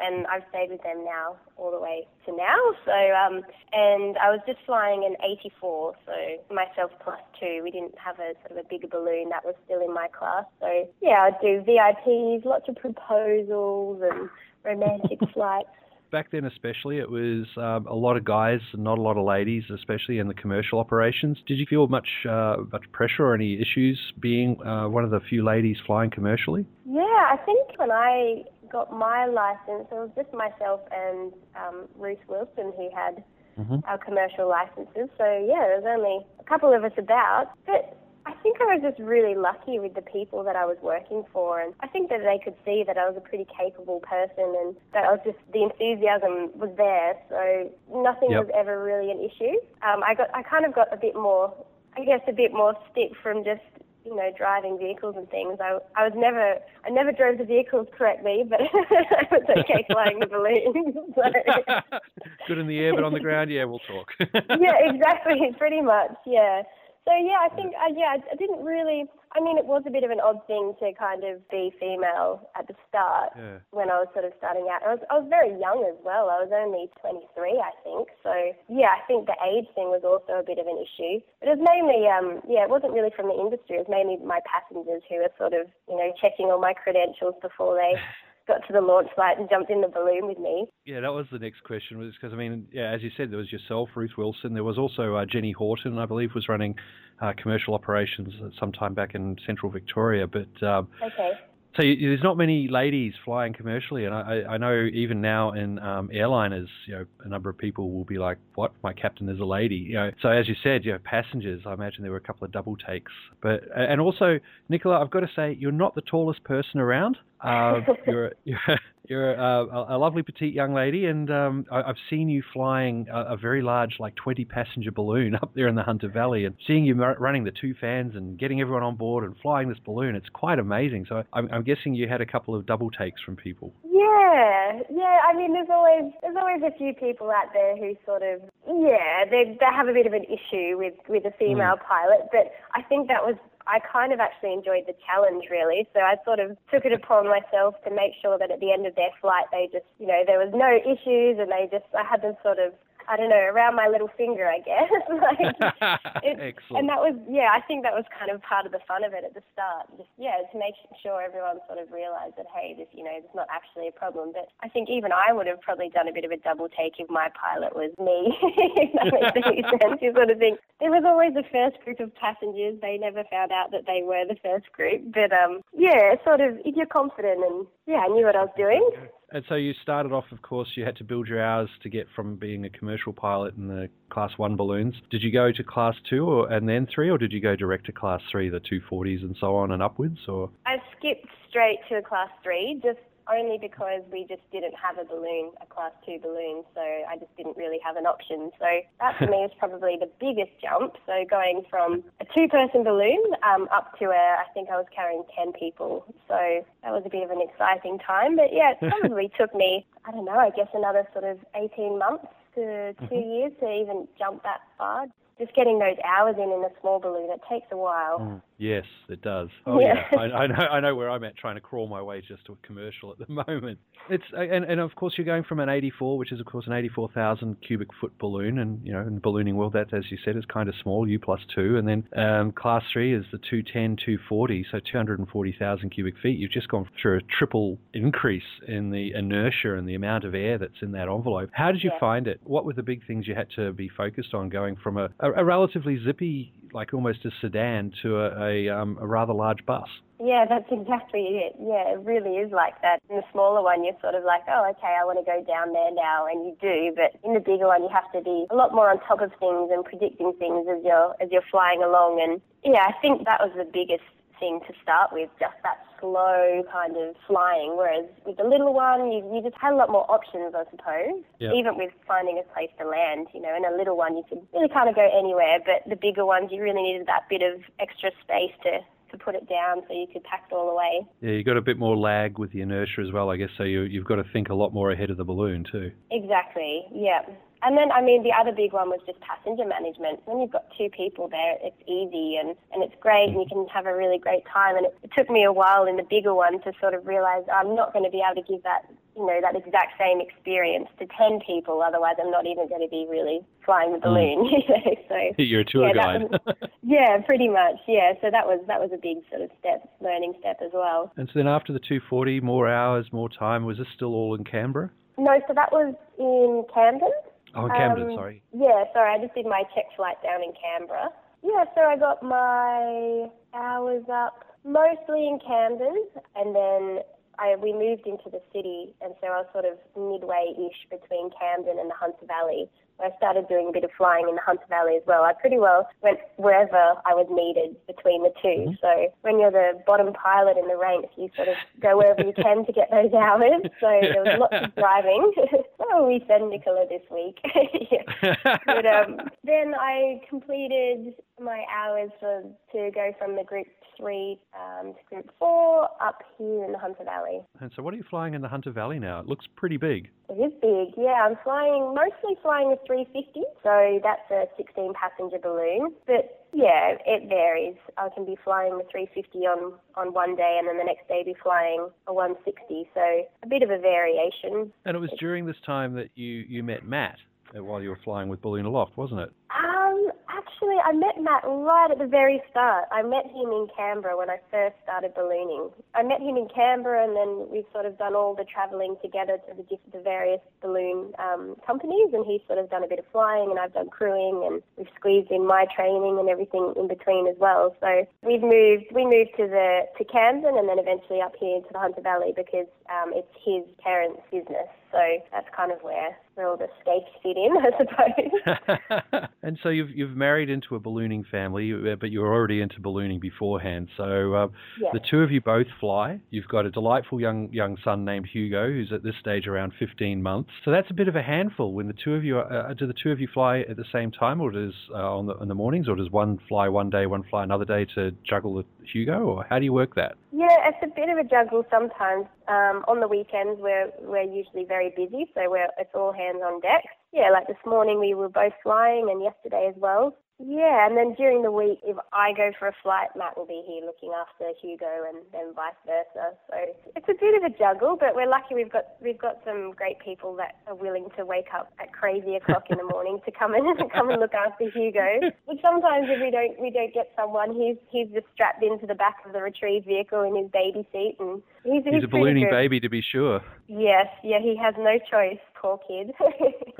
and I've stayed with them now all the way to now. So, um, and I was just flying an 84, so myself plus two. We didn't have a sort of a bigger balloon that was still in my class. So, yeah, I'd do VIPs, lots of proposals and romantic flights. Back then, especially, it was um, a lot of guys and not a lot of ladies, especially in the commercial operations. Did you feel much uh, much pressure or any issues being uh, one of the few ladies flying commercially? Yeah, I think when I got my license, it was just myself and um, Ruth Wilson who had Mhm. our commercial licenses. So yeah, there was only a couple of us about. But I think I was just really lucky with the people that I was working for, and I think that they could see that I was a pretty capable person, and that I was just the enthusiasm was there. So nothing Yep. was ever really an issue. Um, I got, I kind of got a bit more, I guess, a bit more stick from just you know, driving vehicles and things. I, I was never, I never drove the vehicles correctly, but I was okay flying the balloons. So, Good in the air, but on the ground, yeah, we'll talk. yeah, exactly, pretty much, yeah. So yeah, I think, uh, yeah, I, didn't really. I mean, it was a bit of an odd thing to kind of be female at the start Yeah. when I was sort of starting out. I was, I was very young as well. I was only 23, I think. So yeah, I think the age thing was also a bit of an issue. But it was mainly, um, yeah, it wasn't really from the industry. It was mainly my passengers who were sort of, you know, checking all my credentials before they got to the launch site and jumped in the balloon with me. Yeah, that was the next question. Was because I mean, yeah, as you said, there was yourself, Ruth Wilson. There was also uh, Jenny Horton, I believe, was running uh, commercial operations sometime back in Central Victoria. But um, Okay. so you, there's not many ladies flying commercially, and I, I know even now in um, airliners, you know, a number of people will be like, "What? My captain is a lady." You know, so as you said, you know, passengers. I imagine there were a couple of double takes, but and also, Nicola, I've got to say, you're not the tallest person around. Uh, you're you're you're uh, a, a lovely petite young lady, and um, I, I've seen you flying a, a very large, like 20 passenger balloon up there in the Hunter Valley, and seeing you running the two fans and getting everyone on board and flying this balloon. It's quite amazing. So I'm, I'm guessing you had a couple of double takes from people. Yeah, yeah. I mean, there's always there's always a few people out there who sort of yeah they they have a bit of an issue with with a female pilot, but I think that was I kind of actually enjoyed the challenge really. So I sort of took it upon myself to make sure that at the end of their flight they just you know there was no issues and they just I had them sort of I don't know around my little finger I guess. like, it, Excellent. and that was yeah I think that was kind of part of the fun of it at the start. Just yeah to make sure everyone sort of realised that hey this you know it's not actually a problem. But I think even I would have probably done a bit of a double take if my pilot was me. if that makes any sense. You sort of think there was always the first group of passengers. They never found out that they were the first group. But um yeah sort of if you're confident and yeah I knew what I was doing. And so you started off, of course, you had to build your hours to get from being a commercial pilot in the Class 1 balloons. Did you go to Class 2 or, and then 3, or did you go direct to Class 3, the 240s and so on and upwards? Or I skipped straight to class three just only because we just didn't have a balloon, a class two balloon, so I just didn't really have an option. So that for me is probably the biggest jump. So going from a two person balloon um, up to a, I think I was carrying 10 people. So that was a bit of an exciting time. But yeah, it probably took me, I don't know, I guess another sort of 18 months to 2 years to even jump that far. Just getting those hours in in a small balloon, it takes a while. Yes, it does. Oh yeah, Yeah. I, I know. I know where I'm at, trying to crawl my way just to a commercial at the moment. It's and, and of course you're going from an 84, which is of course an 84,000 cubic foot balloon, and you know in the ballooning world that, as you said, is kind of small. U plus two, and then um, class three is the 210, 240, so 240,000 cubic feet. You've just gone through a triple increase in the inertia and the amount of air that's in that envelope. How did you Yeah. find it? What were the big things you had to be focused on going from a, a, a relatively zippy, like almost a sedan, to a, a, um, a rather large bus? Yeah, that's exactly it. Yeah, it really is like that. In the smaller one, you're sort of like, oh, okay, I want to go down there now, and you do. But in the bigger one, you have to be a lot more on top of things and predicting things as you're as you're flying along. And yeah, I think that was the biggest thing to start with, just that slow kind of flying. Whereas with the little one, you, you just had a lot more options, I suppose. Yeah. Even with finding a place to land, you know, in a little one, you could really kind of go anywhere. But the bigger ones, you really needed that bit of extra space to to put it down so you could pack it all away. Yeah, you got a bit more lag with the inertia as well, I guess. So you, you've got to think a lot more ahead of the balloon too. Exactly, yeah. And then, I mean, the other big one was just passenger management. When you've got two people there, it's easy and, and it's great and you can have a really great time. And it, it took me a while in the bigger one to sort of realize I'm not going to be able to give that, you know, that exact same experience to 10 people. Otherwise, I'm not even going to be really flying the hmm. balloon, you know. So, You're a tour yeah, guide. was, yeah, pretty much. Yeah. So that was, that was a big sort of step, learning step as well. and so then after the 240, more hours, more time. Was this still all in Canberra? No, so that was in Camden. Oh, in Camden, Um, sorry. Yeah, sorry, I just did my check flight down in Canberra. Yeah, so I got my hours up mostly in Camden, and then I we moved into the city, and so I was sort of midway-ish between Camden and the Hunter Valley. I started doing a bit of flying in the Hunter Valley as well. I pretty well went wherever I was needed between the 2 So when you're the bottom pilot in the ranks, you sort of go wherever you can to get those hours. So there was lots of driving. oh, we send Nicola this week. Yeah. But um, then I completed my hours for, to go from the group three um, to group four up here in the Hunter Valley. And so what are you flying in the Hunter Valley now? It looks pretty big. It is big, yeah. I'm flying, mostly flying a 350, so that's a 16 passenger balloon. But yeah, it varies. I can be flying the 350 on, on one day and then the next day be flying a 160, so a bit of a variation. And it was during this time that you, you met Matt uh, while you were flying with Balloon Aloft, wasn't it? Um, actually, I met Matt right at the very start. I met him in Canberra when I first started ballooning. I met him in Canberra, and then we've sort of done all the travelling together to the, the various balloon um, companies, and he's sort of done a bit of flying, and I've done crewing, and we've squeezed in my training and everything in between as well. So we've moved. We moved to the to Camden, and then eventually up here to the Hunter Valley because um, it's his parents' business. So that's kind of where, where all the skates fit in, I suppose. and so you've you've married into a ballooning family, uh, but you were already into ballooning beforehand. So uh, Yes. the two of you both fly. You've got a delightful young young son named Hugo, who's at this stage around 15 months. So that's a bit of a handful. When the two of you are, uh, do the two of you fly at the same time, or does uh, on the in the mornings, or does one fly one day, one fly another day to juggle the Hugo, or how do you work that? Yeah, it's a bit of a juggle sometimes. Um, on the weekends, we're we're usually very busy, so we're it's all hands on deck. Yeah, like this morning we were both flying, and yesterday as well. Yeah, and then during the week, if I go for a flight, Matt will be here looking after Hugo, and then vice versa. So it's a bit of a juggle, but we're lucky we've got we've got some great people that are willing to wake up at crazy o'clock in the morning to come in and come and look after Hugo. But sometimes if we don't we don't get someone, he's he's just strapped into the back of the retrieve vehicle in his baby seat, and he's He's, a ballooning good. baby, to be sure. Yes, yeah, he has no choice, poor kid.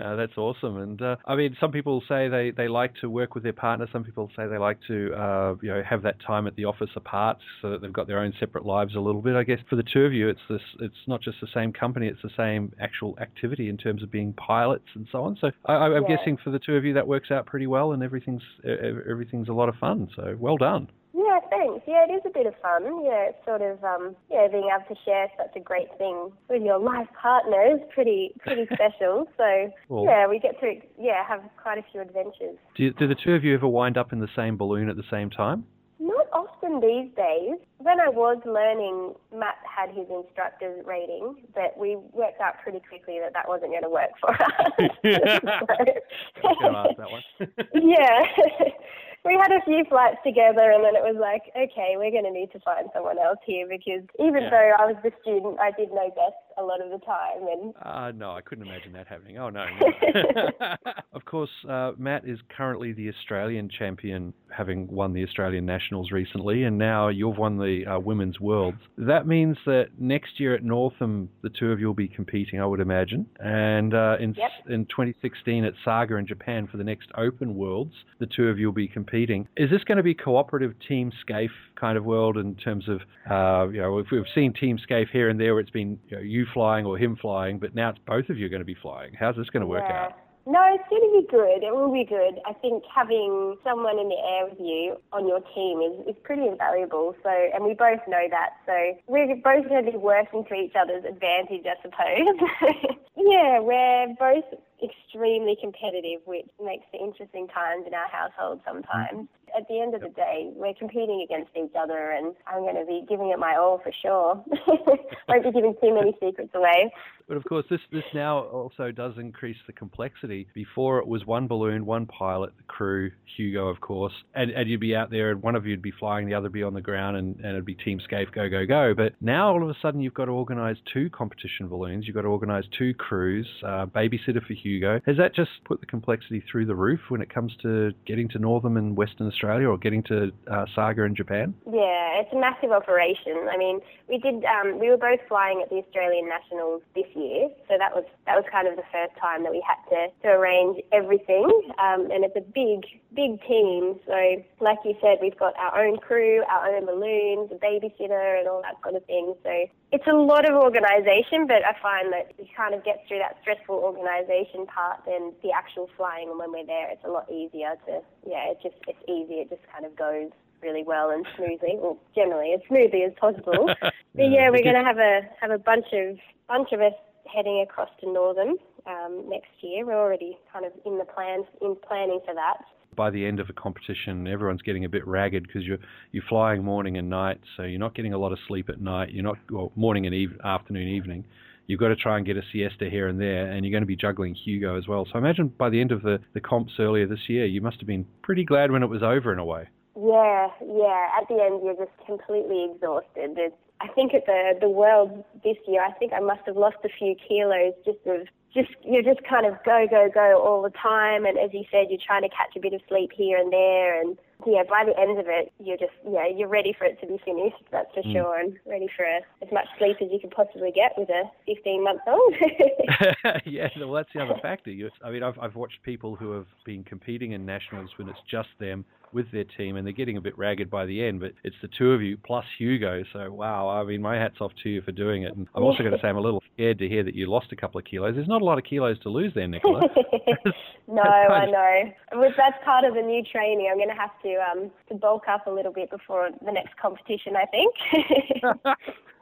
Uh, that's awesome, and uh, I mean, some people say they, they like to work with their partner. Some people say they like to uh, you know have that time at the office apart, so that they've got their own separate lives a little bit. I guess for the two of you, it's this it's not just the same company; it's the same actual activity in terms of being pilots and so on. So I, I'm Yeah. guessing for the two of you that works out pretty well, and everything's everything's a lot of fun. So well done. Thanks. Yeah, it is a bit of fun. Yeah, it's sort of um, yeah, being able to share such a great thing with your life partner is pretty pretty special. So Well- yeah, we get to yeah have quite a few adventures. Do, you, do the two of you ever wind up in the same balloon at the same time? Not often these days. When I was learning, Matt had his instructor's rating, but we worked out pretty quickly that that wasn't going to work for us. Gonna ask that one. yeah. We had a few flights together and then it was like, okay, we're going to need to find someone else here because even Yeah. though I was the student, I did know best a lot of the time. And Uh, no, I couldn't imagine that happening. Oh, no. no. of course, uh, Matt is currently the Australian champion, having won the Australian Nationals recently, and now you've won the uh, Women's Worlds. That means that next year at Northam, the two of you will be competing, I would imagine. And uh, in, Yep. in 2016 at Saga in Japan for the next Open Worlds, the two of you will be competing. Is this going to be cooperative Team Scaife kind of world in terms of, uh, you know, if we've seen Team Scaife here and there where it's been you, know, you flying or him flying, but now it's both of you going to be flying. How's this going to work yeah. out? No, it's going to be good. It will be good. I think having someone in the air with you on your team is, is pretty invaluable. So, and we both know that. So we're both going to be working to each other's advantage, I suppose. yeah, we're both extremely competitive, which makes for interesting times in our household sometimes. At the end of the day, we're competing against each other, and I'm going to be giving it my all for sure. Won't be giving too many secrets away. But of course, this this now also does increase the complexity. Before it was one balloon, one pilot, the crew, Hugo, of course, and, and you'd be out there, and one of you'd be flying, the other be on the ground, and, and it'd be Team Scaife, go, go, go. But now all of a sudden, you've got to organise two competition balloons, you've got to organise two crews, uh, babysitter for Hugo. Has that just put the complexity through the roof when it comes to getting to Northam and Western Australia, or getting to uh, Saga in Japan? Yeah, it's a massive operation. I mean, we did. Um, we were both flying at the Australian Nationals this year, so that was that was kind of the first time that we had to, to arrange everything. Um, and it's a big, big team. So, like you said, we've got our own crew, our own balloons, a babysitter, and all that sort of thing. So it's a lot of organisation, but I find that you kind of get through that stressful organisation part, then the actual flying, and when we're there, it's a lot easier to. Yeah, it just it's easy. It just kind of goes really well and smoothly, well, generally as smoothly as possible. but yeah, we're going to have a have a bunch of bunch of us heading across to Northam um, next year. We're already kind of in the plans in planning for that. by the end of a competition, everyone's getting a bit ragged because you're you're flying morning and night, so you're not getting a lot of sleep at night. You're not well, morning and eve- afternoon, evening. You've got to try and get a siesta here and there, and you're going to be juggling Hugo as well. So imagine by the end of the, the comps earlier this year, you must have been pretty glad when it was over in a way. Yeah, yeah. At the end, you're just completely exhausted. It's, I think at the the world this year, I think I must have lost a few kilos just of just you're just kind of go go go all the time. And as you said, you're trying to catch a bit of sleep here and there, and yeah, by the end of it, you're just yeah, you're ready for it to be finished. That's for Mm. sure, and ready for a, as much sleep as you can possibly get with a 15 month old. yeah, well, that's the other factor. You, I mean, I've, I've watched people who have been competing in nationals when it's just them with their team, and they're getting a bit ragged by the end. But it's the two of you plus Hugo. So wow, I mean, my hats off to you for doing it. And I'm also going to say I'm a little scared to hear that you lost a couple of kilos. There's not a lot of kilos to lose there, Nicola. no, I know. That's part of the new training. I'm going to have to um to bulk up a little bit before the next competition. I think.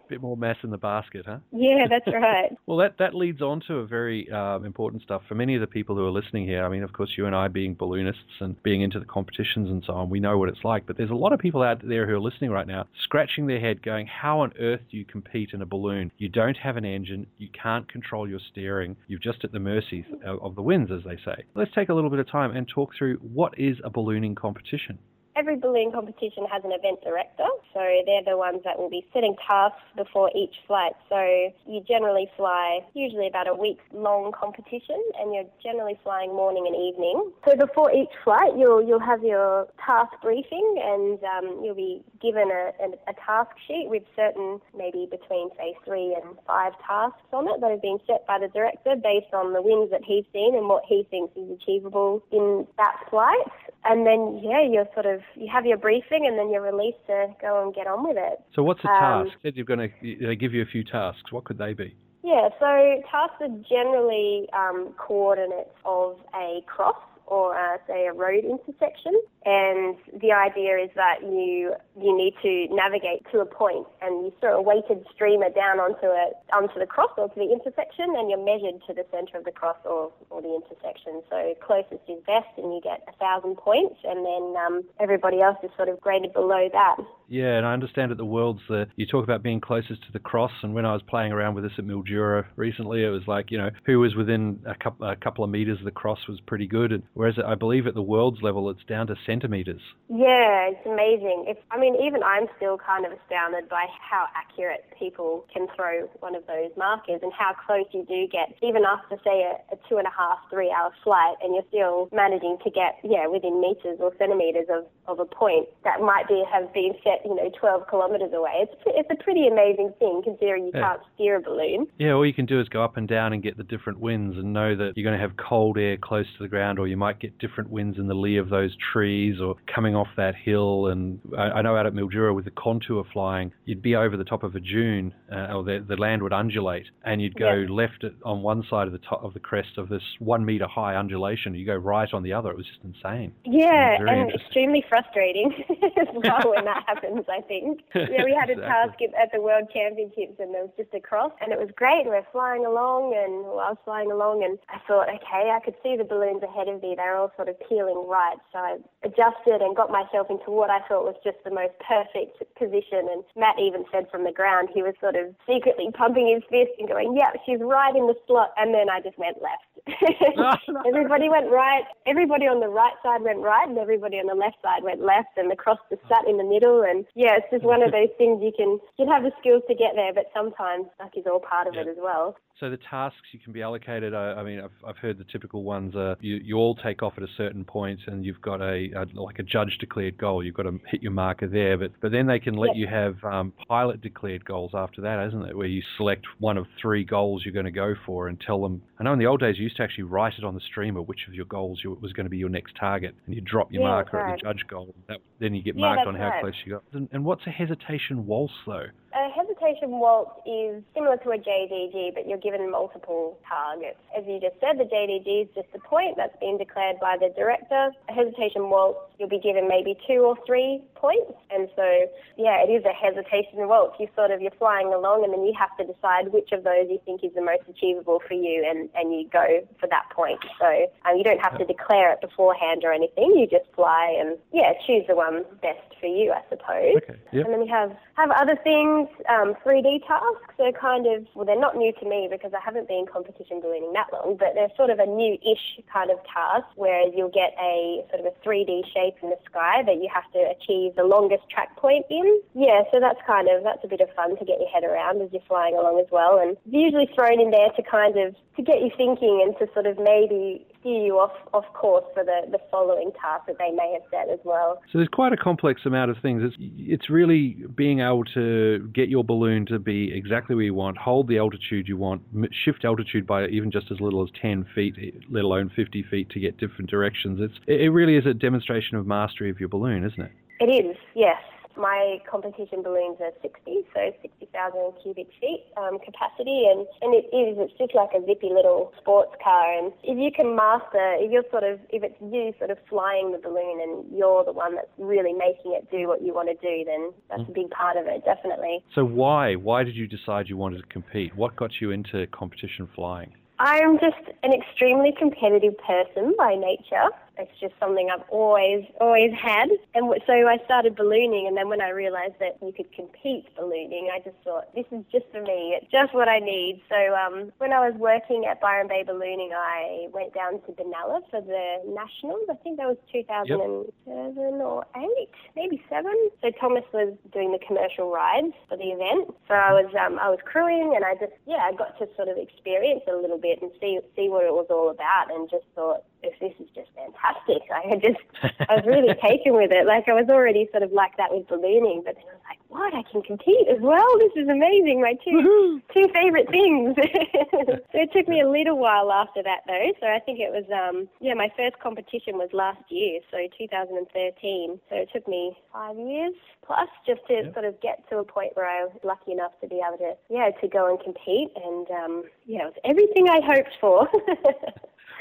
bit more mass in the basket, huh? yeah, that's right. Well, that, that leads on to a very uh, important stuff for many of the people who are listening here. I mean, of course, you and I being balloonists and being into the competitions and so on, we know what it's like. But there's a lot of people out there who are listening right now, scratching their head, going, "How on earth do you compete in a balloon? You don't have an engine, you can't control your steering, you're just at the mercy of of the winds, as they say." Let's take a little bit of time and talk through what is a ballooning competition. Every balloon competition has an event director, so they're the ones that will be setting tasks before each flight. So you generally fly usually about a week long competition, and you're generally flying morning and evening. So before each flight, you'll you'll have your task briefing, and um, you'll be given a, a, a task sheet with certain maybe between say three and five tasks on it that have been set by the director based on the winds that he's seen and what he thinks is achievable in that flight. And then yeah, you're sort of you have your briefing, and then you're released to go and get on with it. So, what's a Um, task? Said you're going to they give you a few tasks. What could they be? Yeah, so tasks are generally um, coordinates of a cross or uh, say a road intersection, and the idea is that you you need to navigate to a point, and you throw a weighted streamer down onto it onto the cross or to the intersection, and you're measured to the centre of the cross or, or the intersection. So closest is best, and you get a thousand points, and then um, everybody else is sort of graded below that. Yeah, and I understand at the Worlds that you talk about being closest to the cross. And when I was playing around with this at Mildura recently, it was like you know who was within a couple a couple of meters of the cross was pretty good. And whereas I believe at the Worlds level, it's down to centimeters. Yeah, it's amazing. It's, I mean, even I'm still kind of astounded by how accurate people can throw one of those markers and how close you do get, even after, say, a, a two and a half, three hour flight, and you're still managing to get, yeah, within meters or centimeters of, of a point that might be have been set, you know, 12 kilometers away. It's, it's a pretty amazing thing considering you Yeah. can't steer a balloon. Yeah, all you can do is go up and down and get the different winds and know that you're going to have cold air close to the ground, or you might get different winds in the lee of those trees or coming off that hill. And I, I know out at Mildura with the contour flying, you'd be over the top of a dune, uh, or the, the land would undulate, and you'd go Yeah. left on one side of the top of the crest of this one meter high undulation. You go right on the other. It was just insane. Yeah, and extremely frustrating as well when that happens, I think. Yeah, we had a task at, at the World Championships and there was just a cross and it was great. We were flying along and well, I was flying along and I thought, okay, I could see the balloons ahead of me. They're all sort of peeling right. So I adjusted and got myself into what I thought was just the most perfect position. And Matt even said from the ground, he was sort of secretly pumping his fist and going, yeah, she's right in the slot. And then I just went left. everybody went right. Everybody on the right side went right, and everybody on the left side went left, and the cross just sat in the middle. And yeah, it's just one of those things you can you can have the skills to get there, but sometimes luck is all part of it as well. So the tasks you can be allocated. I, I mean, I've, I've heard the typical ones. Uh, you you all take off at a certain point, and you've got a, a like a judge declared goal. You've got to hit your marker there, but but then they can let Yeah. you have um, pilot declared goals after that, isn't it? Where you select one of three goals you're going to go for, and tell them. I know in the old days you used to actually write it on the streamer which of your goals you, was going to be your next target, and you drop your Yeah, marker at the judge goal. That, then you get Yeah, marked on how right. close you got. And, and what's a hesitation waltz though? A hesitation waltz is similar to a JDG, but you're given multiple targets. As you just said, the JDG is just a point that's been declared by the director. A hesitation waltz, you'll be given maybe two or three points. And so, yeah, it is a hesitation waltz. You sort of, you're flying along and then you have to decide which of those you think is the most achievable for you and, and you go for that point. So um, you don't have to declare it beforehand or anything. You just fly and, yeah, choose the one best for you, I suppose. Okay. Yep. And then we have, have other things, um, 3D tasks. They're kind of, well, they're not new to me because I haven't been competition ballooning that long, but they're sort of a new-ish kind of task, whereas you'll get a sort of a 3D shape in the sky that you have to achieve the longest track point in. Yeah, so that's kind of, that's a bit of fun to get your head around as you're flying along as well. And usually thrown in there to kind of, to get you thinking and to sort of maybe steer you off off course for the, the following task that they may have set as well. So there's quite a complex amount of things. It's it's really being able to get your balloon to be exactly where you want, hold the altitude you want, shift altitude by even just as little as 10 feet, let alone 50 feet to get different directions. It's it really is a demonstration of mastery of your balloon, isn't it? It is, yes. My competition balloons are 60, so 60,000 cubic feet um, capacity, and, and it is, it's just like a zippy little sports car. And if you can master, if you're sort of, if it's you sort of flying the balloon and you're the one that's really making it do what you want to do, then that's a big part of it, definitely. So why? Why did you decide you wanted to compete? What got you into competition flying? I'm just an extremely competitive person by nature. It's just something I've always, always had. And so I started ballooning, and then when I realised that you could compete ballooning, I just thought, this is just for me. It's just what I need. So um, when I was working at Byron Bay Ballooning, I went down to Benalla for the Nationals. I think that was 2007 yep. or 8, maybe 7. So Thomas was doing the commercial rides for the event. So I was, um, I was crewing, and I just, yeah, I got to sort of experience it a little bit and see, see what it was all about, and just thought, if this is just fantastic. I had just, I was really taken with it. Like I was already sort of like that with ballooning, but then I was like, what? I can compete as well. This is amazing. My 2 Woo-hoo. two favorite things. so it took me a little while after that though. So I think it was, um, yeah, my first competition was last year, so 2013. So it took me five years plus just to yep. sort of get to a point where I was lucky enough to be able to, yeah, to go and compete. And um, yeah, it was everything I hoped for.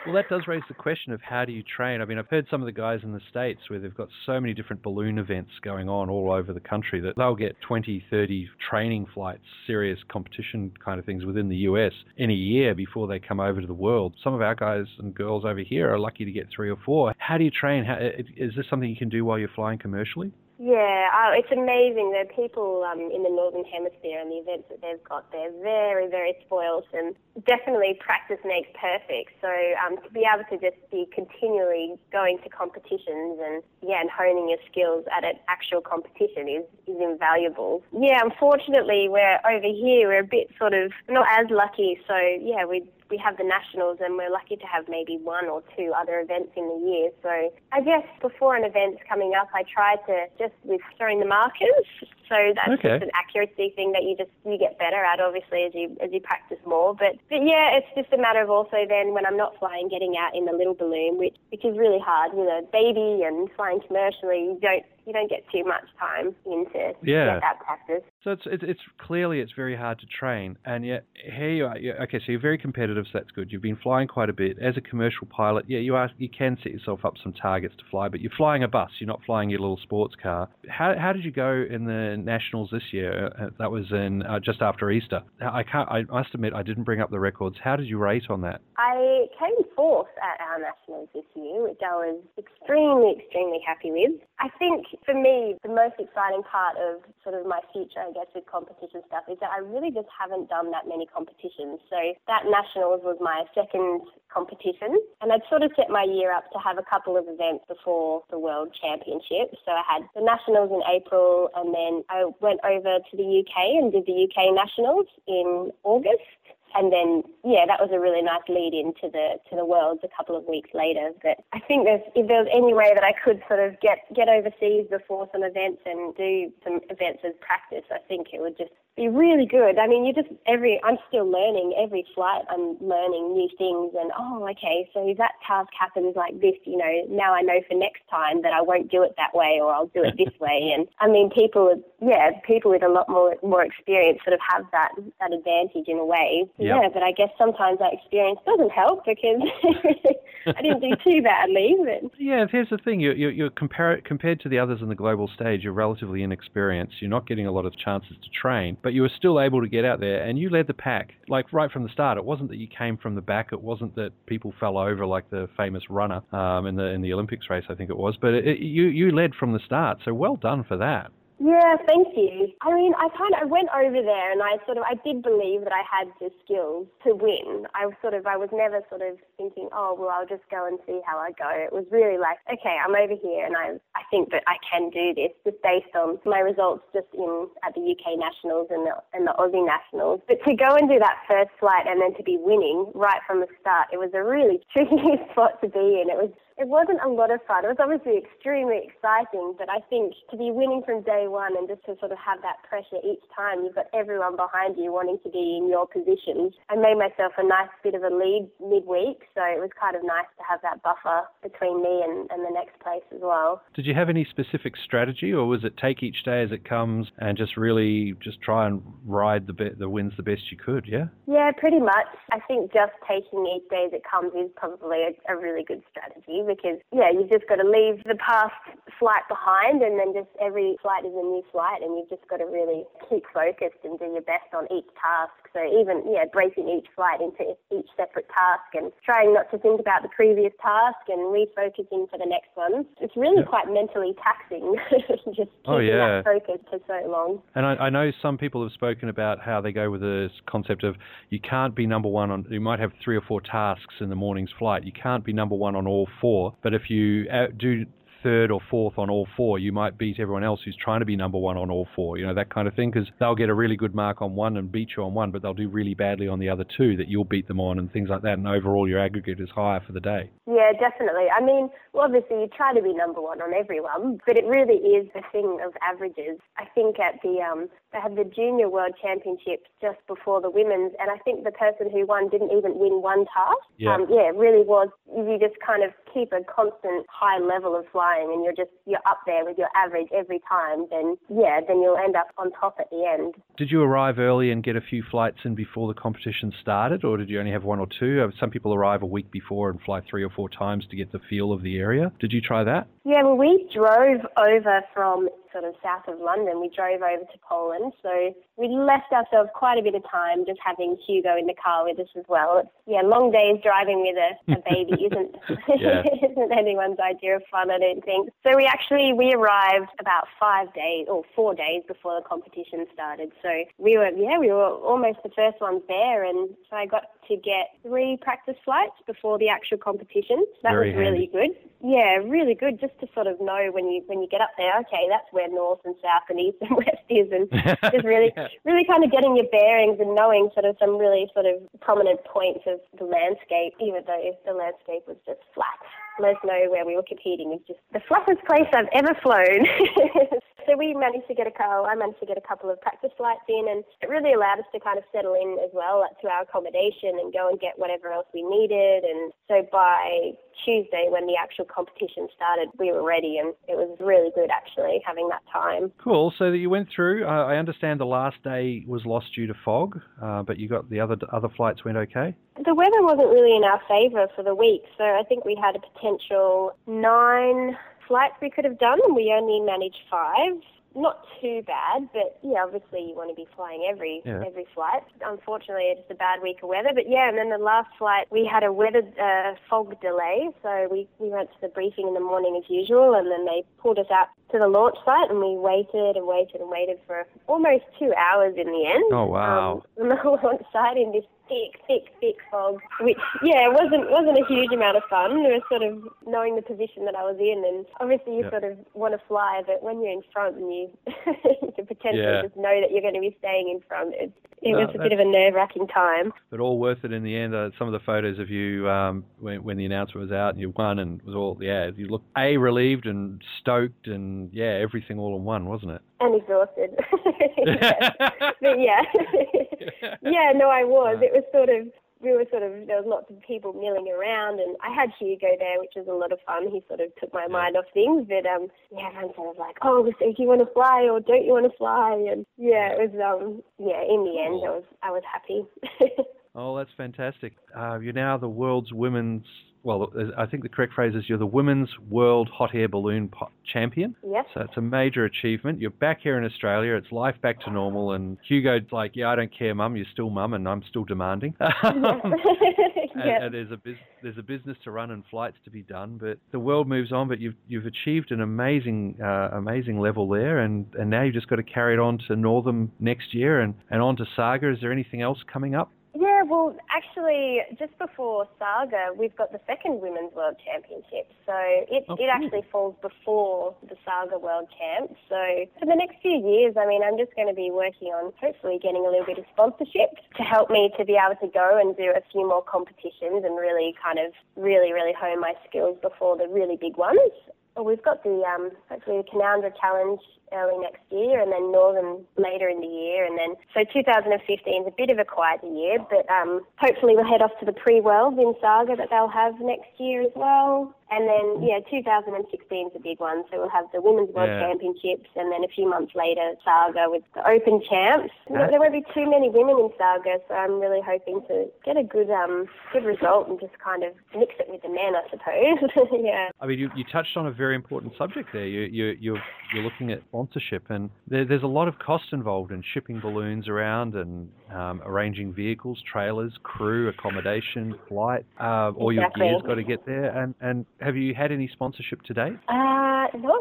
Well, that does raise the question of how do you train? I mean, I've heard some of the guys in the States where they've got so many different balloon events going on all over the country that they'll get 20, 30 training flights, serious competition kind of things within the US in a year before they come over to the world. Some of our guys and girls over here are lucky to get three or four. How do you train? How, is this something you can do while you're flying commercially? Yeah, oh, it's amazing. The people um, in the Northern Hemisphere and the events that they've got, they're very, very spoiled and definitely practice makes perfect. So um, to be able to just be continually going to competitions and, yeah, and honing your skills at an actual competition is, is invaluable. Yeah, unfortunately, we're over here, we're a bit sort of not as lucky. So, yeah, we we have the nationals and we're lucky to have maybe one or two other events in the year. So I guess before an event's coming up, I try to just with throwing the markers. So that's okay. just an accuracy thing that you just you get better at, obviously, as you as you practice more. But but yeah, it's just a matter of also then when I'm not flying, getting out in the little balloon, which which is really hard. You know, baby and flying commercially, you don't you don't get too much time into yeah. that practice. So it's, it's, it's clearly it's very hard to train, and yet here you are. Okay, so you're very competitive, so that's good. You've been flying quite a bit as a commercial pilot. Yeah, you are. You can set yourself up some targets to fly, but you're flying a bus. You're not flying your little sports car. How how did you go in the nationals this year? Uh, that was in uh, just after Easter. I can't. I must admit I didn't bring up the records. How did you rate on that? I came fourth at our nationals this year, which I was extremely extremely happy with. I think for me, the most exciting part of sort of my future, I guess, with competition stuff is that I really just haven't done that many competitions. So that nationals was my second competition, and I'd sort of set my year up to have a couple of events before the World Championship. So I had the nationals in April, and then I went over to the UK and did the UK nationals in August and then yeah, that was a really nice lead into the to the worlds a couple of weeks later. But I think there's if there was any way that I could sort of get get overseas before some events and do some events as practice, I think it would just be really good. I mean, you just every I'm still learning every flight. I'm learning new things, and oh, okay, so if that task happens like this, you know, now I know for next time that I won't do it that way, or I'll do it this way. And I mean, people, yeah, people with a lot more more experience sort of have that that advantage in a way. Yep. Yeah, but I guess sometimes that experience doesn't help because I didn't do too badly. But yeah, here's the thing: you're you're, you're compar- compared to the others in the global stage, you're relatively inexperienced. You're not getting a lot of chances to train but you were still able to get out there and you led the pack like right from the start. It wasn't that you came from the back. It wasn't that people fell over like the famous runner um, in the in the Olympics race, I think it was. But it, it, you you led from the start. So well done for that. Yeah, thank you. I mean, I kind of I went over there and I sort of I did believe that I had the skills to win. I sort of I was never sort of thinking, oh well, I'll just go and see how I go. It was really like, okay, I'm over here and I I think that I can do this just based on my results just in at the UK nationals and the and the Aussie nationals. But to go and do that first flight and then to be winning right from the start, it was a really tricky spot to be in. It was it wasn't a lot of fun. It was obviously extremely exciting, but I think to be winning from day one and just to sort of have that pressure each time, you've got everyone behind you wanting to be in your position. I made myself a nice bit of a lead midweek, so it was kind of nice to have that buffer between me and, and the next place as well. Did you have any specific strategy, or was it take each day as it comes and just really just try and ride the be- the wins the best you could? Yeah. Yeah, pretty much. I think just taking each day as it comes is probably a, a really good strategy because yeah, you've just got to leave the past flight behind, and then just every flight is a new flight, and you've just got to really keep focused and do your best on each task. So even yeah, breaking each flight into each separate task and trying not to think about the previous task and refocusing for the next one. It's really Yep. quite mentally taxing, just keeping Oh, yeah. that focus for so long. And I, I know some people have spoken about how they go with this concept of you can't be number one on. You might have three or four tasks in the morning's flight. You can't be number one on all four. But if you uh, do third or fourth on all four, you might beat everyone else who's trying to be number one on all four. You know that kind of thing because they'll get a really good mark on one and beat you on one, but they'll do really badly on the other two that you'll beat them on and things like that. And overall, your aggregate is higher for the day. Yeah, definitely. I mean, well, obviously you try to be number one on everyone, but it really is a thing of averages. I think at the um, they had the junior world championships just before the women's, and I think the person who won didn't even win one task. Yeah. Um, yeah, it really was. You just kind of keep a constant high level of flying, and you're just you're up there with your average every time. Then yeah, then you'll end up on top at the end. Did you arrive early and get a few flights in before the competition started, or did you only have one or two? Uh, Some people arrive a week before and fly three or four times to get the feel of the area. Did you try that? Yeah, well, we drove over from sort of south of London. We drove over to Poland, so we left ourselves quite a bit of time just having Hugo in the car with us as well. It's, yeah, long days driving with a, a baby isn't isn't anyone's idea of fun, I don't think. So we actually we arrived about five days or four days before the competition started. So we were yeah we were almost the first ones there, and so I got to get three practice flights before the actual competition. That Very was really handy. good. Yeah, really good. Just to sort of know when you when you get up there, okay, that's where north and south and east and west is, and just really Yeah. really kind of getting your bearings and knowing sort of some really sort of prominent points of the landscape, even though if the landscape was just flat. Leszno, where we were competing, is just the flattest place I've ever flown. so we managed to get a couple. I managed to get a couple of practice flights in, and it really allowed us to kind of settle in as well to our accommodation and go and get whatever else we needed. And so by Tuesday, when the actual competition started, we were ready, and it was really good actually having that time. Cool. So that you went through. Uh, I understand the last day was lost due to fog, uh, but you got the other other flights went okay. The weather wasn't really in our favour for the week, so I think we had a potential nine flights we could have done, and we only managed five. Not too bad, but yeah, obviously you want to be flying every Yeah. every flight. Unfortunately, it's a bad week of weather, but yeah. And then the last flight, we had a weather uh, fog delay, so we we went to the briefing in the morning as usual, and then they pulled us out to the launch site, and we waited and waited and waited for almost two hours in the end. Oh, wow. Um, on the launch site in this thick, thick, thick fog, which yeah, wasn't wasn't a huge amount of fun. It was sort of knowing the position that I was in, and obviously you Yeah. sort of want to fly, but when you're in front and you you can potentially Yeah. just know that you're going to be staying in front, it, it No, was a bit of a nerve wracking time. But all worth it in the end. Uh, some of the photos of you um, when, when the announcement was out and you won and it was all yeah. You looked a relieved and stoked and yeah, everything all in one, wasn't it? And exhausted. Yeah. but yeah, yeah, no, I was. It was sort of. We were sort of there was lots of people milling around, and I had Hugo there, which was a lot of fun. He sort of took my mind off things, but um, yeah, everyone's sort of like, oh, so do you want to fly or don't you want to fly? And yeah, it was um, yeah. In the end, I was I was happy. Oh, that's fantastic. Uh, you're now the world's women's. Well, I think the correct phrase is you're the women's world hot air balloon champion. Yes. So it's a major achievement. You're back here in Australia. It's life back to normal. And Hugo's like, yeah, I don't care, mum. You're still mum, and I'm still demanding. Um, and, Yeah. and there's a bus- there's a business to run and flights to be done, but the world moves on. But you've you've achieved an amazing uh, amazing level there, and, and now you've just got to carry it on to Northam next year and, and on to Saga. Is there anything else coming up? Yeah, well, actually, just before Saga, we've got the second Women's World Championship. So it, Oh, it actually falls before the Saga World Champs. So for the next few years, I mean, I'm just going to be working on hopefully getting a little bit of sponsorship to help me to be able to go and do a few more competitions and really kind of really, really hone my skills before the really big ones. Well, We've got the um, hopefully the Canowindra Challenge early next year, and then Northam later in the year, and then so 2015 is a bit of a quieter year, but um, hopefully we'll head off to the pre-world in Saga that they'll have next year as well. And then yeah, 2016 is a big one, so we'll have the Women's World Yeah. Championships, and then a few months later Saga with the Open Champs. There won't be too many women in Saga, so I'm really hoping to get a good um, good result and just kind of mix it with the men, I suppose. yeah. I mean, you, you touched on a very important subject there. You, you, you're, you're looking at sponsorship, and there, there's a lot of cost involved in shipping balloons around and um, arranging vehicles, trailers, crew, accommodation, flight. Uh, all Exactly. your gear's got to get there. And, and have you had any sponsorship to date? Uh, no,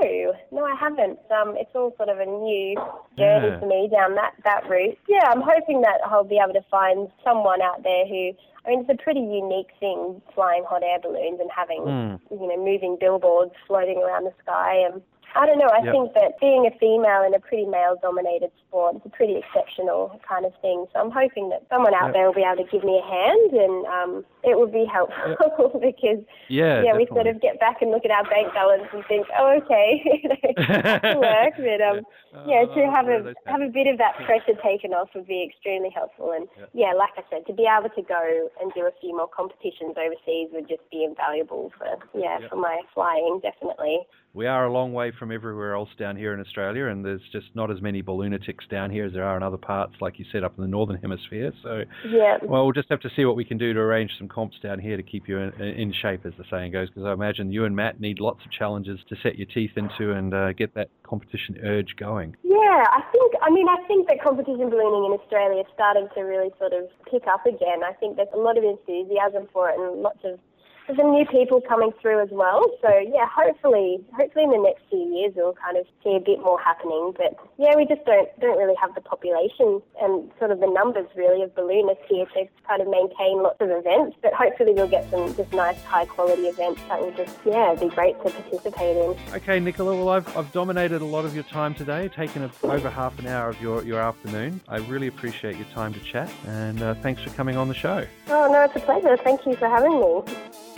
no, I haven't. Um, it's all sort of a new journey Yeah. for me down that, that route. Yeah, I'm hoping that I'll be able to find someone out there who, I mean, it's a pretty unique thing flying hot air balloons and having, Mm. you know, moving billboards floating around the sky. And I don't know, I Yep. think that being a female in a pretty male dominated sport is a pretty exceptional kind of thing. So I'm hoping that someone out Yep. there will be able to give me a hand and um, it would be helpful because Yeah, yeah, we sort of get back and look at our bank balance and think, oh, okay, it work. But um, yeah, to Oh, have yeah, a have a bit of that pressure taken off would be extremely helpful. And Yeah. yeah, like I said, to be able to go and do a few more competitions overseas would just be invaluable for yeah Yeah. for my flying definitely. We are a long way from everywhere else down here in Australia, and there's just not as many balloonatics down here as there are in other parts, like you said, up in the northern hemisphere. So, Yeah. well, we'll just have to see what we can do to arrange some comps down here to keep you in, in shape, as the saying goes. Because I imagine you and Matt need lots of challenges to set your teeth into and uh, get that competition urge going. Yeah, I think, I mean, I think that competition ballooning in Australia is starting to really sort of pick up again. I think there's a lot of enthusiasm for it and lots of there's some new people coming through as well. So yeah, hopefully, hopefully in the next few years we'll kind of see a bit more happening. But yeah, we just don't don't really have the population and sort of the numbers really of balloonists here to kind of maintain lots of events. But hopefully we'll get some just nice high quality events that will just yeah be great to participate in. Okay, Nicola. Well, I've, I've dominated a lot of your time today, taken a, over half an hour of your, your afternoon. I really appreciate your time to chat, and uh, thanks for coming on the show. Oh no, it's a pleasure. Thank you for having me.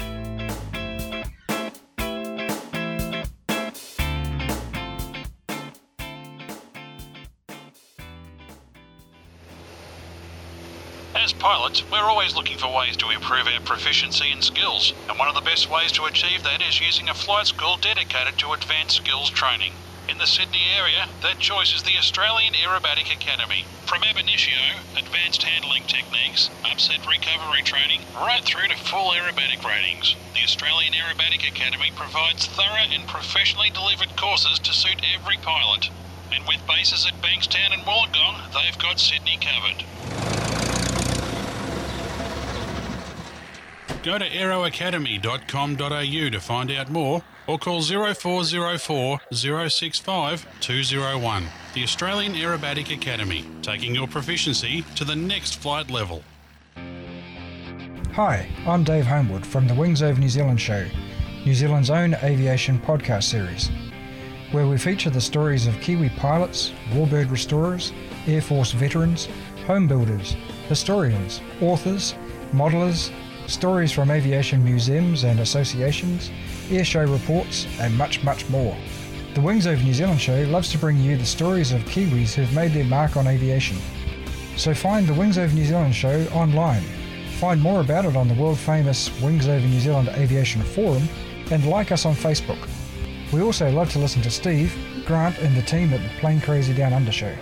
Pilots, we're always looking for ways to improve our proficiency and skills, and one of the best ways to achieve that is using a flight school dedicated to advanced skills training. In the Sydney area, that choice is the Australian Aerobatic Academy. From ab initio, advanced handling techniques, upset recovery training, right through to full aerobatic ratings, the Australian Aerobatic Academy provides thorough and professionally delivered courses to suit every pilot. And with bases at Bankstown and Wollongong, they've got Sydney covered. Go to aeroacademy.com.au to find out more or call 0404 065 201. The Australian Aerobatic Academy, taking your proficiency to the next flight level. Hi, I'm Dave Homewood from the Wings Over New Zealand show, New Zealand's own aviation podcast series, where we feature the stories of Kiwi pilots, warbird restorers, Air Force veterans, home builders, historians, authors, modelers, stories from aviation museums and associations, airshow reports, and much, much more. The Wings Over New Zealand show loves to bring you the stories of Kiwis who've made their mark on aviation. So find the Wings Over New Zealand show online. Find more about it on the world famous Wings Over New Zealand Aviation Forum and like us on Facebook. We also love to listen to Steve, Grant, and the team at the Plane Crazy Down Under show.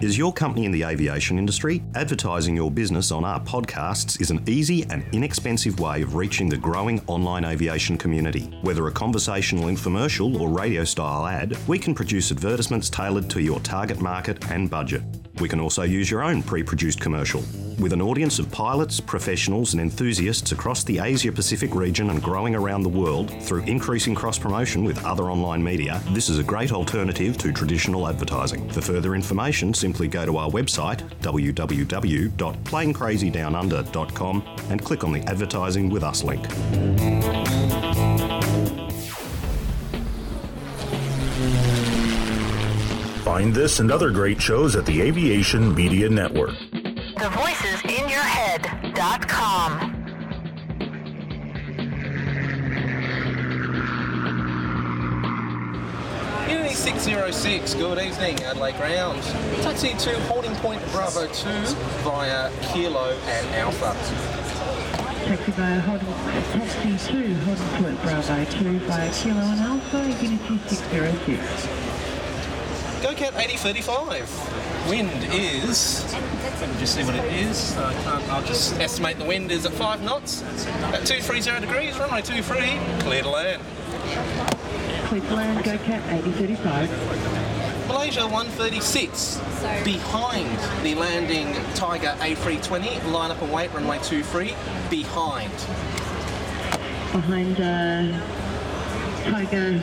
Is your company in the aviation industry? Advertising your business on our podcasts is an easy and inexpensive way of reaching the growing online aviation community. Whether a conversational infomercial or radio style ad, we can produce advertisements tailored to your target market and budget. We can also use your own pre produced commercial. With an audience of pilots, professionals, and enthusiasts across the Asia Pacific region and growing around the world through increasing cross promotion with other online media, this is a great alternative to traditional advertising. For further information, simply go to our website www.planecrazydownunder.com and click on the Advertising with Us link. Find this and other great shows at the Aviation Media Network. The voices in your head.com. Unity 606, good evening, Adelaide Ground. Taxi to holding point Bravo 2 via Kilo and Alpha. Taxi via holding taxi to holding point Bravo 2 via Kilo and Alpha, Unity 606. GoCat 8035. Wind is. Let me just see what it is. I can't, I'll just estimate the wind is at 5 knots. At 230 degrees, runway 23, clear to land. Clear to land, GoCat 8035. Malaysia 136, behind the landing Tiger A320, line up and wait, runway 23, behind. Behind uh, Tiger,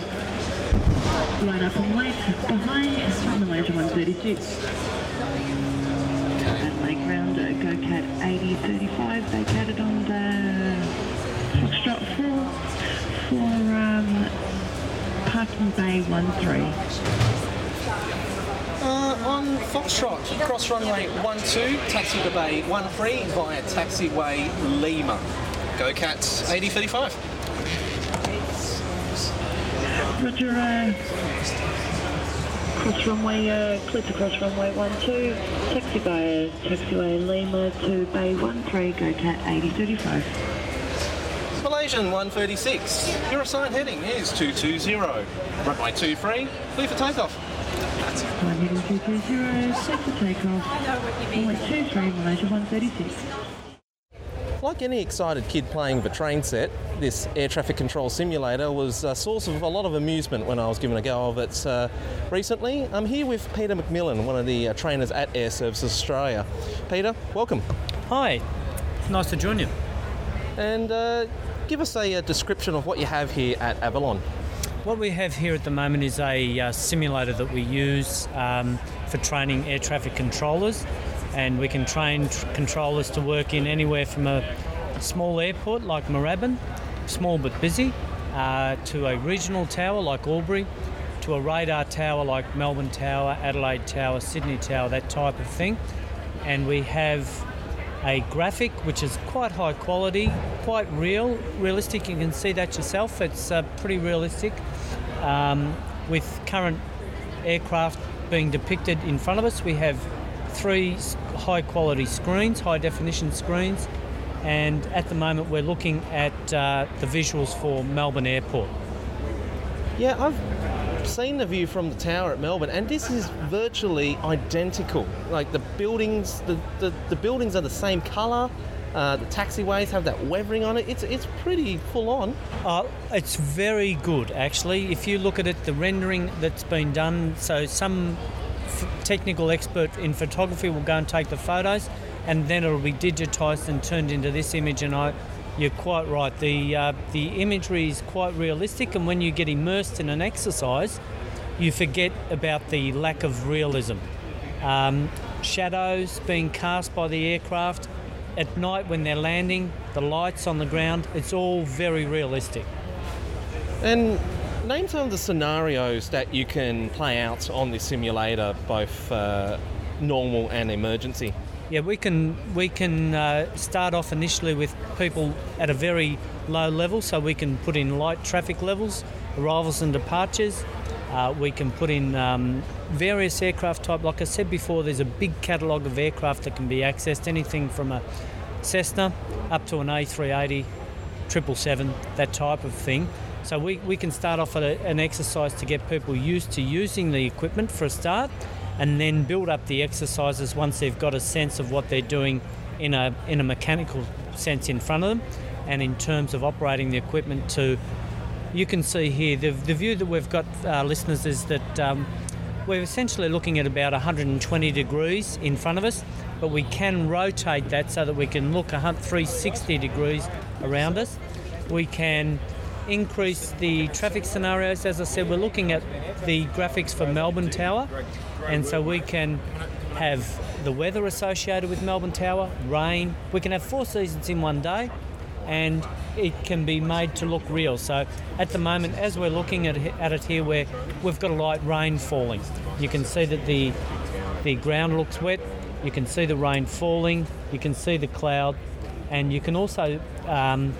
line up and wait. Behind from the Malaysia 136. Adelaide Ground, uh, GoCat 8035, vacated on the Foxtrot 4 for um, Parking Bay 13. Uh, on Foxtrot, cross runway 12, taxi to bay 13 via taxiway Lima. Go GoCat 8035. Roger, uh, cross runway, uh, clear to cross runway 12, taxi via taxiway Lima to Bay 13, GoCat 8035. Malaysian 136, your assigned heading is 220. Runway 23, clear for takeoff. One heading 220, set for takeoff. Runway 23, Malaysia 136. Like any excited kid playing the train set, this air traffic control simulator was a source of a lot of amusement when I was given a go of it uh, recently. I'm here with Peter McMillan, one of the uh, trainers at Air Services Australia. Peter, welcome. Hi, nice to join you. And uh, give us a, a description of what you have here at Avalon. What we have here at the moment is a uh, simulator that we use um, for training air traffic controllers, and we can train tr- controllers to work in anywhere from a small airport like Moorabbin, small but busy, uh, to a regional tower like Albury, to a radar tower like Melbourne Tower, Adelaide Tower, Sydney Tower, that type of thing. And we have a graphic which is quite high quality, quite real, realistic. You can see that yourself. It's uh, pretty realistic. Um, with current aircraft being depicted in front of us, we have three high quality screens, high definition screens, and at the moment we're looking at uh, the visuals for Melbourne Airport. Yeah, I've seen the view from the tower at Melbourne, and this is virtually identical. Like the buildings, the, the, the buildings are the same colour. Uh, the taxiways have that weathering on it. It's it's pretty full on. Uh, it's very good, actually. If you look at it, the rendering that's been done, so some f- technical expert in photography will go and take the photos, and then it'll be digitized and turned into this image. And I, you're quite right. The uh, the imagery is quite realistic, and when you get immersed in an exercise, you forget about the lack of realism. Um, shadows being cast by the aircraft at night when they're landing, the lights on the ground, it's all very realistic. And name some of the scenarios that you can play out on this simulator, both uh, normal and emergency. Yeah, we can we can uh, start off initially with people at a very low level, so we can put in light traffic levels, arrivals and departures. Uh, we can put in um, various aircraft type. Like I said before, there's a big catalogue of aircraft that can be accessed. Anything from a Cessna up to an A380, 777, that type of thing. So we, we can start off a, an exercise to get people used to using the equipment for a start, and then build up the exercises once they've got a sense of what they're doing in a in a mechanical sense in front of them, and in terms of operating the equipment to you can see here the, the view that we've got, uh, listeners, is that um, we're essentially looking at about 120 degrees in front of us, but we can rotate that so that we can look 360 degrees around us. We can increase the traffic scenarios. As I said, we're looking at the graphics for Melbourne Tower, and so we can have the weather associated with Melbourne Tower, rain. We can have four seasons in one day, and it can be made to look real. So at the moment, as we're looking at, at it here, where we've got a light rain falling, you can see that the the ground looks wet. You can see the rain falling. You can see the cloud, and you can also, um,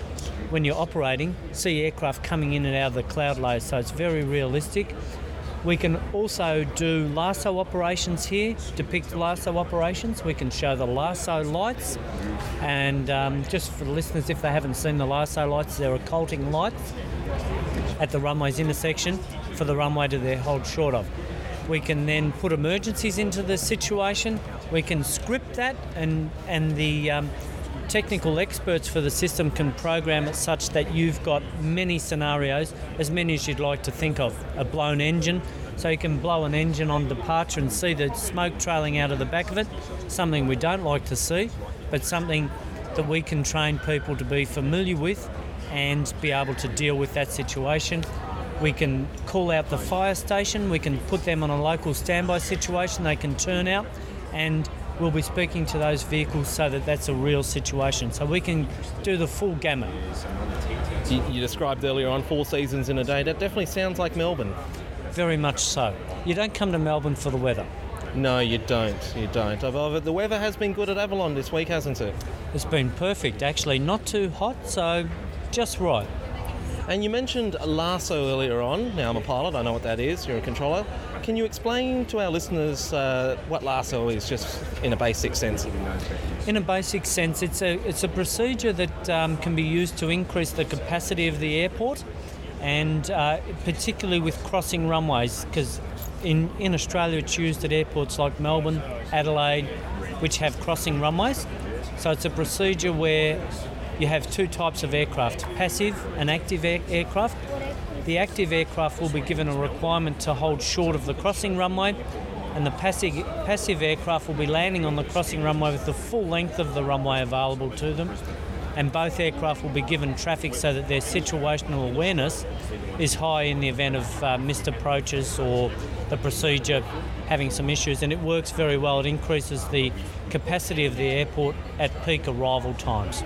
when you're operating, see aircraft coming in and out of the cloud layers. So it's very realistic. We can also do LAHSO operations here, depict LAHSO operations. We can show the LAHSO lights, and um, just for the listeners, if they haven't seen the LAHSO lights, they're occulting lights at the runway's intersection for the runway to their hold short of. We can then put emergencies into the situation. We can script that, and and the um, technical experts for the system can program it such that you've got many scenarios, as many as you'd like to think of. A blown engine, so you can blow an engine on departure and see the smoke trailing out of the back of it. Something we don't like to see, but something that we can train people to be familiar with and be able to deal with that situation. We can call out the fire station, we can put them on a local standby situation, they can turn out, and we'll be speaking to those vehicles so that that's a real situation. So we can do the full gamut. You, you described earlier on four seasons in a day. That definitely sounds like Melbourne. Very much so. You don't come to Melbourne for the weather. No, you don't. You don't. The weather has been good at Avalon this week, hasn't it? It's been perfect, actually. Not too hot, so just right. And you mentioned LAHSO earlier on. Now I'm a pilot. I know what that is. You're a controller. Can you explain to our listeners uh, what LAHSO is, just in a basic sense? In a basic sense, it's a it's a procedure that um, can be used to increase the capacity of the airport, and uh, particularly with crossing runways, because in in Australia it's used at airports like Melbourne, Adelaide, which have crossing runways. So it's a procedure where you have two types of aircraft: passive and active air- aircraft. The active aircraft will be given a requirement to hold short of the crossing runway, and the passive, passive aircraft will be landing on the crossing runway with the full length of the runway available to them. And both aircraft will be given traffic so that their situational awareness is high in the event of uh, missed approaches or the procedure having some issues. And it works very well. It increases the capacity of the airport at peak arrival times.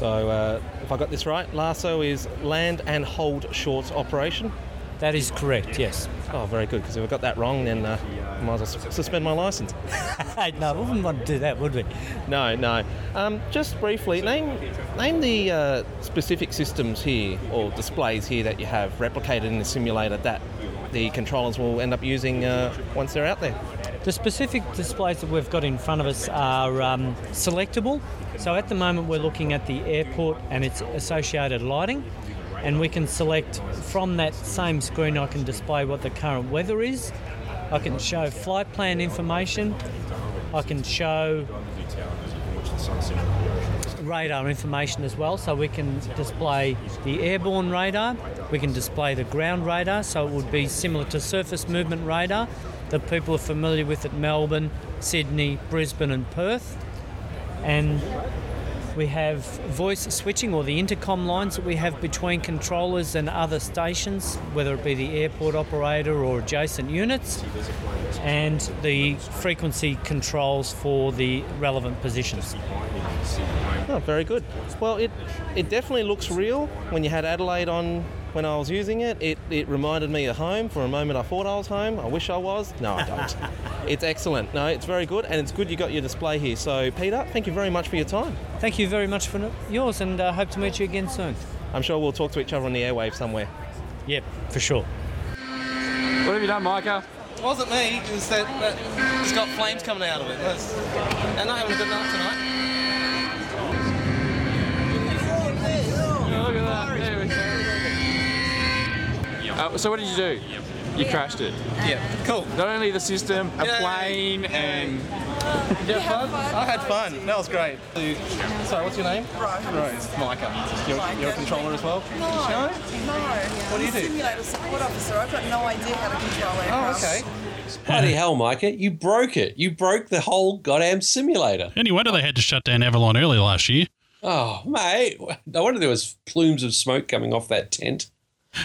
So, uh, if I got this right, LAHSO is land and hold short operation. That is correct. Yes. Oh, very good. Because if I got that wrong, then uh, I might as well suspend my license. no, we wouldn't want to do that, would we? No, no. Um, just briefly, name name the uh, specific systems here or displays here that you have replicated in the simulator that the controllers will end up using uh, once they're out there. The specific displays that we've got in front of us are um, selectable. So at the moment, we're looking at the airport and its associated lighting, and we can select from that same screen. I can display what the current weather is. I can show flight plan information. I can show radar information as well. So we can display the airborne radar, we can display the ground radar, so it would be similar to surface movement radar that people are familiar with at Melbourne, Sydney, Brisbane, and Perth. And we have voice switching or the intercom lines that we have between controllers and other stations, whether it be the airport operator or adjacent units, and the frequency controls for the relevant positions. Oh, very good. Well, it it definitely looks real. When you had Adelaide on when I was using it, it, it reminded me of home. For a moment, I thought I was home. I wish I was. No, I don't. it's excellent. No, it's very good, and it's good you got your display here. So, Peter, thank you very much for your time. Thank you very much for yours, and uh, hope to meet you again soon. I'm sure we'll talk to each other on the airwaves somewhere. Yep, for sure. What have you done, Micah? It wasn't me. It was that, that it's got flames coming out of it. That's, and not having a good night tonight. Yeah, look at that. There we go. Uh, so what did you do? You crashed it. Yeah, cool. Not only the system, a Yeah, plane, and Did you have fun? I had fun. That was great. Sorry, what's your name? Rose. Rose. Micah. You're, you're a controller as well? No, No? no. What do you I'm a do? Simulator support officer. I've got no idea how to control it. Oh, okay. Bloody hell, Micah! You broke it. You broke the whole goddamn simulator. Any wonder they had to shut down Avalon early last year. Oh, mate! No wonder there was plumes of smoke coming off that tent.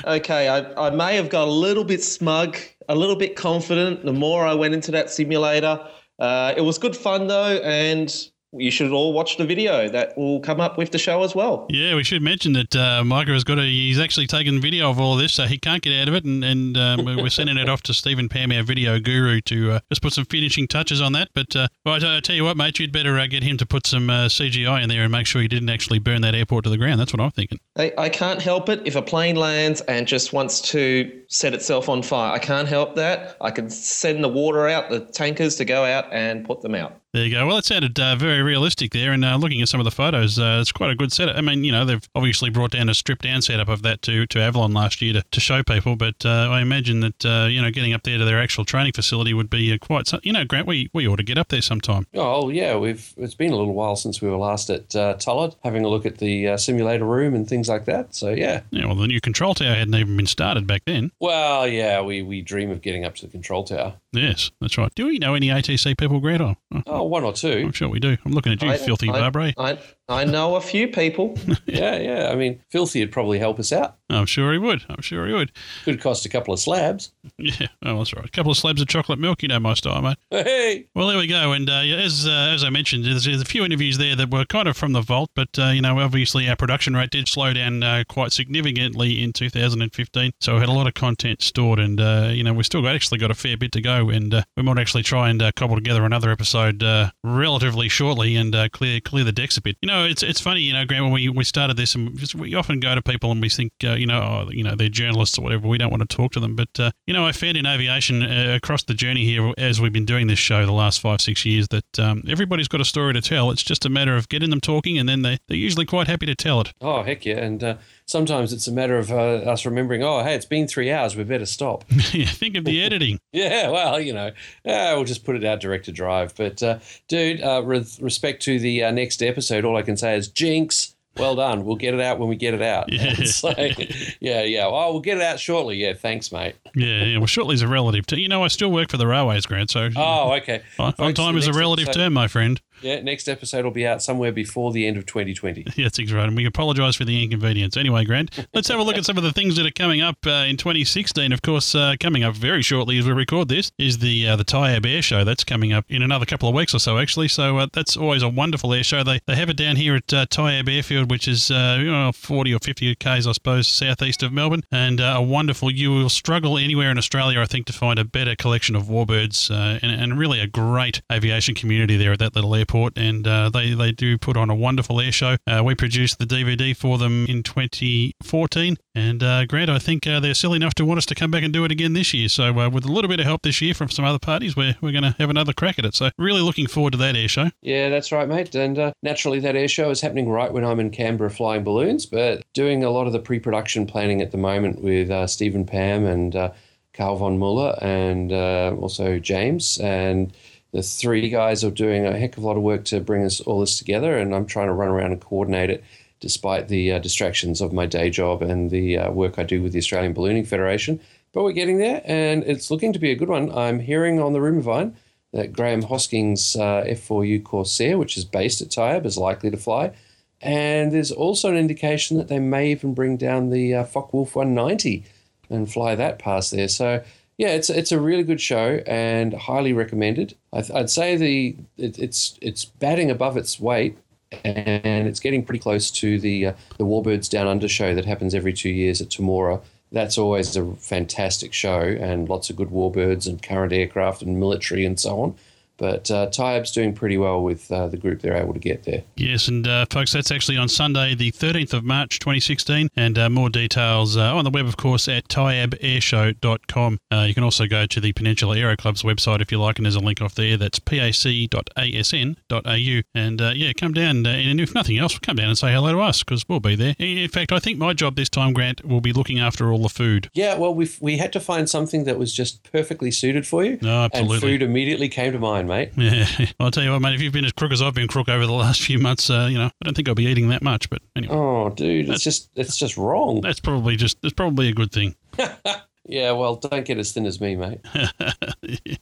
Okay, I, I may have got a little bit smug, a little bit confident the more I went into that simulator. Uh, it was good fun though, and you should all watch the video that will come up with the show as well. Yeah, we should mention that uh, Micah has got a. He's actually taken video of all this, so he can't get out of it, and, and um, we're sending it off to Stephen Pam, our video guru, to uh, just put some finishing touches on that. But uh, well, I, I tell you what, mate, you'd better uh, get him to put some uh, CGI in there and make sure he didn't actually burn that airport to the ground. That's what I'm thinking. I, I can't help it if a plane lands and just wants to set itself on fire. I can't help that. I can send the water out, the tankers to go out and put them out. There you go. Well, it sounded uh, very realistic there, and uh, looking at some of the photos, uh, it's quite a good setup. I mean, you know, they've obviously brought down a stripped down setup of that to, to Avalon last year to, to show people, but uh, I imagine that, uh, you know, getting up there to their actual training facility would be uh, quite, you know, Grant, we, we ought to get up there sometime. Oh yeah, we've it's been a little while since we were last at uh, Tullard, having a look at the uh, simulator room and things like that. So yeah. Yeah, well, the new control tower hadn't even been started back then. Well, yeah, we, we dream of getting up to the control tower. Yes, that's right. Do we know any ATC people, Grant? Oh, Oh, one or two. I'm sure we do. I'm looking at you, I- filthy I-. I, I know a few people. yeah, yeah. I mean, Filthy would probably help us out. I'm sure he would. I'm sure he would. Could cost a couple of slabs. Yeah, oh, that's right. A couple of slabs of chocolate milk, you know my style, mate. Hey. Well, there we go. And uh, as uh, as I mentioned, there's, there's a few interviews there that were kind of from the vault, but uh, you know, obviously our production rate did slow down uh, quite significantly in 2015. So we had a lot of content stored, and uh, you know, we still got actually got a fair bit to go, and uh, we might actually try and uh, cobble together another episode uh, relatively shortly and uh, clear clear the decks a bit. You know, it's it's funny, you know, Grant, when we, we started this, and just- we often go to people and we think, uh, you know, oh, you know, they're journalists or whatever. We don't want to talk to them, but uh, you know, I found in aviation uh, across the journey here, as we've been doing this show the last five six years, that um, everybody's got a story to tell. It's just a matter of getting them talking, and then they they're usually quite happy to tell it. Oh heck yeah! And uh, sometimes it's a matter of uh, us remembering. Oh hey, it's been three hours. We better stop. yeah, think of the editing. Yeah, well, you know, yeah, we'll just put it out direct to drive. But, uh, dude, uh, with respect to the uh, next episode, all I can say is jinx. Well done. We'll get it out when we get it out. Yeah. so, yeah, yeah. Oh, we'll get it out shortly. Yeah, thanks, mate. Yeah, yeah. Well, shortly is a relative. T- you know, I still work for the railways, Grant. So Oh, okay. on, on time is a relative term, my friend. Yeah, next episode will be out somewhere before the end of 2020. Yeah, that's right. And we apologise for the inconvenience. Anyway, Grant, let's have a look at some of the things that are coming up uh, in 2016. Of course, uh, coming up very shortly as we record this is the uh, the Tyab Air Show. That's coming up in another couple of weeks or so, actually. So uh, that's always a wonderful air show. They, they have it down here at uh, Tyab Airfield, which is uh, you know 40 or 50 k's, I suppose, southeast of Melbourne, and uh, a wonderful. You will struggle anywhere in Australia, I think, to find a better collection of warbirds, uh, and, and really a great aviation community there at that little airport. And uh, they they do put on a wonderful air show. Uh, we produced the DVD for them in 2014, and uh, Grant, I think uh, they're silly enough to want us to come back and do it again this year. So uh, with a little bit of help this year from some other parties, we're we're going to have another crack at it. So really looking forward to that air show. Yeah, that's right, mate. And uh, naturally, that air show is happening right when I'm in Canberra flying balloons, but doing a lot of the pre production planning at the moment with Stephen Pam and Carl von Muller and uh, also James. And the three guys are doing a heck of a lot of work to bring us all this together. And I'm trying to run around and coordinate it despite the uh, distractions of my day job and the uh, work I do with the Australian Ballooning Federation. But we're getting there, and it's looking to be a good one. I'm hearing on the rumour vine that Graham Hosking's uh, F4U Corsair, which is based at Tyab, is likely to fly. And there's also an indication that they may even bring down the uh, Focke-Wulf 190 and fly that past there. So yeah, it's it's a really good show and highly recommended. I'd, I'd say the it, it's it's batting above its weight and it's getting pretty close to the uh, the Warbirds Down Under show that happens every two years at Temora. That's always a fantastic show and lots of good warbirds and current aircraft and military and so on. But uh, Tyab's doing pretty well with uh, the group they're able to get there. Yes, and uh, folks, that's actually on Sunday, the 13th of March, 2016. And uh, more details uh, on the web, of course, at tyabairshow.com. Uh, you can also go to the Peninsula Aero Club's website if you like, and there's a link off there. That's pac.asn.au. And uh, yeah, come down, uh, and if nothing else, come down and say hello to us because we'll be there. In fact, I think my job this time, Grant, will be looking after all the food. Yeah, well, we we had to find something that was just perfectly suited for you. No, And food immediately came to mind, mate. Yeah, I'll tell you what, mate. If you've been as crook as I've been crook over the last few months, uh, you know, I don't think I'll be eating that much. But anyway, Oh, dude, it's just it's just wrong. that's probably just that's probably a good thing. Yeah, well, don't get as thin as me, mate.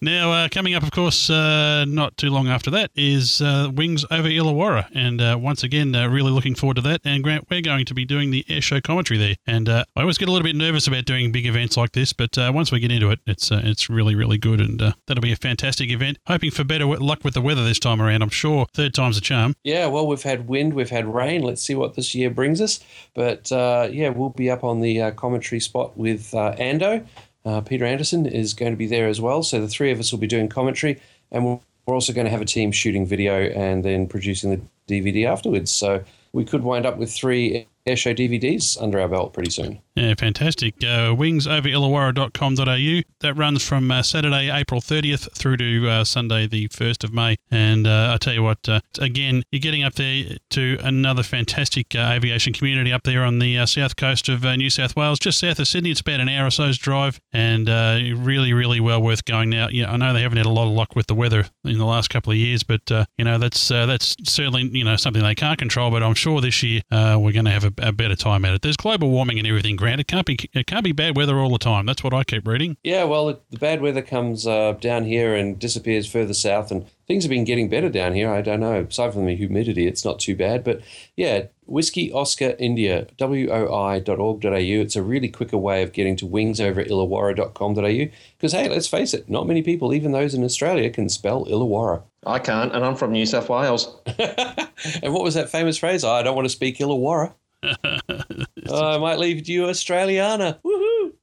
Now, uh, coming up, of course, uh, not too long after that is uh, Wings over Illawarra. And uh, once again, uh, really looking forward to that. And Grant, we're going to be doing the air show commentary there. And uh, I always get a little bit nervous about doing big events like this, but once we get into it, it's it's really, really good. And that'll be a fantastic event. Hoping for better luck with the weather this time around. I'm sure third time's a charm. Yeah, well, we've had wind, we've had rain. Let's see what this year brings us. But yeah, we'll be up on the commentary spot with Ando. Uh, Peter Anderson is going to be there as well. So the three of us will be doing commentary, and we're also going to have a team shooting video and then producing the DVD afterwards. So we could wind up with three airshow DVDs under our belt pretty soon. Yeah, fantastic. Uh, illawarra.com.au. That runs from uh, Saturday, April 30th through to uh, Sunday, the 1st of May. And uh, I tell you what, uh, again, you're getting up there to another fantastic uh, aviation community up there on the uh, south coast of New South Wales, just south of Sydney. It's about an hour or so's drive, and really, really well worth going now. I know they haven't had a lot of luck with the weather in the last couple of years, but you know that's that's certainly you know something they can't control. But I'm sure this year we're going to have a, a better time at it. There's global warming and everything. Grant, it can't be it can't be bad weather all the time. That's what I keep reading. Yeah, well, it- the bad weather comes uh, down here and disappears further south, and things have been getting better down here. I don't know. Aside from the humidity, it's not too bad. But yeah, Whiskey Oscar India, woi.org.au. It's a really quicker way of getting to wings over at illawarra.com.au. Because, hey, let's face it, not many people, even those in Australia, can spell Illawarra. I can't, and I'm from New South Wales. And what was that famous phrase? I don't want to speak Illawarra. Oh, I might leave you Australiana.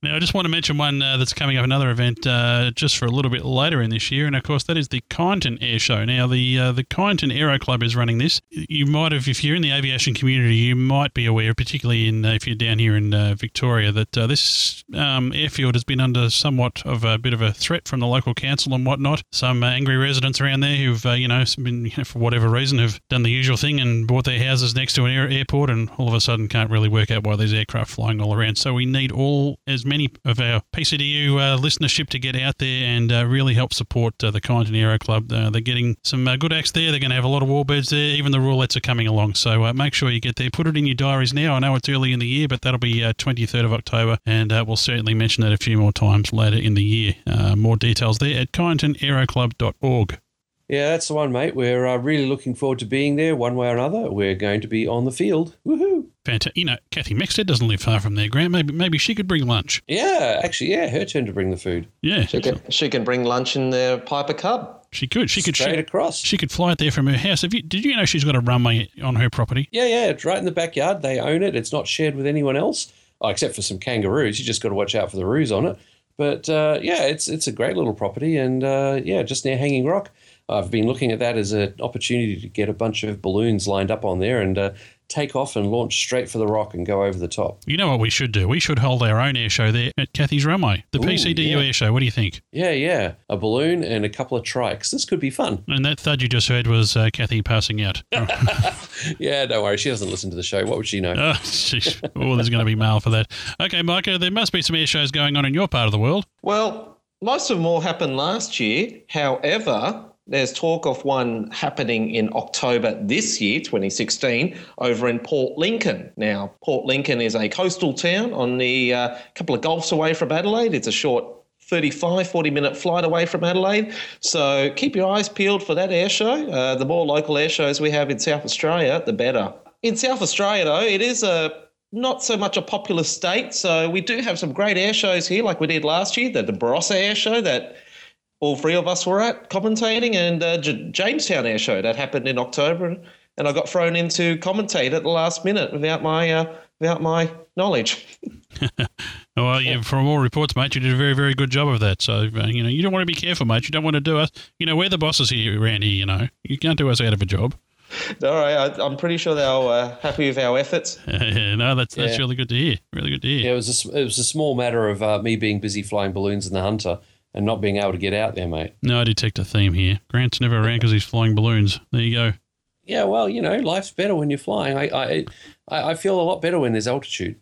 Now, I just want to mention one uh, that's coming up, another event uh, just for a little bit later in this year, and of course that is the Kyneton Air Show. Now, the uh, the Kyneton Aero Club is running this. You might have, if you're in the aviation community, you might be aware, particularly in uh, if you're down here in uh, Victoria, that uh, this um, airfield has been under somewhat of a bit of a threat from the local council and whatnot. Some angry residents around there who've, you know, been you know, for whatever reason, have done the usual thing and bought their houses next to an air- airport, and all of a sudden can't really work out why there's aircraft flying all around. So we need all as many of our PCDU uh, listenership to get out there and uh, really help support uh, the Kyneton Aero Club. Uh, they're getting some uh, good acts there. They're going to have a lot of warbirds there. Even the roulettes are coming along. So uh, make sure you get there. Put it in your diaries now. I know it's early in the year, but that'll be uh, 23rd of October, and we'll certainly mention that a few more times later in the year. More details there at kyneton.aeroclub.org. Yeah, that's the one, mate. We're uh, really looking forward to being there one way or another. We're going to be on the field. Woohoo! Fantastic. You know, Kathy Mexted doesn't live far from there, Grant. Maybe maybe she could bring lunch. Yeah, actually, yeah, her turn to bring the food. Yeah, She can, she can bring lunch in their Piper Cub. She could. She could. Straight she, across. She could fly it there from her house. Have you? Did you know she's got a runway on her property? Yeah, yeah, it's right in the backyard. They own it. It's not shared with anyone else, oh, except for some kangaroos. You just got to watch out for the roos on it. But uh, yeah, it's it's a great little property, and uh, yeah, just near Hanging Rock. I've been looking at that as an opportunity to get a bunch of balloons lined up on there and uh, take off and launch straight for the rock and go over the top. You know what we should do? We should hold our own air show there at Kathy's Runway, the Ooh, PCDU yeah. air show. What do you think? Yeah, yeah, a balloon and a couple of trikes. This could be fun. And that thud you just heard was uh, Kathy passing out. Yeah, don't worry. She doesn't listen to the show. What would she know? Oh, sheesh. oh, there's going to be mail for that. Okay, Micah, there must be some air shows going on in your part of the world. Well, most of them all happened last year. However, there's talk of one happening in October this year, 2016, over in Port Lincoln. Now, Port Lincoln is a coastal town on the uh, couple of gulfs away from Adelaide. It's a short 35, 40 minute flight away from Adelaide. So keep your eyes peeled for that air show. Uh, the more local air shows we have in South Australia, the better. In South Australia, though, it is a not so much a popular state. So we do have some great air shows here, like we did last year, the, Barossa air show that all three of us were at commentating, and uh, J- Jamestown air show that happened in October, and I got thrown in to commentate at the last minute without my uh, without my knowledge. Well, yeah, from all reports, mate, you did a very, very good job of that. So, uh, you know, you don't want to be careful, mate. You don't want to do us. You know, we're the bosses here around here, you know. You can't do us out of a job. All right, I, I'm pretty sure they were uh, happy with our efforts. no, that's that's Yeah. really good to hear. Really good to hear. Yeah, it was a, s- it was a small matter of uh, me being busy flying balloons in the Hunter and not being able to get out there, mate. No, I detect a theme here. Grant's never around because he's flying balloons. There you go. Yeah, well, you know, life's better when you're flying. I, I, I, I feel a lot better when there's altitude.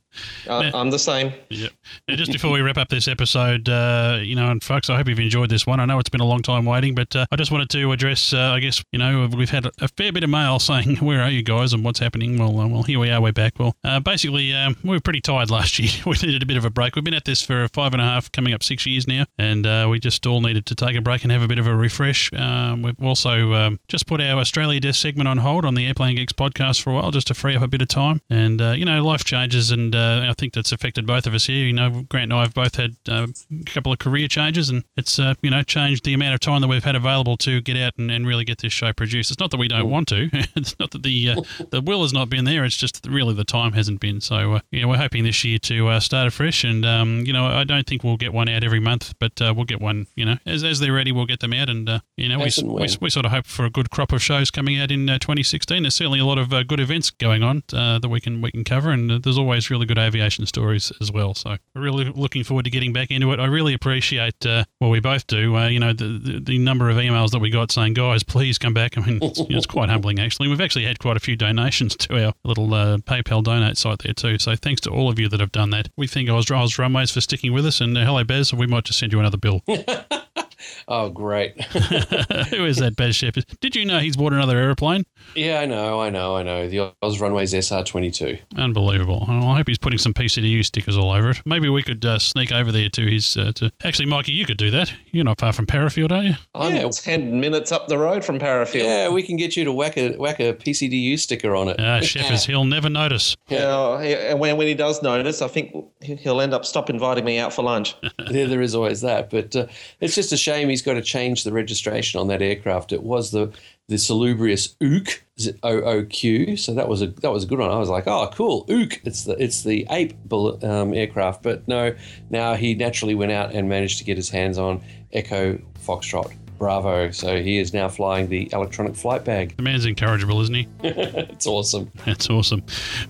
Uh, I'm the same. Yep. Now, just before we wrap up this episode, uh, you know, and folks, I hope you've enjoyed this one. I know it's been a long time waiting, but uh, I just wanted to address, uh, I guess, you know, we've had a fair bit of mail saying, where are you guys and what's happening? Well, uh, well, here we are, we're back. Well, uh, basically, um, we were pretty tired last year. we needed a bit of a break. We've been at this for five and a half, coming up six years now, and uh, we just all needed to take a break and have a bit of a refresh. Um, we've also um, just put our Australia Desk segment on hold on the Airplane Geeks podcast for a while, just to free up a bit of time. And, you know, life changes, and I think that's affected both of us here. You know, Grant and I have both had uh, a couple of career changes, and it's uh, you know changed the amount of time that we've had available to get out and, and really get this show produced. It's not that we don't want to. it's not that the uh, the will has not been there. It's just really the time hasn't been. So uh, you know, we're hoping this year to uh, start afresh, and um, you know, I don't think we'll get one out every month, but uh, we'll get one. You know, as, as they're ready, we'll get them out, and you know, we, we, we, sort of hope for a good crop of shows coming out in 2016. There's certainly a lot of good events going on that we can we can cover, and there's always really good aviation stories as well. So we're really looking forward to getting back into it. I really appreciate uh, what we both do. Uh, you know, the, the, the number of emails that we got saying, "Guys, please come back." I mean, it's, you know, it's quite humbling actually. We've actually had quite a few donations to our little uh, PayPal donate site there too. So thanks to all of you that have done that. We thank Oz Runways for sticking with us, and uh, hello Baz, we might just send you another bill. Oh, great. Who is that, Baz Scheffers? Did you know he's bought another aeroplane? Yeah, I know, I know, I know. The Oz Runways SR22. Unbelievable. Well, I hope he's putting some PCDU stickers all over it. Maybe we could uh, sneak over there to his. Uh, to Actually, Mikey, you could do that. You're not far from Parafield, are you? I'm Yeah. 10 minutes up the road from Parafield. Yeah, we can get you to whack a whack a PCDU sticker on it. Ah, Scheffers, he'll never notice. Yeah, and when, when he does notice, I think he- he'll end up stop inviting me out for lunch. there, there is always that. But uh, it's just a shame he's got to change the registration on that aircraft. It was the the salubrious Ook OOQ, so that was a that was a good one. I was like, oh, cool, Ook. It's the it's the ape um, aircraft. But no, now he naturally went out and managed to get his hands on Echo Foxtrot Bravo. So he is now flying the electronic flight bag. The man's incorrigible, isn't he? it's awesome. That's awesome.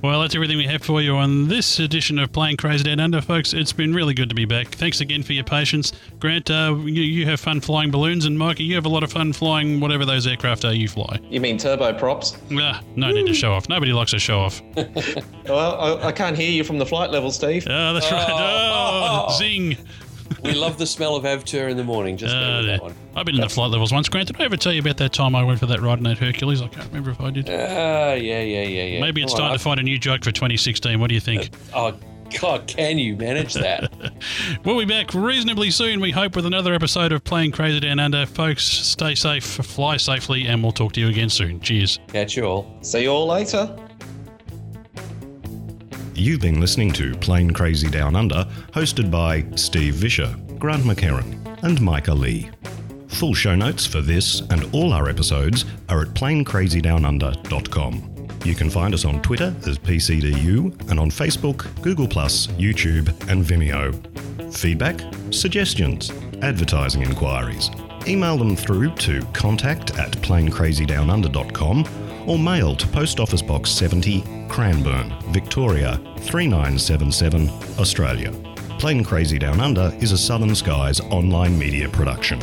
Well, that's everything we have for you on this edition of Plane Crazy Down Under, folks. It's been really good to be back. Thanks again for your patience. Grant, uh, you, you have fun flying balloons, and Mikey, you have a lot of fun flying whatever those aircraft are you fly. You mean turboprops? Ah, no need to show off. Nobody likes a show off. Well, I, I can't hear you from the flight level, Steve. Ah, that's right. Oh, zing. We love the smell of Avtur in the morning. Just with that one. I've been in the flight levels once. Grant, did I ever tell you about that time I went for that ride in that Hercules? I can't remember if I did. Ah, yeah, yeah, yeah, yeah. Maybe it's time to find a new joke for 2016. What do you think? Oh, God, can you manage that? We'll be back reasonably soon, we hope, with another episode of Plane Crazy Down Under. Folks, stay safe, fly safely, and we'll talk to you again soon. Cheers. Catch you all. See you all later. You've been listening to Plane Crazy Down Under, hosted by Steve Visscher, Grant McHerron, and Micah Lee. Full show notes for this and all our episodes are at planecrazydownunder.com. You can find us on Twitter as PCDU and on Facebook, Google, YouTube, and Vimeo. Feedback, suggestions, advertising inquiries. Email them through to contact at planecrazydownunder.com or mail to Post Office Box 70, Cranbourne, Victoria 3977, Australia. Plane Crazy Down Under is a Southern Skies online media production.